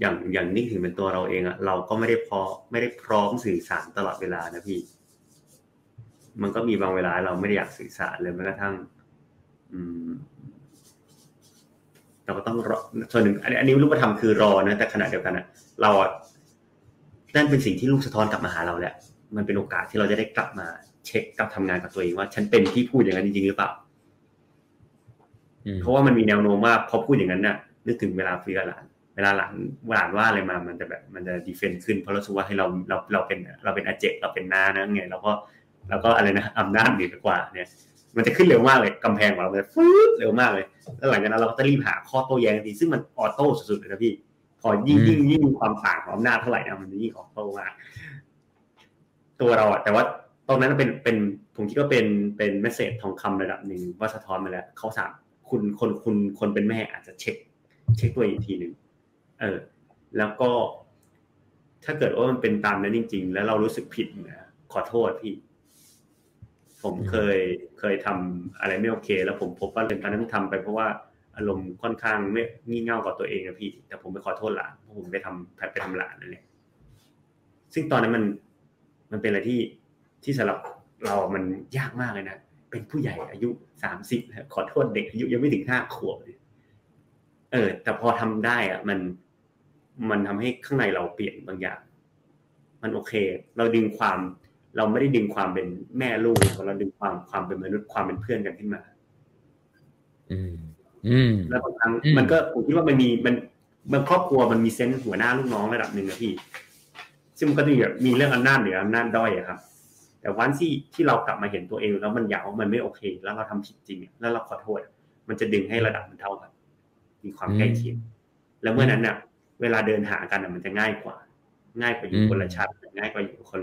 [SPEAKER 2] อย่างอย่างนิ่งถึงเป็นตัวเราเองอะเราก็ไม่ได้พอไม่ได้พร้อมสื่อสารตลอดเวลานะพี่ มันก็มีบางเวลาเราไม่ได้อยากสื่อสารเลยแม้กระทั่ง อืม เราก็ต้องรอส่วนหนึ่งอันนี้รูปธรรมคือรอนะแต่ขณะเดียวกันอะเรานั่นเป็นสิ่งที่ลูกสะท้อนกลับมาหาเราแหละมันเป็นโอกาสที่เราจะได้กลับมาเช็คกับทำงานกับตัวเองว่า ฉันเป็นที่พูดอย่างนั้นจริงๆหรือเปล่าเพราะว่ามันมีแนวโน้มว่าพอพูดอย่างนั้นเนี่ยนึกถึงเวลาคุยกับหลานเวลาหลานหลานว่าอะไรมามันจะแบบมันจะดีเฟนต์ขึ้นเพราะเราสึกว่าให้เราเราเราเป็นเราเป็นอาเจกเราเป็นนานะไงเราก็เราก็อะไรนะอำนาจเหนือกว่าเนี่ย มันจะขึ้นเร็วมากเลยกำแพงของเราจะฟืดเร็วมากเลย แล้วหลังจากนั้นเราก็จะรีบหาข้อโต้แย้งทีซึ่งมัน auto สุดๆเลยนะพี่ พอยิ่งยิ่งยิ่งมีความต่างของอำนาจเท่าไหร่นะมันยิ่ง auto มากตัวเราอะแต่ว่าตรงนั้นเป็นเป็นผมคิดว่าเป็นเป็น message ทองคำระดับหนึ่งว่าสะท้อนมาแล้วเขาสามคุณคนคุณคนเป็นแม่อาจจะเช็ค เช็คตัวอีกทีหนึ่งเออ แล้วก็ ถ้าเกิดว่ามันเป็นตามนั้นจริง ๆ แล้วเรารู้สึกผิดนะขอโทษพี่ ผมเคยเคยทำอะไรไม่โอเค แล้วผมพบว่าเป็นตอนนั้นทำไปเพราะว่าอารมณ์ค่อนข้างไม่งี่เง่ากับตัวเองนะพี่ แต่ผมไปขอโทษหลานเพราะผมไปทำไปทำหลานนั่นแหละซึ่งตอนนั้นมันมันเป็นอะไรที่ที่สำหรับเรามันยากมากเลยนะเป็นผู้ใหญ่อายุสามสิบขอโทษเด็กอายุยังไม่ถึงห้าขวบเลยเออ แต่พอทำได้อะมันมันทำให้ข้างในเราเปลี่ยนบางอย่าง มันโอเค เราดึงความ เราไม่ได้ดึงความเป็นแม่ลูกเราดึงความความเป็นมนุษย์ความเป็นเพื่อนกันขึ้นมา
[SPEAKER 1] อืม อืม
[SPEAKER 2] แล้วบางครั้งมันก็ผมคิดว่ามันมีมันบางครอบครัวมันมีเซนส์หัวหน้าลูกน้องระดับหนึ่งนะพี่ ซึ่งมันก็จะมีเรื่องอำนาจเหนืออำนาจด้อยอะครับ แต่วันที่ที่เรากลับมาเห็นตัวเองแล้วมันอยากว่ามันไม่โอเค แล้วเราทำผิดจริงแล้วเราขอโทษ มันจะดึงให้ระดับมันเท่ากันมีความใกล้เคียงแล้วเมื่อนั้นเนี่ยเวลาเดินหากันมันจะง่ายกว่า ง่ายกว่าอยู่คนละชั้นง่ายกว่าอยู่คน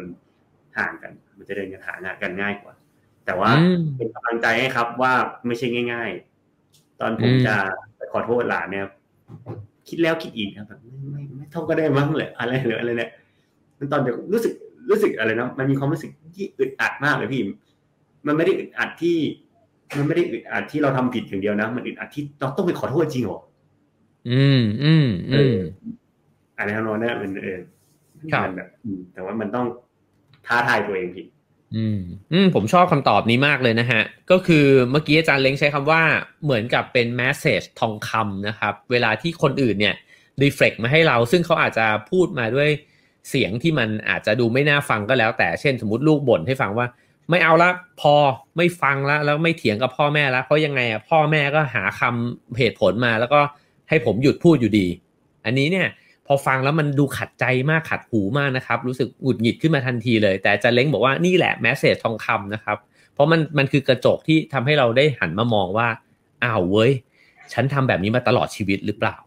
[SPEAKER 2] ห่างกัน มันจะเดินกันหางานกันง่ายกว่า แต่ว่าเป็นกำลังใจให้ครับว่าไม่ใช่ง่าย ๆ ตอนผมจะไปขอโทษหลานเนี่ยคิดแล้วคิดอีกครับแบบไม่ไม่ไม่เท่าก็ได้มั้งเลยอะไรเลยอะไรเนี่ยมันตอนเดี๋ยวรู้สึกรู้สึกอะไรนะมันมีความรู้สึกที่อึดอัดมากเลยพี่มันไม่ได้อึดอัดที่ มันไม่ได้อึดอัดที่เราทำผิดอย่างเดียวนะ มันอึดอัดที่เราต้องไปขอโทษจริงหรอ
[SPEAKER 1] อืมอืมอืม
[SPEAKER 2] อะไรทำนองนี้มันเออมันแบบแต่ว่ามันต้อง ท้าทายตัวเองพี่
[SPEAKER 1] อืม อืม ผมชอบคำตอบนี้มากเลยนะฮะ ก็คือเมื่อกี้อาจารย์เล้งใช้คำว่าเหมือนกับเป็น message ทองคำนะครับ เวลาที่คนอื่นเนี่ย reflect มาให้เรา ซึ่งเขาอาจจะพูดมาด้วยเสียงที่มันอาจจะดูไม่น่าฟังก็แล้ว แต่เช่นสมมติลูกบ่นให้ฟังว่า ไม่เอาละพอไม่ฟังล้วแล้วไม่เถียงกับพ่อแม่ล้วเพราะยังไงอะพ่อแม่ก็หาคำเหตุผลมาแล้วก็ให้ผมหยุดพูดอยู่ดี อันนี้เนี่ย พอฟังแล้วมันดูขัดใจมากขัดหูมากนะครับ รู้สึกหงุดหงิดขึ้นมาทันทีเลย แต่จะเล้งบอกว่านี่แหละแมสเซจทองคำนะครับ เพราะมันมันคือกระจกที่ทำให้เราได้หันมามองว่าอ้าวเว้ย ฉันทำแบบนี้มาตลอดชีวิตหรือเปล่า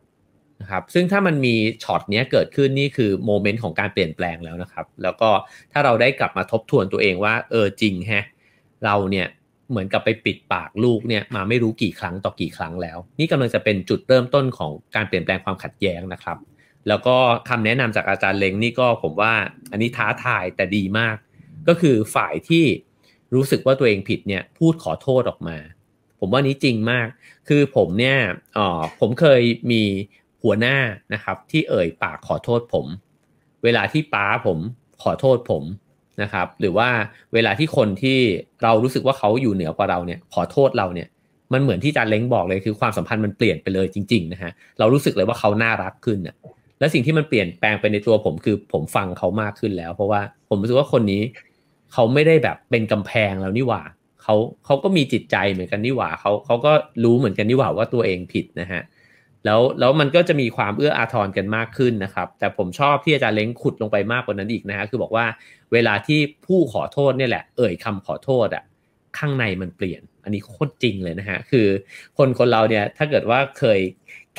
[SPEAKER 1] นะครับซึ่งถ้ามันมีช็อตนี้เกิดขึ้นนี่คือโมเมนต์ของการเปลี่ยนแปลงแล้วนะครับ แล้วก็ถ้าเราได้กลับมาทบทวนตัวเองว่า เออจริงแฮะเราเนี่ยเหมือนกับไปปิดปากลูกเนี่ยมาไม่รู้กี่ครั้งต่อกี่ครั้งแล้ว นี่กำลังจะเป็นจุดเริ่มต้นของการเปลี่ยนแปลงความขัดแย้งนะครับ แล้วก็คำแนะนำจากอาจารย์เล้งนี่ก็ผมว่าอันนี้ท้าทายแต่ดีมาก ก็คือฝ่ายที่รู้สึกว่าตัวเองผิดเนี่ยพูดขอโทษออกมา ผมว่านี้จริงมาก คือผมเนี่ยอ๋อผมเคยมีหัวหน้านะครับ ที่เอ่ยปากขอโทษผม เวลาที่ป้าผมขอโทษผมนะครับ หรือว่าเวลาที่คนที่เรารู้สึกว่าเขาอยู่เหนือกว่าเราเนี่ยขอโทษเราเนี่ยมันเหมือนที่อาจารย์เล้งบอกเลยคือความสัมพันธ์มันเปลี่ยนไปเลยจริง ๆ นะฮะเรารู้สึกเลยว่าเขาน่ารักขึ้นเนี่ย และสิ่งที่มันเปลี่ยนแปลงไปในตัวผมคือผมฟังเขามากขึ้นแล้ว เพราะว่าผมรู้สึกว่าคนนี้เขาไม่ได้แบบเป็นกำแพงแล้วนี่หว่าเขาเขาก็มีจิตใจเหมือนกันนี่หว่าเขาเขาก็รู้เหมือนกันนี่หว่าว่าตัวเองผิดนะฮะแล้วแล้วมันก็จะมีความเอื้ออาทรกันมากขึ้นนะครับ แต่ผมชอบที่อาจารย์เล้งขุดลงไปมากกว่านั้นอีกนะฮะคือบอกว่าเวลาที่ผู้ขอโทษเนี่ยแหละ เอ่ยคำขอโทษอะข้างในมันเปลี่ยน อันนี้โคตรจริงเลยนะฮะคือคนคนเราเนี่ยถ้าเกิดว่าเคย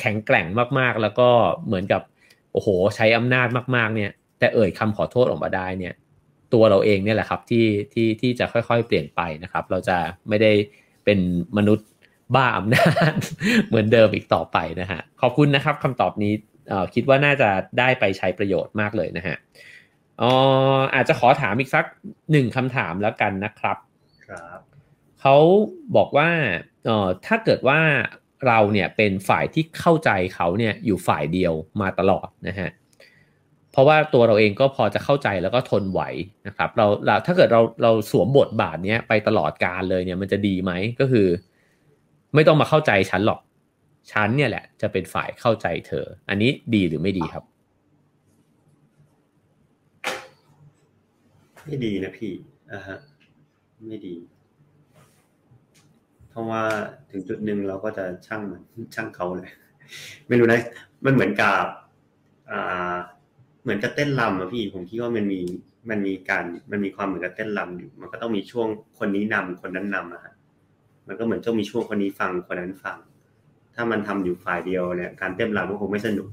[SPEAKER 1] แข็งแกร่งมากๆ แล้วก็เหมือนกับ โอ้โห ใช้อำนาจมากๆเนี่ย แต่เอ่ยคำขอโทษออกมาได้เนี่ย ตัวเราเองเนี่ยแหละครับที่ที่ที่จะค่อยๆ เปลี่ยนไปนะครับ เราจะไม่ได้เป็นมนุษย์บ้าอำนาจเหมือนเดิมอีกต่อไปนะฮะขอบคุณนะครับคำตอบนี้คิดว่าน่าจะได้ไปใช้ประโยชน์มากเลยนะฮะอ๋ออาจจะขอถามอีกสักหนึ่งคำถามแล้วกันนะครับ
[SPEAKER 2] ครับ
[SPEAKER 1] เขาบอกว่าเอ่อถ้าเกิดว่า เราเนี่ยเป็นฝ่ายที่เข้าใจเขาเนี่ยอยู่ฝ่ายเดียวมาตลอดนะฮะเพราะว่าตัวเราเองก็พอจะเข้าใจแล้วก็ทนไหวนะครับเราเราถ้าเกิดเราเราสวมบทบาทเนี้ยไปตลอดการเลยเนี่ยมันจะดีไหมก็คือ ไม่ต้องมาเข้าใจฉันหรอกฉันเนี่ยแหละ จะเป็นฝ่ายเข้าใจเธอ อันนี้ดีหรือไม่ดีครับ
[SPEAKER 2] ไม่ดีนะพี่อ่าฮะไม่ดี เพราะว่าถึงจุดหนึ่งเราก็จะช่างมันช่างเขาเลย ไม่รู้นะ มันเหมือนกับอ่าเหมือนกับเต้นรำอะพี่ผมคิดว่ามันมีมันมีการมันมีความเหมือนกับเต้นรำอยู่ มันก็ต้องมีช่วงคนนี้นำคนนั้นนำอะฮะมันก็เหมือนต้องมีช่วงคนนี้ฟังคนนั้นฟัง ถ้ามันทำอยู่ฝ่ายเดียวเนี่ยการเต้นรำก็คงไม่สนุก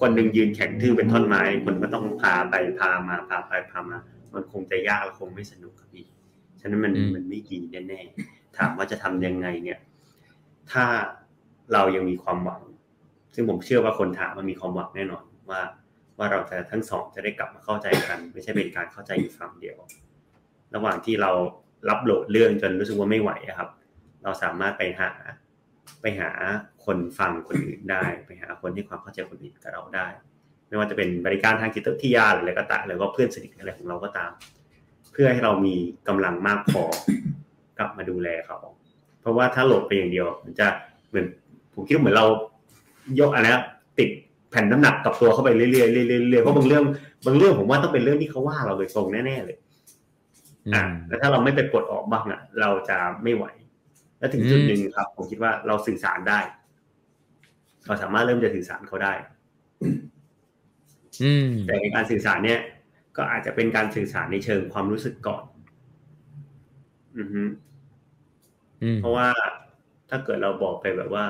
[SPEAKER 2] คนหนึ่งยืนแข็งทื่อเป็นท่อนไม้ คนก็ต้องพาไปพามาพาไปพามา มันคงจะยากและคงไม่สนุกครับพี่ ฉะนั้นมันมันไม่ดีแน่ถามว่าจะทำยังไงเนี่ย ถ้าเรายังมีความหวัง ซึ่งผมเชื่อว่าคนถามมันมีความหวังแน่นอนว่า ว่าเราจะทั้งสองจะได้กลับมาเข้าใจกัน ไม่ใช่เป็นการเข้าใจอยู่ฝั่งเดียว ระหว่างที่เรารับโหลดเรื่องจนรู้สึกว่าไม่ไหวครับ เราสามารถไปหาไปหาคนฟังคนอื่นได้ ไปหาคนที่ความเข้าใจคนอื่นกับเราได้ ไม่ว่าจะเป็นบริการทางจิตวิทยาหรืออะไรก็ตามหรือว่าเพื่อนสนิทอะไรของเราก็ตาม เพื่อให้เรามีกำลังมากพอกลับมาดูแลเขา เพราะว่าถ้าโหลดไปอย่างเดียว มันจะเหมือนผมคิดว่าเหมือนเรายกอะไรนะติดแผ่นน้ำหนักกับตัวเข้าไปเรื่อยๆเรื่อยๆเรื่อยๆเพราะบางเรื่องบางเรื่องผมว่าต้องเป็นเรื่องที่เขาว่าเราโดยตรงแน่ๆเลยอ่าแล้วถ้าเราไม่ไปปลดออกบ้างอะ เราจะไม่ไหว แล้วถึงจุดหนึ่งครับ ผมคิดว่าเราสื่อสารได้ เราสามารถเริ่มจะสื่อสารเขาได้แต่ในการสื่อสารเนี่ย ก็อาจจะเป็นการสื่อสารในเชิงความรู้สึกก่อน อือฮึเพราะว่าถ้าเกิดเราบอกไปแบบว่า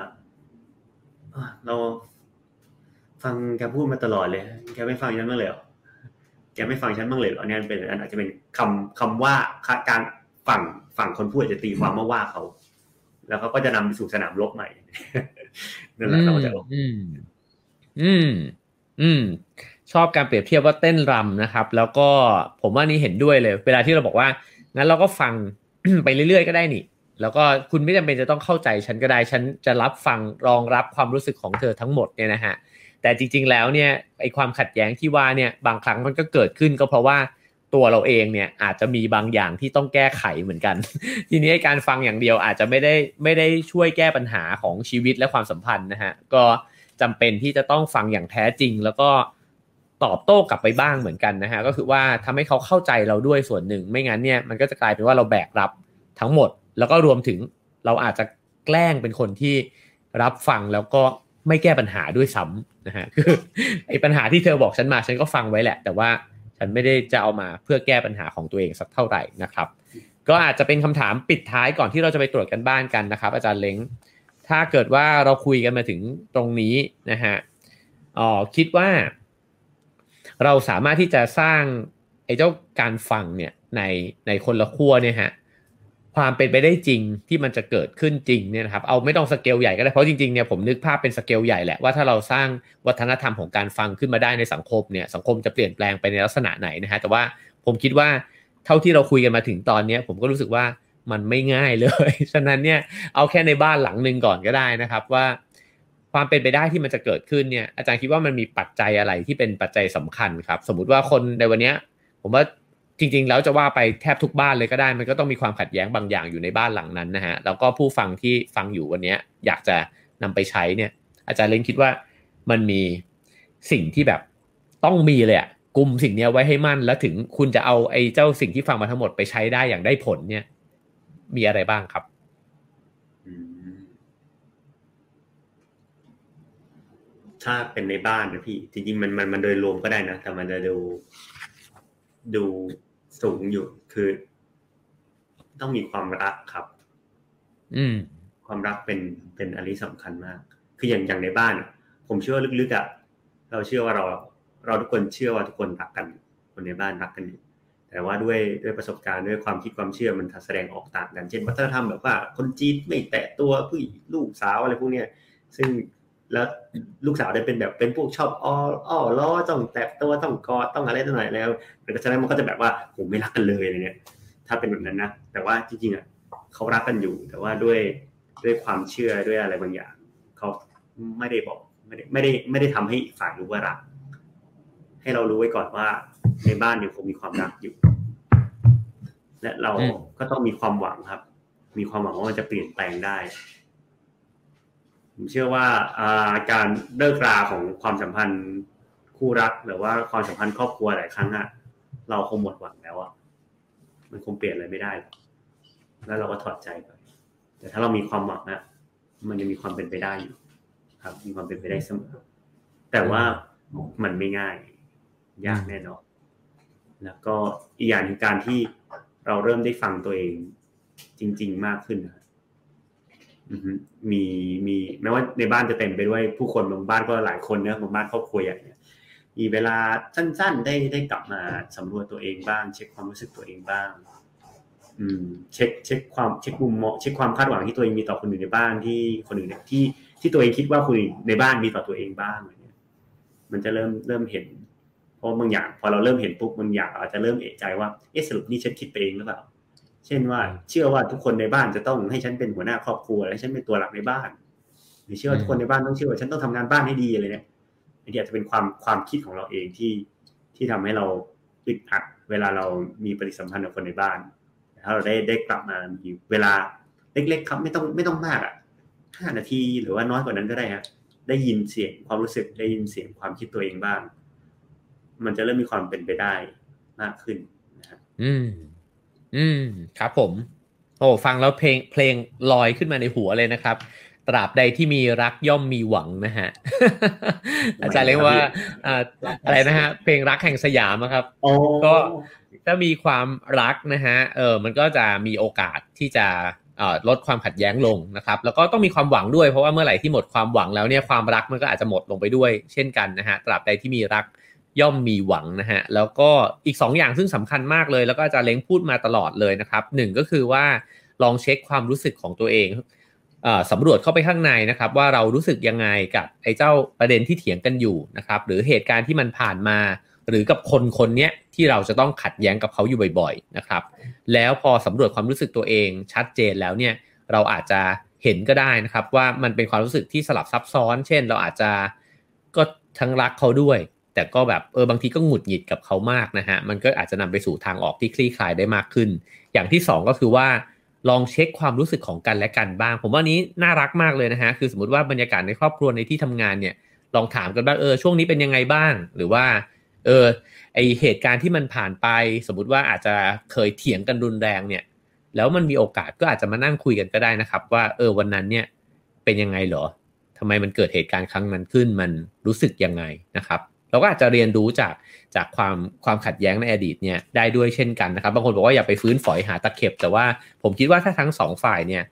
[SPEAKER 2] เราฟังแกพูดมาตลอดเลย แกไม่ฟังฉันบ้างเลยหรอแกไม่ฟังฉันบ้างเลยหรอเนี่ยเป็นอันอาจจะเป็นคำคำว่าการฝั่งฝั่งคนพูดจะตีความมาว่าเขา แล้วเขาก็จะนำไปสู่สนามรบใหม่นั่นแหละเราจะ
[SPEAKER 1] อืม อืม อืม ชอบการเปรียบเทียบว่าเต้นรำนะครับ แล้วก็ผมว่านี่เห็นด้วยเลย เวลาที่เราบอกว่างั้นเราก็ฟังไปเรื่อยๆ ก็ได้นี่ แล้วก็คุณไม่จำเป็นจะต้องเข้าใจฉันก็ได้ ฉันจะรับฟังรองรับความรู้สึกของเธอทั้งหมดเนี่ยนะฮะแต่จริง ๆ แล้วเนี่ยไอความขัดแย้งที่ว่าเนี่ยบางครั้งมันก็เกิดขึ้นก็เพราะว่าตัวเราเองเนี่ยอาจจะมีบางอย่างที่ต้องแก้ไขเหมือนกัน ทีนี้การฟังอย่างเดียวอาจจะไม่ได้ไม่ได้ช่วยแก้ปัญหาของชีวิตและความสัมพันธ์นะฮะก็จำเป็นที่จะต้องฟังอย่างแท้จริง แล้วก็ ตอบโต้กลับไปบ้างเหมือนกันนะฮะก็คือว่าทำให้เขาเข้าใจเราด้วยส่วนหนึ่ง ไม่งั้นเนี่ยมันก็จะกลายเป็นว่าเราแบกรับทั้งหมด แล้วก็รวมถึงเราอาจจะแกล้งเป็นคนที่รับฟังแล้วก็ไม่แก้ปัญหาด้วยซ้ำนะฮะคือไอ้ปัญหาที่เธอบอกฉันมาฉันก็ฟังไว้แหละ แต่ว่าฉันไม่ได้จะเอามาเพื่อแก้ปัญหาของตัวเองสักเท่าไหร่นะครับ ก็อาจจะเป็นคำถามปิดท้ายก่อนที่เราจะไปตรวจกันบ้านกันนะครับ อาจารย์เล้งถ้าเกิดว่าเราคุยกันมาถึงตรงนี้นะฮะอ๋อคิดว่า เราสามารถที่จะสร้างไอ้เจ้าการฟังเนี่ยในในคนละขั้วเนี่ยฮะความเป็นไปได้จริงที่มันจะเกิดขึ้นจริงเนี่ยนะครับเอาไม่ต้องสเกลใหญ่ก็ได้เพราะจริงๆเนี่ยผมนึกภาพเป็นสเกลใหญ่แหละว่าถ้าเราสร้างวัฒนธรรมของการฟังขึ้นมาได้ในสังคมเนี่ยสังคมจะเปลี่ยนแปลงไปในลักษณะไหนนะฮะแต่ว่าผมคิดว่าเท่าที่เราคุยกันมาถึงตอนนี้ผมก็รู้สึกว่ามันไม่ง่ายเลย ฉะนั้นเนี่ยเอาแค่ในบ้านหลังหนึ่งก่อนก็ได้นะครับว่า ความเป็นไปได้ที่มันจะเกิดขึ้นเนี่ยอาจารย์คิดว่ามันมีปัจจัยอะไรที่เป็นปัจจัยสำคัญครับ สมมุติว่าคนในวันนี้ผมว่าจริง ๆ แล้วจะว่าไปแทบทุกบ้านเลยก็ได้ มันก็ต้องมีความขัดแย้งบางอย่างอยู่ในบ้านหลังนั้นนะฮะแล้วก็ผู้ฟังที่ฟังอยู่วันนี้อยากจะนำไปใช้เนี่ย อาจารย์เล้งคิดว่ามันมีสิ่งที่แบบต้องมีเลยอะกลุ่มสิ่งนี้ไว้ให้มั่น แล้วถึงคุณจะเอาไอ้เจ้าสิ่งที่ฟังมาทั้งหมดไปใช้ได้อย่างได้ผลเนี่ย มีอะไรบ้างครับ
[SPEAKER 2] ถ้าเป็นในบ้านนะพี่ จริงๆมันมันมันโดยรวมก็ได้นะ แต่มันจะดูดูสูงอยู่คือ ต้องมีความรักครับ
[SPEAKER 1] อืม
[SPEAKER 2] ความรักเป็นเป็นอะไรสำคัญมาก คืออย่างอย่างในบ้าน ผมเชื่อว่าลึกๆอะเราเชื่อว่าเราเราทุกคนเชื่อว่าทุกคนรักกัน คนในบ้านรักกันอยู่แต่ว่าด้วยด้วยประสบการณ์ด้วยความคิดความเชื่อมันแสดงออกต่างกัน เช่นวัฒนธรรมแบบว่า คนจีนไม่แตะตัวผู้ลูกสาวอะไรพวกเนี้ยซึ่ง แล้วลูกสาวได้เป็นแบบเป็นพวกชอบอ้ออ้อล้อต้องแตะตัวต้องกอดต้องอะไรต่างๆแล้วแต่ฉะนั้นมันก็จะแบบว่าผมไม่รักกันเลยอะไรเนี่ยถ้าเป็นแบบนั้นนะแต่ว่าจริงๆอะเขารักกันอยู่ แต่ว่าด้วยด้วยความเชื่อด้วยอะไรบางอย่างเขาไม่ได้บอกไม่ได้ไม่ได้ไม่ได้ทำให้ฝ่ายรู้ว่ารัก ให้เรารู้ไว้ก่อนว่า ในบ้านยังคงมีความรักอยู่ และเราก็ต้องมีความหวังครับ มีความหวังว่ามันจะเปลี่ยนแปลงได้ ผมเชื่อว่าการเลิกราของความสัมพันธ์คู่รัก หรือว่าความสัมพันธ์ครอบครัวหลายครั้งอะเราคงหมดหวังแล้วอะมันคงเปลี่ยนอะไรไม่ได้ แล้วเราก็ถอดใจไป แต่ถ้าเรามีความหวังอะมันยังมีความเป็นไปได้อยู่ ครับ มีความเป็นไปได้เสมอ แต่ว่ามันไม่ง่าย ยากแน่นอน แล้วก็อีกอย่างคือการที่เราเริ่มได้ฟังตัวเองจริง ๆ มากขึ้นนะ มีมีแม้ว่าในบ้านจะเต็มไปด้วยผู้คนบางบ้านก็หลายคนเนอะบางบ้านครอบครัวใหญ่เนี่ยมีเวลาสั้น ๆ ได้ได้กลับมาสำรวจตัวเองบ้าง เช็คความรู้สึกตัวเองบ้าง อืม เช็คเช็คความเช็คมุมมองเช็คความคาดหวังที่ตัวเองมีต่อคนอื่นในบ้านที่คนอื่นเนี่ยที่ที่ตัวเองคิดว่าคนอื่นในบ้านมีต่อตัวเองบ้างอะไรเนี่ยมันจะเริ่มเริ่มเห็น เพราะบางอย่าง พอเราเริ่มเห็นปุ๊บบางอย่างอาจจะเริ่มเอะใจว่าเอ๊ะสรุปนี่ฉันคิดไปเองหรือเปล่า เช่นว่า เชื่อว่าทุกคนในบ้านจะต้องให้ฉันเป็นหัวหน้าครอบครัวและฉันเป็นตัวหลักในบ้าน หรือเชื่อว่าทุกคนในบ้านต้องเชื่อว่าฉันต้องทำงานบ้านให้ดีอะไรเนี่ยอันนี้อาจจะเป็นความความคิดของเราเองที่ที่ทำให้เราอึดอัดเวลาเรามีปฏิสัมพันธ์กับคนในบ้านถ้าเราได้ได้กลับมามีเวลาเล็ก ๆ ครับไม่ต้องไม่ต้องมากอะห้านาทีหรือว่าน้อยกว่านั้นก็ได้ฮะได้ยินเสียงความรู้สึกได้ยินเสียงความคิดตัวเองบ้าง มันจะเริ่มมีความเป็นไปได้มากขึ้นนะครับ
[SPEAKER 1] อืม อืมครับผม โอ้ฟังแล้วเพลงเพลงลอยขึ้นมาในหัวเลยนะครับ ตราบใดที่มีรักย่อมมีหวังนะฮะ อาจารย์เรียกว่าอ่าอะไรนะฮะ เพลงรักแห่งสยามอะครับก็ถ้ามีความรักนะฮะเออมันก็จะมีโอกาสที่จะลดความขัดแย้งลงนะครับ แล้วก็ต้องมีความหวังด้วยเพราะว่าเมื่อไหร่ที่หมดความหวังแล้วเนี่ยความรักมันก็อาจจะหมดลงไปด้วย เช่นกันนะฮะตราบใดที่มีรัก ย่อมมีหวังนะฮะ แล้วก็อีก 2 อย่างซึ่งสำคัญมากเลย แล้วก็อาจารย์เล้งพูดมาตลอดเลยนะครับหนึ่งก็คือว่าลองเช็คความรู้สึกของตัวเองสำรวจเข้าไปข้างในนะครับ ว่าเรารู้สึกยังไงกับไอ้เจ้าประเด็นที่เถียงกันอยู่นะครับ หรือเหตุการณ์ที่มันผ่านมา หรือกับคนคนนี้ที่เราจะต้องขัดแย้งกับเขาอยู่บ่อยๆนะครับ แล้วพอสำรวจความรู้สึกตัวเองชัดเจนแล้วเนี่ยเราอาจจะเห็นก็ได้นะครับ ว่ามันเป็นความรู้สึกที่สลับซับซ้อน เช่น เราอาจจะก็ทั้งรักเขาด้วย แต่ก็แบบเออบางทีก็หงุดหงิดกับเขามากนะฮะ มันก็อาจจะนำไปสู่ทางออกที่คลี่คลายได้มากขึ้น อย่างที่ 2 ก็คือว่าลองเช็คความรู้สึกของกันและกันบ้าง ผมว่านี้น่ารักมากเลยนะฮะ คือสมมติว่าบรรยากาศในครอบครัวในที่ทำงานเนี่ยลองถามกันบ้างเออช่วงนี้เป็นยังไงบ้าง หรือว่าเออไอเหตุการณ์ที่มันผ่านไป สมมติว่าอาจจะเคยเถียงกันรุนแรงเนี่ยแล้วมันมีโอกาสก็อาจจะมานั่งคุยกันก็ได้นะครับ ว่าเออวันนั้นเนี่ยเป็นยังไงเหรอทำไมมันเกิดเหตุการณ์ครั้งนั้นขึ้นมันรู้สึกยังไงนะครับ เราก็อาจจะเรียนรู้จากจากความความขัดแย้งในอดีตเนี่ยได้ด้วยเช่นกันนะครับบางคนบอกว่าอย่าไปฟื้นฝอยหาตะเข็บ แต่ว่าผมคิดว่าถ้าทั้งสองฝ่ายเนี่ย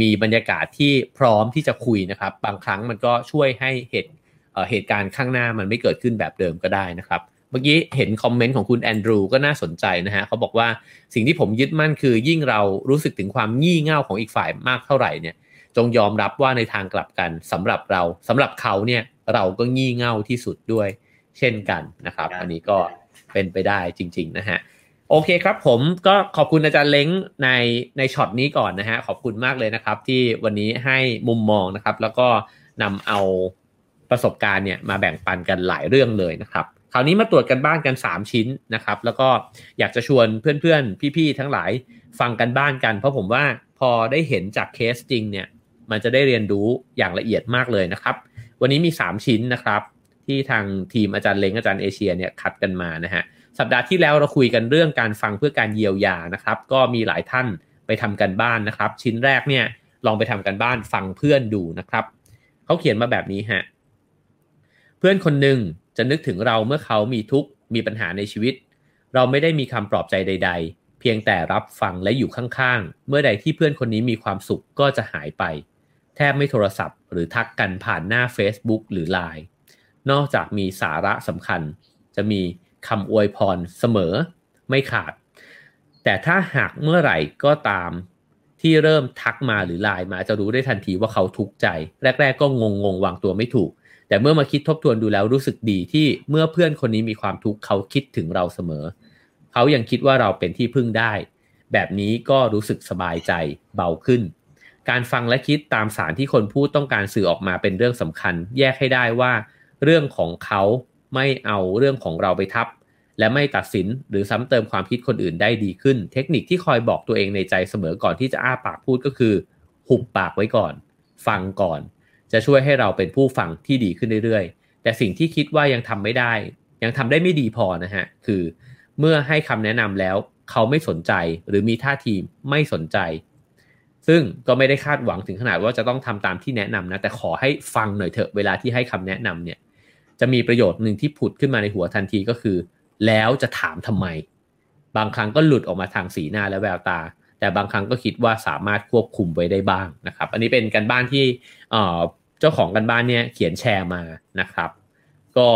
[SPEAKER 1] มีบรรยากาศที่พร้อมที่จะคุยนะครับ บางครั้งมันก็ช่วยให้เหตุเหตุการณ์ข้างหน้ามันไม่เกิดขึ้นแบบเดิมก็ได้นะครับ เมื่อกี้เห็นคอมเมนต์ของคุณแอนดรูก็น่าสนใจนะฮะเขาบอกว่าสิ่งที่ผมยึดมั่นคือยิ่งเรารู้สึกถึงความงี่เง่าของอีกฝ่ายมากเท่าไหร่เนี่ยจงยอมรับว่าในทางกลับกันสำหรับเราสำหรับเขาเนี่ยเราก็งี่เง่าที่สุดด้วย เช่นกันนะครับ อันนี้ก็เป็นไปได้จริง ๆ นะฮะโอเคครับผมก็ขอบคุณอาจารย์เล้งในในช็อตนี้ก่อนนะฮะขอบคุณมากเลยนะครับ ที่วันนี้ให้มุมมองนะครับ แล้วก็นำเอาประสบการณ์เนี่ยมาแบ่งปันกันหลายเรื่องเลยนะครับคราวนี้มาตรวจกันบ้านกัน 3 ชิ้นนะครับ แล้วก็อยากจะชวนเพื่อนๆ พี่ๆ ทั้งหลายฟังกันบ้านกัน เพราะผมว่าพอได้เห็นจากเคสจริงเนี่ยมันจะได้เรียนรู้อย่างละเอียดมากเลยนะครับ วันนี้มี 3 ชิ้นนะครับ ที่ทางทีมอาจารย์เล้งอาจารย์เอเชียเนี่ยคัดกันมานะฮะสัปดาห์ที่แล้วเราคุยกันเรื่องการฟังเพื่อการเยียวยานะครับ ก็มีหลายท่านไปทำกันบ้านนะครับ ชิ้นแรกเนี่ยลองไปทำกันบ้านฟังเพื่อนดูนะครับเขาเขียนมาแบบนี้ฮะเพื่อนคนหนึ่งจะนึกถึงเราเมื่อเขามีทุกข์มีปัญหาในชีวิต เราไม่ได้มีคำปลอบใจใด ๆ เพียงแต่รับฟังและอยู่ข้างๆ เมื่อใดที่เพื่อนคนนี้มีความสุขก็จะหายไป แทบไม่โทรศัพท์ หรือทักกันผ่านหน้า Facebook หรือ Line นอกจากมีสาระสำคัญ จะมีคำอวยพรเสมอไม่ขาด แต่ถ้าหากเมื่อไหร่ก็ตามที่เริ่มทักมาหรือไลน์มาจะรู้ได้ทันทีว่าเขาทุกข์ใจ แรก ๆ ก็งงงวางตัวไม่ถูก แต่เมื่อมาคิดทบทวนดูแล้วรู้สึกดีที่เมื่อเพื่อนคนนี้มีความทุกข์เขาคิดถึงเราเสมอ เขายังคิดว่าเราเป็นที่พึ่งได้ แบบนี้ก็รู้สึกสบายใจเบาขึ้น การฟังและคิดตามสารที่คนพูดต้องการสื่อออกมาเป็นเรื่องสำคัญ แยกให้ได้ว่า เรื่องของเขาไม่เอาเรื่องของเราไปทับ และไม่ตัดสินหรือซ้ำเติมความคิดคนอื่นได้ดีขึ้น เทคนิคที่คอยบอกตัวเองในใจเสมอก่อนที่จะอ้าปากพูดก็คือ หุบปากไว้ก่อน ฟังก่อน จะช่วยให้เราเป็นผู้ฟังที่ดีขึ้นเรื่อยๆ แต่สิ่งที่คิดว่ายังทำไม่ได้ ยังทำได้ไม่ดีพอนะฮะคือ เมื่อให้คำแนะนำแล้ว เขาไม่สนใจหรือมีท่าทีไม่สนใจซึ่งก็ไม่ได้คาดหวังถึงขนาดว่าจะต้องทำตามที่แนะนำนะแต่ขอให้ฟังหน่อยเถอะเวลาที่ให้คำแนะนำเนี่ย จะมีประโยชน์หนึ่งที่ผุดขึ้นมาในหัวทันทีก็คือ แล้วจะถามทำไม บางครั้งก็หลุดออกมาทางสีหน้าและแววตา แต่บางครั้งก็คิดว่าสามารถควบคุมไว้ได้บ้างนะครับ อันนี้เป็นการบ้านที่เจ้าของกันบ้านเนี่ยเขียนแชร์มานะครับ ก็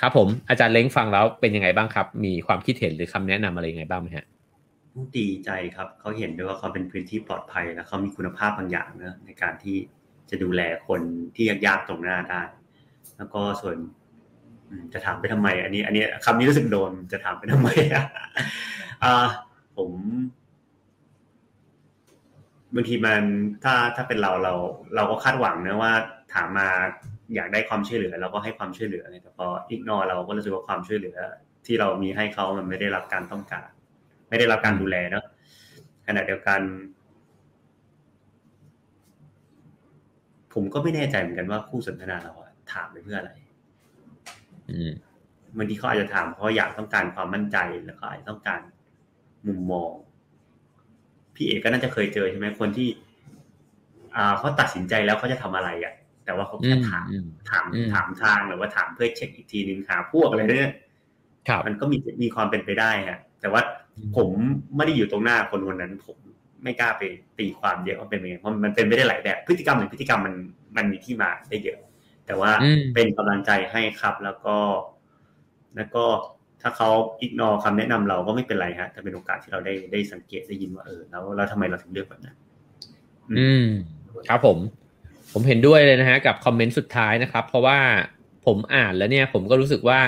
[SPEAKER 1] ครับผมอาจารย์เล้งฟังแล้วเป็นยังไงบ้างครับ มีความคิดเห็นหรือคำแนะนำอะไรยังไงบ้างไหมฮะ
[SPEAKER 2] ดีใจครับเขาเห็นด้วยว่าเขาเป็นพื้นที่ปลอดภัยแล้วเขามีคุณภาพบางอย่างนะในการที่จะดูแลคนที่ยากๆตรงหน้าได้ แล้วก็ส่วนจะถามไปทำไม อันนี้ อันนี้คำนี้รู้สึกโดนจะถามไปทำไมอ่าผมบางทีมันถ้าถ้าเป็นเราเรา เราก็คาดหวังนะว่าถามมาอยากได้ความช่วยเหลือ เราก็ให้ความช่วยเหลือแต่พออีกนอเราก็รู้สึกว่าความช่วยเหลือ ที่เรามีให้เขามันไม่ได้รับการต้องการ ไม่ได้รับการดูแลเนาะขณะเดียวกัน ผมก็ไม่แน่ใจเหมือนกันว่าคู่สนทนาเรา ถามไปเพื่ออะไร
[SPEAKER 1] อืม
[SPEAKER 2] บางทีเขาอาจจะถามเพราะอยากต้องการความมั่นใจแล้วก็อาจจะต้องการมุมมอง พี่เอกก็น่าจะเคยเจอใช่ไหมคนที่ อ่าเขาตัดสินใจแล้วเขาจะทำอะไรอะแต่ว่าเขา
[SPEAKER 1] อื
[SPEAKER 2] แค่
[SPEAKER 1] ม
[SPEAKER 2] ถาม
[SPEAKER 1] อืม
[SPEAKER 2] ถาม
[SPEAKER 1] อืม
[SPEAKER 2] ถามทางหรือว่าถามเพื่อเช็คอีกทีนึงหาพวกอะไรเนี่ย
[SPEAKER 1] ครับ
[SPEAKER 2] มันก็มีมีความเป็นไปได้ฮะ แต่ว่าผมไม่ได้อยู่ตรงหน้าคนคนนั้น ผมไม่กล้าไปตีความเยอะว่าเป็นยังไงเพราะมันเป็นไปได้หลายแบบพฤติกรรมหรือพฤติกรรมมันมันมีที่มาได้เยอะ แต่ว่า
[SPEAKER 1] อืม
[SPEAKER 2] เป็นกำลังใจให้ครับ แล้วก็ แล้วก็ถ้าเขาอิกนอคำแนะนำเราก็ไม่เป็นไรฮะแต่เป็นโอกาสที่เราได้ได้สังเกตได้ยินว่าเออแล้วแล้วทำไมเราถึงเลือกแบบนั้น
[SPEAKER 1] อืม ครับผม ผมเห็นด้วยเลยนะฮะกับคอมเมนต์สุดท้ายนะครับ เพราะว่าผมอ่านแล้วเนี่ย ผมก็รู้สึกว่า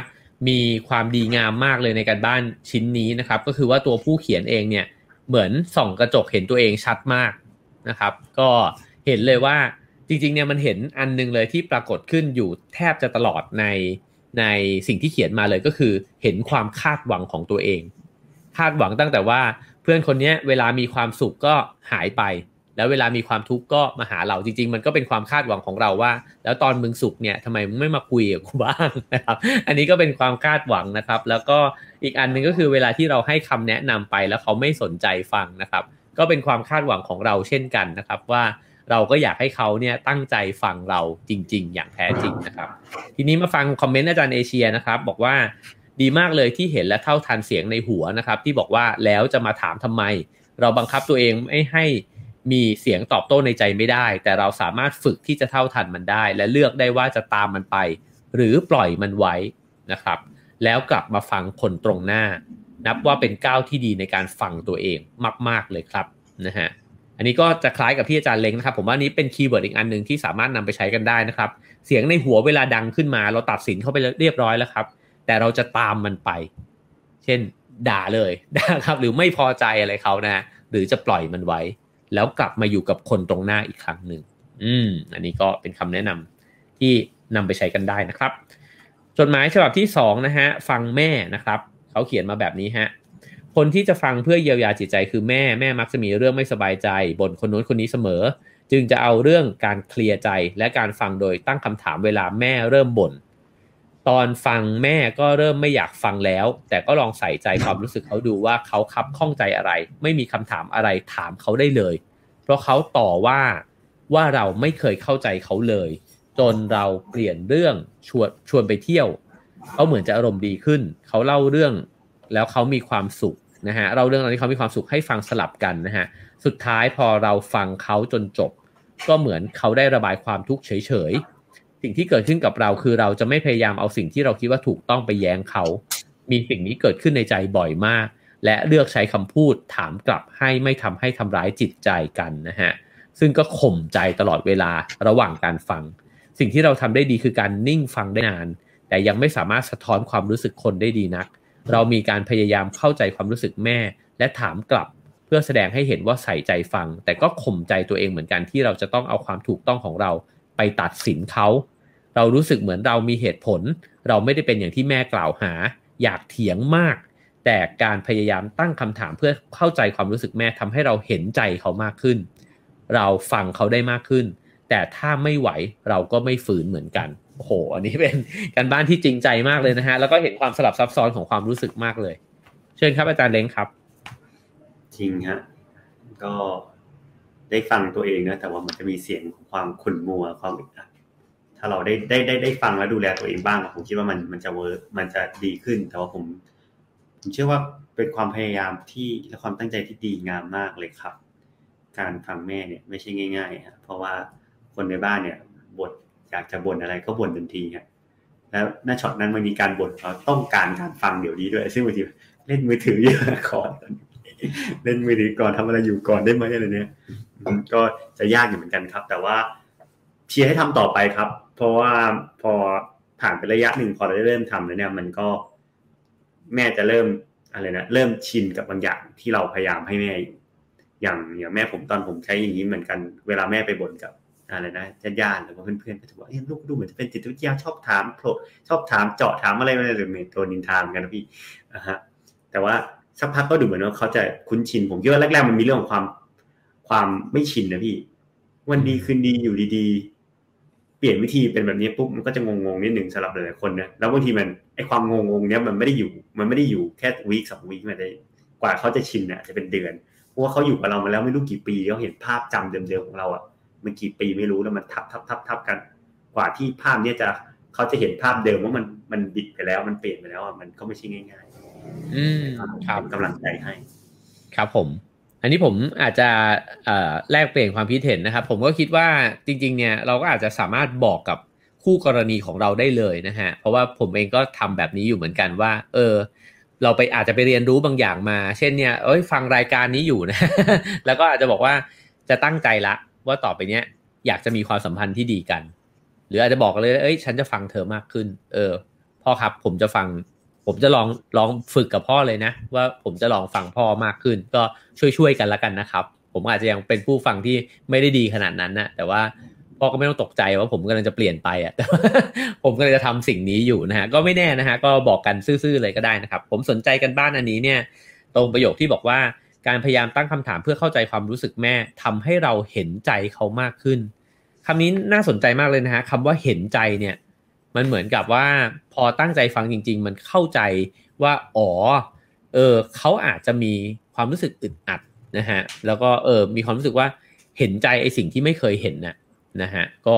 [SPEAKER 1] มีความดีงามมากเลยในการบ้านชิ้นนี้นะครับ ก็คือว่าตัวผู้เขียนเองเนี่ย เหมือนส่องกระจกเห็นตัวเองชัดมากนะครับ ก็เห็นเลยว่า จริงๆเนี่ยมันเห็นอันหนึงเลยที่ปรากฏขึ้นอยู่แทบจะตลอดในในสิ่งที่เขียนมาเลยก็คือ เห็นความคาดหวังของตัวเอง คาดหวังตั้งแต่ว่าเพื่อนคนนี้เวลามีความสุขก็หายไป แล้วเวลามีความทุกข์ก็มาหาเราจริง ๆ มันก็เป็นความคาดหวังของเราว่า แล้วตอนมึงสุขเนี่ยทำไมมึงไม่มาคุยกับกูบ้างนะครับ อันนี้ก็เป็นความคาดหวังนะครับ แล้วก็อีกอันหนึ่งก็คือเวลาที่เราให้คำแนะนำไปแล้วเขาไม่สนใจฟังนะครับ ก็เป็นความคาดหวังของเราเช่นกันนะครับว่า เราก็อยากให้เขาเนี่ยตั้งใจฟังเราจริง ๆ อย่างแท้จริงนะครับ ทีนี้มาฟังคอมเมนต์อาจารย์เอเชียนะครับ บอกว่าดีมากเลยที่เห็นและเท่าทันเสียงในหัวนะครับ ที่บอกว่าแล้วจะมาถามทำไม เราบังคับตัวเองไม่ให้มีเสียงตอบโต้ในใจไม่ได้ แต่เราสามารถฝึกที่จะเท่าทันมันได้ และเลือกได้ว่าจะตามมันไป หรือปล่อยมันไว้นะครับ แล้วกลับมาฟังคนตรงหน้า นับว่าเป็นก้าวที่ดีในการฟังตัวเองมาก ๆเลยครับนะฮะ อันนี้ก็จะคล้ายกับที่อาจารย์เล้งนะครับ ผมว่านี้เป็น keyword อีกอันหนึ่งที่สามารถนำไปใช้กันได้นะครับ เสียงในหัวเวลาดังขึ้นมา เราตัดสินเข้าไปเรียบร้อยแล้วครับ แต่เราจะตามมันไป เช่น ด่าเลยนะครับ หรือไม่พอใจอะไรเขานะ หรือจะปล่อยมันไว้ แล้วกลับมาอยู่กับคนตรงหน้าอีกครั้งหนึ่งอืม อันนี้ก็เป็นคำแนะนำที่นำไปใช้กันได้นะครับ จดหมายฉบับที่สองนะฮะฟังแม่นะครับ เขาเขียนมาแบบนี้ฮะ คนที่จะฟังเพื่อเยียวยาจิตใจคือแม่แม่มักจะมีเรื่องไม่สบายใจบ่นคนนู้นคนนี้เสมอ จึงจะเอาเรื่องการเคลียร์ใจและการฟังโดยตั้งคำถามเวลาแม่เริ่มบ่นตอนฟังแม่ก็เริ่มไม่อยากฟังแล้ว แต่ก็ลองใส่ใจความรู้สึกเขาดูว่าเขาคับข้องใจอะไร ไม่มีคำถามอะไรถามเขาได้เลย เพราะเขาต่อว่าว่าเราไม่เคยเข้าใจเขาเลย จนเราเปลี่ยนเรื่องชวนชวนไปเที่ยวเขาเหมือนจะอารมณ์ดีขึ้น เขาเล่าเรื่องแล้วเขามีความสุข นะฮะเล่าเรื่องอะไรที่เขามีความสุขให้ฟังสลับกันนะฮะสุดท้ายพอเราฟังเขาจนจบ ก็เหมือนเขาได้ระบายความทุกข์เฉยๆสิ่งที่เกิดขึ้นกับเราคือเราจะไม่พยายามเอาสิ่งที่เราคิดว่าถูกต้องไปแย้งเขา มีสิ่งนี้เกิดขึ้นในใจบ่อยมาก และเลือกใช้คำพูดถามกลับให้ไม่ทำให้ทำร้ายจิตใจกันนะฮะซึ่งก็ข่มใจตลอดเวลาระหว่างการฟัง สิ่งที่เราทำได้ดีคือการนิ่งฟังได้นาน แต่ยังไม่สามารถสะท้อนความรู้สึกคนได้ดีนัก เรามีการพยายามเข้าใจความรู้สึกแม่ และถามกลับเพื่อแสดงให้เห็นว่าใส่ใจฟัง แต่ก็ข่มใจตัวเองเหมือนกันที่เราจะต้องเอาความถูกต้องของเราไปตัดสินเขา เรารู้สึกเหมือนเรามีเหตุผล เราไม่ได้เป็นอย่างที่แม่กล่าวหา อยากเถียงมาก แต่การพยายามตั้งคำถามเพื่อเข้าใจความรู้สึกแม่ทำให้เราเห็นใจเขามากขึ้น เราฟังเขาได้มากขึ้น แต่ถ้าไม่ไหวเราก็ไม่ฝืนเหมือนกัน โอ้โห อันนี้เป็นการบ้านที่จริงใจมากเลยนะฮะ แล้วก็เห็นความสลับซับซ้อนของความรู้สึกมากเลย เชิญครับอาจารย์เล้งครับ
[SPEAKER 2] จริงฮะ ก็ได้ฟังตัวเองนะ แต่ว่ามันจะมีเสียงของความขุ่นมัวความอึดอัดถ้าเราได้ได้ได้ได้ฟังและดูแลตัวเองบ้างผมคิดว่ามันมันจะ work มันจะดีขึ้น แต่ว่าผมผมเชื่อว่าเป็นความพยายามที่และความตั้งใจที่ดีงามมากเลยครับ การฟังแม่เนี่ยไม่ใช่ง่ายๆฮะเพราะว่าคนในบ้านเนี่ยบ่น อยากจะบ่นอะไรก็บ่นทันทีครับแล้วหน้าช็อตนั้นมันมีการบ่นเขาต้องการการฟังเดี๋ยวนี้ด้วย ซึ่งบางทีเล่นมือถือเยอะก่อนเล่นมือถือก่อนทำอะไรอยู่ก่อนได้ไหมอะไรเนี่ยก็จะยากอยู่เหมือนกันครับ แต่ว่าเชียร์ให้ทำต่อไปครับ เพราะว่าพอผ่านไประยะหนึ่งพอเราได้เริ่มทำแล้วเนี่ย มันก็แม่จะเริ่มอะไรนะเริ่มชินกับบางอย่างที่เราพยายามให้แม่ อยู่อย่างอย่างแม่ผมตอนผมใช้อย่างนี้เหมือนกัน เวลาแม่ไปบ่นกับ อะไรนะญาติๆหรือว่าเพื่อนๆก็จะบอกเอ้ยลูกดูเหมือนจะเป็นจิตวิทยาชอบถามโผล่ชอบถามเจาะถามอะไรมาหรือเมโทนินทามกันนะพี่อะฮะแต่ว่าสักพักก็ดูเหมือนว่าเขาจะคุ้นชินผมคิดว่าแรกๆมันมีเรื่องของความความไม่ชินนะพี่ วันดีคืนดีอยู่ดีๆ เปลี่ยนวิธีเป็นแบบนี้ปุ๊บมันก็จะงงๆนิดหนึ่งสำหรับหลายๆคนนะแล้วบางทีมันไอความงงๆเนี้ยมันไม่ได้อยู่ มันไม่ได้อยู่แค่วีคสองวีคมันได้กว่าเขาจะชินเนี่ยจะเป็นเดือนเพราะว่าเขาอยู่กับเรามาแล้วไม่รู้กี่ปีเขาเห็นภาพจำเดิมๆของเราอะ มันกี่ปีไม่รู้แล้วมันทับทับทับทับกัน กว่าที่ภาพเนี้ยจะเขาจะเห็นภาพเดิมว่ามันมันบิดไปแล้วมันเปลี่ยนไปแล้วอะมันก็ไม่ใช่ง่าย
[SPEAKER 1] ๆ อืมครับ
[SPEAKER 2] กำลังใจให้
[SPEAKER 1] ครับผม อันนี้ผมอาจจะแลกเปลี่ยนความคิดเห็นนะครับ ผมก็คิดว่าจริง ๆ เนี่ยเราก็อาจจะสามารถบอกกับคู่กรณีของเราได้เลยนะฮะ เพราะว่าผมเองก็ทำแบบนี้อยู่เหมือนกันว่า เออ เราไปอาจจะไปเรียนรู้บางอย่างมา เช่นเนี่ย เอ้ย ฟังรายการนี้อยู่นะ แล้วก็อาจจะบอกว่าจะตั้งใจละ ว่าต่อไปเนี้ย อยากจะมีความสัมพันธ์ที่ดีกัน หรืออาจจะบอกเลยเอ้ย ฉันจะฟังเธอมากขึ้น เออ พ่อครับผมจะฟัง ผมจะลองลองฝึกกับพ่อเลยนะ ว่าผมจะลองฟังพ่อมากขึ้น ก็ช่วยๆกันละกันนะครับ ผมอาจจะยังเป็นผู้ฟังที่ไม่ได้ดีขนาดนั้นนะแต่ว่าพ่อก็ไม่ต้องตกใจว่าผมกำลังจะเปลี่ยนไปอะผมก็เลยจะทำสิ่งนี้อยู่นะฮะก็ไม่แน่นะฮะก็บอกกันซื่อๆเลยก็ได้นะครับ ผมสนใจกันบ้านอันนี้เนี่ย ตรงประโยคที่บอกว่า การพยายามตั้งคำถามเพื่อเข้าใจความรู้สึกแม่ทำให้เราเห็นใจเขามากขึ้นคำนี้น่าสนใจมากเลยนะฮะคำว่าเห็นใจเนี่ย มันเหมือนกับว่าพอตั้งใจฟังจริง ๆ มันเข้าใจว่าอ๋อเออเขาอาจจะมีความรู้สึกอึดอัดนะฮะแล้วก็เออมีความรู้สึกว่าเห็นใจไอ้สิ่งที่ไม่เคยเห็นน่ะนะฮะก็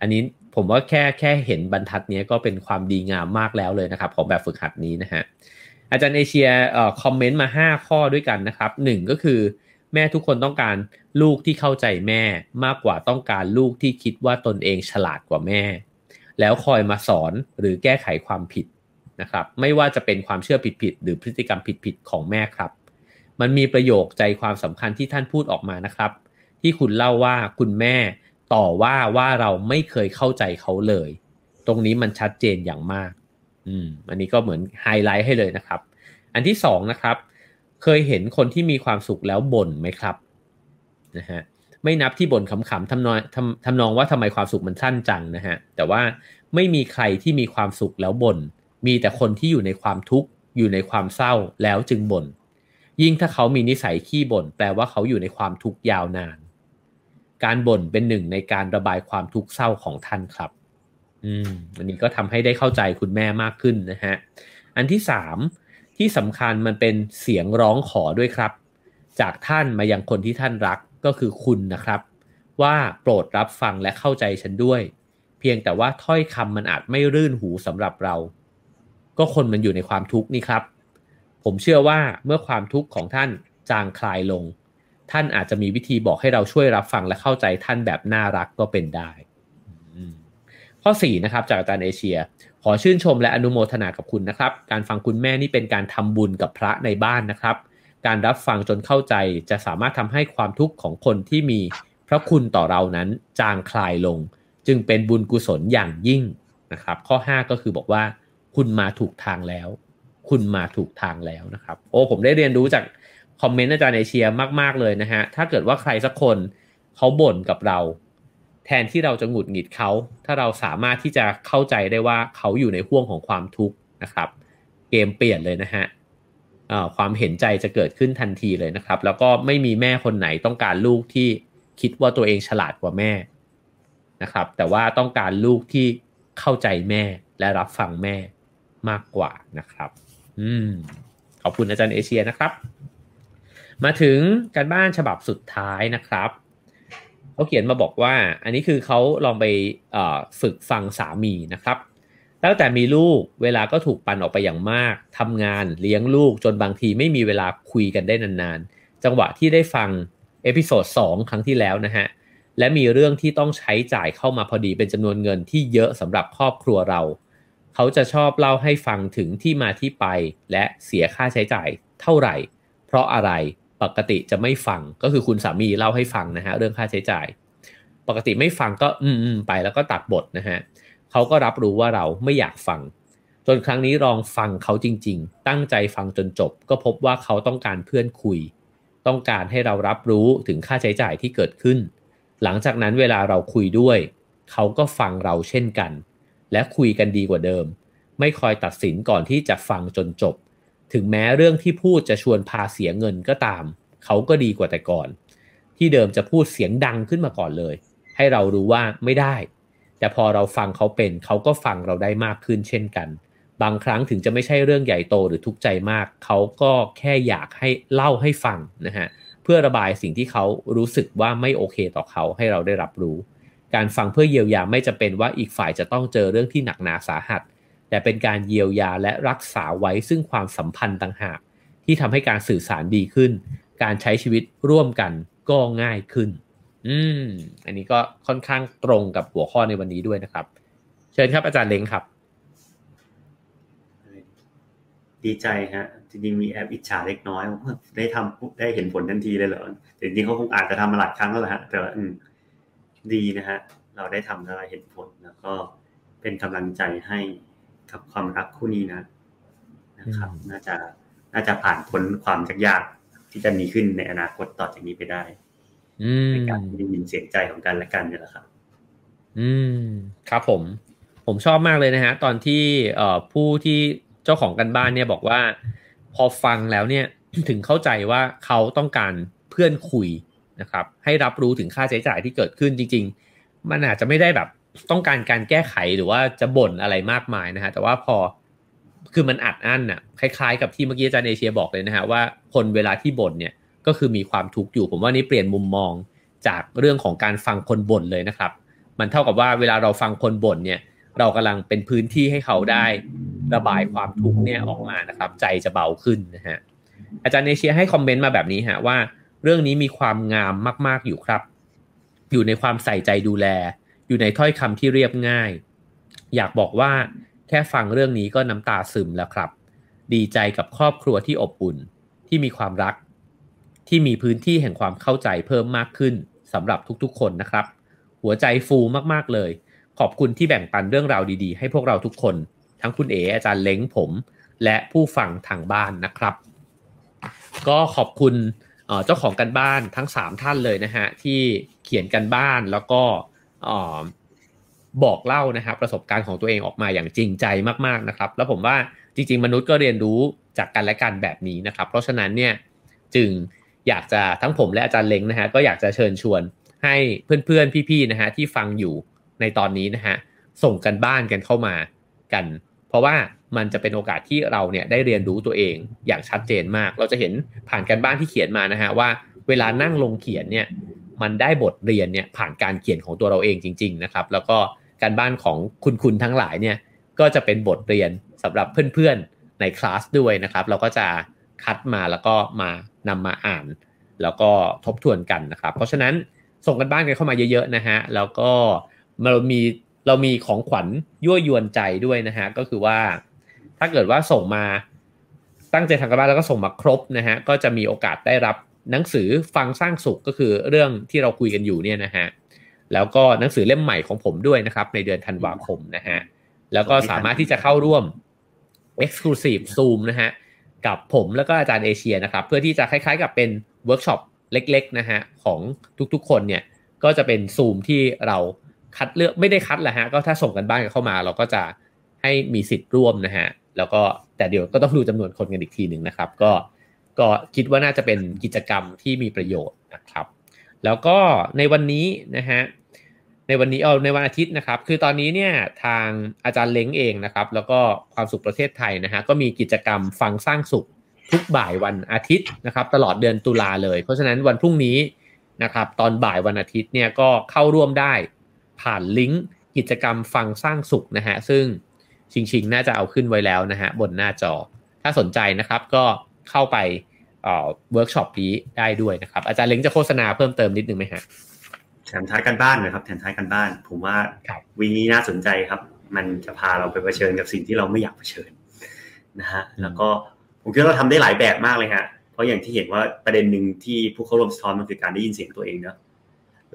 [SPEAKER 1] อันนี้ผมว่าแค่แค่เห็นบรรทัดนี้ก็เป็นความดีงามมากแล้วเลยนะครับ ของแบบฝึกหัดนี้นะฮะ อาจารย์เอเชียเอ่อคอมเมนต์มา 5 ข้อด้วยกันนะครับหนึ่งก็คือแม่ทุกคนต้องการลูกที่เข้าใจแม่มากกว่าต้องการลูกที่คิดว่าตนเองฉลาดกว่าแม่ แล้วคอยมาสอนหรือแก้ไขความผิดนะครับ ไม่ว่าจะเป็นความเชื่อผิดๆหรือพฤติกรรมผิดๆของแม่ครับ มันมีประโยคใจความสำคัญที่ท่านพูดออกมานะครับ ที่คุณเล่าว่าคุณแม่ต่อว่าว่าเราไม่เคยเข้าใจเขาเลย ตรงนี้มันชัดเจนอย่างมาก อืมอันนี้ก็เหมือนไฮไลท์ให้เลยนะครับ อันที่สองนะครับ เคยเห็นคนที่มีความสุขแล้วบ่นไหมครับนะฮะไม่นับที่บ่นขำๆทำนองทำทำนองว่าทำไมความสุขมันสั้นจังนะฮะแต่ว่าไม่มีใครที่มีความสุขแล้วบน่นมีแต่คนที่อยู่ในความทุกข์อยู่ในความเศร้าแล้วจึงบน่นยิ่งถ้าเขามีนิสัยขี้บ่นแปลว่าเขาอยู่ในความทุกข์ยาวนาน การบ่นเป็นหนึ่งในการระบายความทุกข์เศร้าของท่านครับ อืมอันนี้ก็ทำให้ได้เข้าใจคุณแม่มากขึ้นนะฮะ อันที่สามที่สำคัญมันเป็นเสียงร้องขอด้วยครับ จากท่านมายังคนที่ท่านรักก็คือคุณนะครับ ว่าโปรดรับฟังและเข้าใจฉันด้วย เพียงแต่ว่าถ้อยคำมันอาจไม่รื่นหูสำหรับเรา ก็คนมันอยู่ในความทุกข์นี่ครับ ผมเชื่อว่าเมื่อความทุกข์ของท่านจางคลายลง ท่านอาจจะมีวิธีบอกให้เราช่วยรับฟังและเข้าใจท่านแบบน่ารักก็เป็นได้ ข้อ4นะครับจากอาจารย์เอเชีย ขอชื่นชมและอนุโมทนากับคุณนะครับ การฟังคุณแม่นี่เป็นการทำบุญกับพระในบ้านนะครับ การรับฟังจนเข้าใจจะสามารถทำให้ความทุกข์ของคนที่มีพระคุณต่อเรานั้นจางคลายลง จึงเป็นบุญกุศลอย่างยิ่งนะครับ ข้อ 5 ก็คือบอกว่า คุณมาถูกทางแล้ว คุณมาถูกทางแล้วนะครับ โอ้ผมได้เรียนรู้จากคอมเมนต์อาจารย์เอเชียมาก ๆเลยนะฮะถ้าเกิดว่าใครสักคนเขาบ่นกับเรา แทนที่เราจะหงุดหงิดเขา ถ้าเราสามารถที่จะเข้าใจได้ว่าเขาอยู่ในห่วงของความทุกข์นะครับ เกมเปลี่ยนเลยนะฮะความเห็นใจจะเกิดขึ้นทันทีเลยนะครับ แล้วก็ไม่มีแม่คนไหนต้องการลูกที่คิดว่าตัวเองฉลาดกว่าแม่นะครับ แต่ว่าต้องการลูกที่เข้าใจแม่และรับฟังแม่มากกว่านะครับ อืมขอบคุณอาจารย์เอเชียนะครับ มาถึงการบ้านฉบับสุดท้ายนะครับ เขาเขียนมาบอกว่า อันนี้คือเขาลองไปฝึกฟังสามีนะครับตั้งแต่มีลูกเวลาก็ถูกปันออกไปอย่างมากทำงานเลี้ยงลูกจนบางทีไม่มีเวลาคุยกันได้นานๆ จังหวะที่ได้ฟัง episode 2ครั้งที่แล้วนะฮะและมีเรื่องที่ต้องใช้จ่ายเข้ามาพอดีเป็นจำนวนเงินที่เยอะสำหรับครอบครัวเรา เขาจะชอบเล่าให้ฟังถึงที่มาที่ไป และเสียค่าใช้จ่ายเท่าไหร่ เพราะอะไร ปกติจะไม่ฟังก็คือคุณสามีเล่าให้ฟังนะฮะเรื่องค่าใช้จ่าย ปกติไม่ฟังก็อืมอืมไปแล้วก็ตัดบทนะฮะเขาก็รับรู้ว่าเราไม่อยากฟัง จนครั้งนี้ลองฟังเขาจริง ๆ ตั้งใจฟังจนจบ ก็พบว่าเขาต้องการเพื่อนคุย ต้องการให้เรารับรู้ถึงค่าใช้จ่ายที่เกิดขึ้น หลังจากนั้นเวลาเราคุยด้วย เขาก็ฟังเราเช่นกัน และคุยกันดีกว่าเดิม ไม่คอยตัดสินก่อนที่จะฟังจนจบ ถึงแม้เรื่องที่พูดจะชวนพาเสียเงินก็ตาม เขาก็ดีกว่าแต่ก่อน ที่เดิมจะพูดเสียงดังขึ้นมาก่อนเลย ให้เรารู้ว่าไม่ได้ แต่พอเราฟังเขาเป็น เขาก็ฟังเราได้มากขึ้นเช่นกัน บางครั้งถึงจะไม่ใช่เรื่องใหญ่โตหรือทุกข์ใจมาก เขาก็แค่อยากให้เล่าให้ฟังนะฮะเพื่อระบายสิ่งที่เขารู้สึกว่าไม่โอเคต่อเขาให้เราได้รับรู้ การฟังเพื่อเยียวยาไม่จะเป็นว่าอีกฝ่ายจะต้องเจอเรื่องที่หนักหนาสาหัส แต่เป็นการเยียวยาและรักษาไว้ซึ่งความสัมพันธ์ต่างหาก ที่ทำให้การสื่อสารดีขึ้น การใช้ชีวิตร่วมกันก็ง่ายขึ้น อืม อันนี้ก็ค่อนข้างตรงกับหัวข้อในวันนี้ด้วยนะครับ เชิญครับอาจารย์เล้งครับ
[SPEAKER 2] ดีใจฮะจริงๆมีแอบอิจฉาเล็กน้อย ได้ทำได้เห็นผลทันทีเลยเหรอแต่จริงๆเขาคงอาจจะทำมาหลายครั้งแล้วแหละฮะแต่ว่าอืมดีนะฮะ เราได้ทำอะไรเห็นผลแล้วก็เป็นกำลังใจให้ กับความรักคู่นี้นะนะครับ
[SPEAKER 1] อืม
[SPEAKER 2] น่าจะน่าจะผ่านพ้นความยากๆที่จะมีขึ้นในอนาคตต่อจากนี้ไปได้
[SPEAKER 1] อืม
[SPEAKER 2] ในการที่ได้ยินเสียงใจของกันและกันเนี่ยแหละครับ
[SPEAKER 1] อืม ครับผม ผมชอบมากเลยนะฮะ ตอนที่เอ่อผู้ที่เจ้าของกันบ้านเนี่ยบอกว่า พอฟังแล้วเนี่ยถึงเข้าใจว่าเขาต้องการเพื่อนคุยนะครับ ให้รับรู้ถึงค่าใช้จ่ายที่เกิดขึ้นจริง ๆ มันอาจจะไม่ได้แบบ ต้องการการแก้ไขหรือว่าจะบ่นอะไรมากมายนะฮะแต่ว่าพอคือมันอัดอั้นอะคล้ายๆกับที่เมื่อกี้อาจารย์เอเชียบอกเลยนะฮะว่าคนเวลาที่บ่นเนี่ยก็คือมีความทุกข์อยู่ ผมว่านี่เปลี่ยนมุมมองจากเรื่องของการฟังคนบ่นเลยนะครับ มันเท่ากับว่าเวลาเราฟังคนบ่นเนี่ย เรากำลังเป็นพื้นที่ให้เขาได้ระบายความทุกข์เนี่ยออกมานะครับ ใจจะเบาขึ้นนะฮะอาจารย์เอเชียให้คอมเมนต์มาแบบนี้ฮะว่า เรื่องนี้มีความงามมาก ๆอยู่ครับ อยู่ในความใส่ใจดูแล อยู่ในถ้อยคำที่เรียบง่าย อยากบอกว่าแค่ฟังเรื่องนี้ก็น้ำตาซึมแล้วครับ ดีใจกับครอบครัวที่อบอุ่น ที่มีความรัก ที่มีพื้นที่แห่งความเข้าใจเพิ่มมากขึ้นสำหรับทุกๆ คนนะครับ หัวใจฟูมากๆเลย ขอบคุณที่แบ่งปันเรื่องราวดีๆ ให้พวกเราทุกคน ทั้งคุณเอ๋อาจารย์เล้งผม และผู้ฟังทางบ้านนะครับ ก็ขอบคุณเจ้าของกันบ้านทั้ง 3 ท่านเลยนะฮะที่เขียนกันบ้านแล้วก็ บอกเล่านะครับประสบการณ์ของตัวเองออกมาอย่างจริงใจมากๆนะครับ แล้วผมว่าจริง ๆ มนุษย์ก็เรียนรู้จากกันและกันแบบนี้นะครับ เพราะฉะนั้นเนี่ยจึงอยากจะทั้งผมและอาจารย์เล้งนะฮะก็อยากจะเชิญชวนให้เพื่อนๆพี่ๆนะฮะที่ฟังอยู่ในตอนนี้นะฮะส่งกันบ้านกันเข้ามากัน เพราะว่ามันจะเป็นโอกาสที่เราเนี่ยได้เรียนรู้ตัวเองอย่างชัดเจนมาก เราจะเห็นผ่านกันบ้านที่เขียนมานะฮะว่า เวลานั่งลงเขียนเนี่ย มันได้บทเรียนเนี่ยผ่านการเขียนของตัวเราเองจริง ๆนะครับ แล้วก็การบ้านของคุณคุณทั้งหลายเนี่ยก็จะเป็นบทเรียนสำหรับเพื่อนๆในคลาสด้วยนะครับ เราก็จะคัดมาแล้วก็มานำมาอ่าน แล้วก็ทบทวนกันนะครับ เพราะฉะนั้นส่งกันบ้านกันเข้ามาเยอะๆนะฮะแล้วก็เรามีเรามีของขวัญยั่วยวนใจด้วยนะฮะก็คือว่า ถ้าเกิดว่าส่งมาตั้งใจทำกันบ้านแล้วก็ส่งมาครบนะฮะก็จะมีโอกาสได้รับ หนังสือฟังสร้างสุขก็คือเรื่องที่เราคุยกันอยู่เนี่ยนะฮะแล้วก็หนังสือเล่มใหม่ของผมด้วยนะครับ ในเดือนธันวาคมนะฮะแล้วก็สามารถที่จะเข้าร่วม Exclusive Zoom นะฮะกับผมแล้วก็อาจารย์เอเชียนะครับ เพื่อที่จะคล้ายๆกับเป็นเวิร์กช็อปเล็กๆนะฮะของทุกๆคนเนี่ยก็จะเป็นซูมที่เราคัดเลือกไม่ได้คัดแหละฮะก็ถ้าส่งการบ้านกันเข้ามา เราก็จะให้มีสิทธิ์ร่วมนะฮะแล้วก็แต่เดี๋ยวก็ต้องดูจำนวนคนกันอีกทีหนึ่งนะครับ ก็ ก็คิดว่าน่าจะเป็นกิจกรรมที่มีประโยชน์นะครับ แล้วก็ในวันนี้นะฮะในวันนี้เอาในวันอาทิตย์นะครับ คือตอนนี้เนี่ยทางอาจารย์เล้งเองนะครับ แล้วก็ความสุขประเทศไทยนะฮะก็มีกิจกรรมฟังสร้างสุขทุกบ่ายวันอาทิตย์นะครับ ตลอดเดือนตุลาเลย เพราะฉะนั้นวันพรุ่งนี้นะครับ ตอนบ่ายวันอาทิตย์เนี่ยก็เข้าร่วมได้ผ่านลิงก์กิจกรรมฟังสร้างสุขนะฮะซึ่งชิงชิงๆน่าจะเอาขึ้นไว้แล้วนะฮะบนหน้าจอ ถ้าสนใจนะครับก็ เข้าไปเวิร์กช็อปนี้ได้ด้วยนะครับ อาจารย์เล้งจะโฆษณาเพิ่มเติมนิดนึงไหมฮะ
[SPEAKER 2] แถมท้ายการบ้านนะครับแถมท้ายการบ้าน ผมว่า
[SPEAKER 1] ครับ
[SPEAKER 2] วีนี้น่าสนใจครับ มันจะพาเราไปเผชิญกับสิ่งที่เราไม่อยากเผชิญนะฮะแล้วก็ผมคิดว่าเราทำได้หลายแบบมากเลยฮะเพราะอย่างที่เห็นว่าประเด็นหนึ่งที่ผู้เข้าร่วมสะท้อนมันคือการได้ยินเสียงตัวเองเนอะ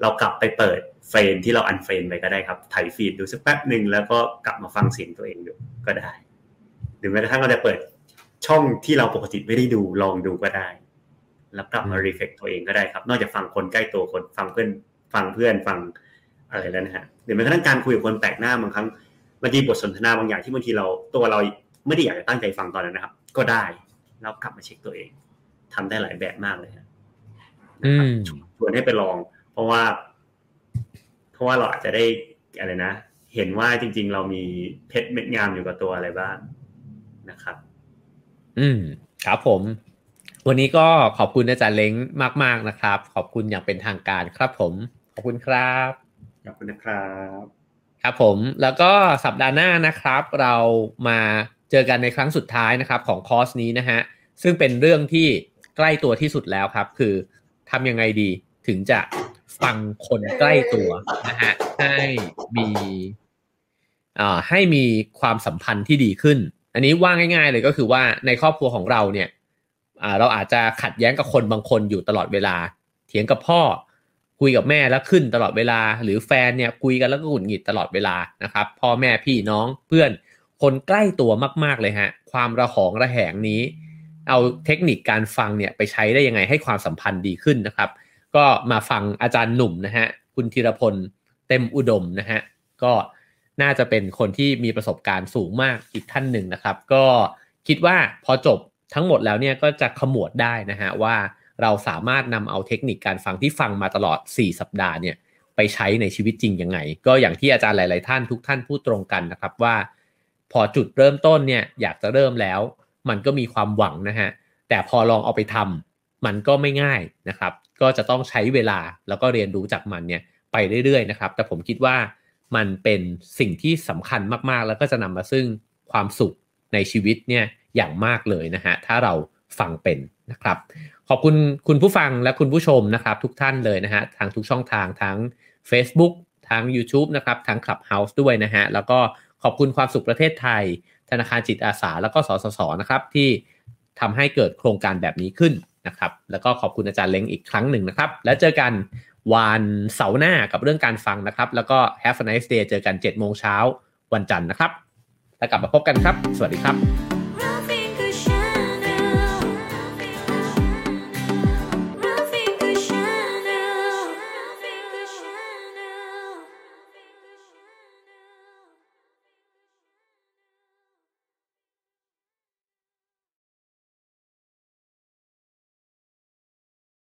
[SPEAKER 2] เรากลับไปเปิด friend ที่เรา unfriend ไปก็ได้ครับไถ feed ดูสักแป๊บหนึ่งแล้วก็กลับมาฟังเสียงตัวเองดูก็ได้ หรือแม้กระทั่งเราจะเปิด ช่องที่เราปกติไม่ได้ดูลองดูก็ได้ แล้วกลับมา
[SPEAKER 1] อืม
[SPEAKER 2] รีเฟกตัวเองก็ได้ครับ นอกจากฟังคนใกล้ตัวคนฟังเพื่อนฟังเพื่อนฟังอะไรแล้วนะฮะหรือแม้กระทั่งการคุยกับคนแปลกหน้าบางครั้งบางทีบทสนทนาบางอย่างที่บางทีเราตัวเราไม่ได้อยากจะตั้งใจฟังตอนนั้นนะครับ ก็ได้แล้วกลับมาเช็คตัวเองทำได้หลายแบบมากเลยฮะนะครับ
[SPEAKER 1] อืม
[SPEAKER 2] ชวนให้ไปลอง เพราะว่า เพราะว่าเราอาจจะได้อะไรนะ เห็นว่าจริง ๆ เรามีเพชรเม็ดงามอยู่กับตัวอะไรบ้างนะครับ
[SPEAKER 1] อืมครับผม วันนี้ก็ขอบคุณอาจารย์เล้งมาก ๆนะครับ ขอบคุณอย่างเป็นทางการครับผม ขอบคุณครับ
[SPEAKER 2] ขอบคุณนะครับ
[SPEAKER 1] ครับผมแล้วก็สัปดาห์หน้านะครับ เรามาเจอกันในครั้งสุดท้ายนะครับ ของคอร์สนี้นะฮะซึ่งเป็นเรื่องที่ใกล้ตัวที่สุดแล้วครับ คือทำยังไงดีถึงจะฟังคนใกล้ตัวนะฮะให้มีอ่าให้มีความสัมพันธ์ที่ดีขึ้น อันนี้ว่าง่าย ๆ เลยก็คือว่าในครอบครัวของเราเนี่ยอ่าเราอาจจะขัดแย้งกับคนบางคนอยู่ตลอดเวลา เถียงกับพ่อคุยกับแม่แล้วขึ้นตลอดเวลา หรือแฟนเนี่ยคุยกันแล้วก็หงุดหงิดตลอดเวลานะครับ พ่อแม่พี่น้องเพื่อนคนใกล้ตัวมาก ๆเลยฮะความระหองระแหงนี้ เอาเทคนิคการฟังเนี่ยไปใช้ได้ยังไงให้ความสัมพันธ์ดีขึ้นนะครับ ก็มาฟังอาจารย์หนุ่มนะฮะคุณธีรพลเต็มอุดมนะฮะก็ น่าจะเป็นคนที่มีประสบการณ์สูงมากอีกท่านหนึ่งนะครับ ก็คิดว่าพอจบทั้งหมดแล้วเนี่ยก็จะขมวดได้นะฮะว่าเราสามารถนำเอาเทคนิคการฟังที่ฟังมาตลอด 4 สัปดาห์เนี่ยไปใช้ในชีวิตจริงยังไง ก็อย่างที่อาจารย์หลาย ๆ ท่านทุกท่านพูดตรงกันนะครับว่า พอจุดเริ่มต้นเนี่ยอยากจะเริ่มแล้ว มันก็มีความหวังนะฮะแต่พอลองเอาไปทำมันก็ไม่ง่ายนะครับ ก็จะต้องใช้เวลาแล้วก็เรียนรู้จากมันเนี่ยไปเรื่อย ๆ นะครับ แต่ผมคิดว่า มันเป็นสิ่งที่สำคัญมากๆ แล้วก็จะนำมาซึ่งความสุขในชีวิตเนี่ยอย่างมากเลยนะฮะถ้าเราฟังเป็นนะครับ ขอบคุณคุณผู้ฟังและคุณผู้ชมนะครับ ทุกท่านเลยนะฮะทางทุกช่องทางทั้ง Facebook ทั้ง YouTube นะครับทั้ง Clubhouse ด้วยนะฮะแล้วก็ขอบคุณความสุขประเทศไทย ธนาคารจิตอาสา แล้วก็สสสนะครับที่ทำให้เกิดโครงการแบบนี้ขึ้นนะครับ แล้วก็ขอบคุณอาจารย์เล้งอีกครั้งหนึ่งนะครับ แล้วเจอกัน วันเสาร์หน้ากับเรื่องการฟังนะครับ แล้วก็ Have a nice day เจอกัน7โมงเช้าวันจันทร์นะครับ แล้วกลับมาพบกันครับ สวัสดีครับ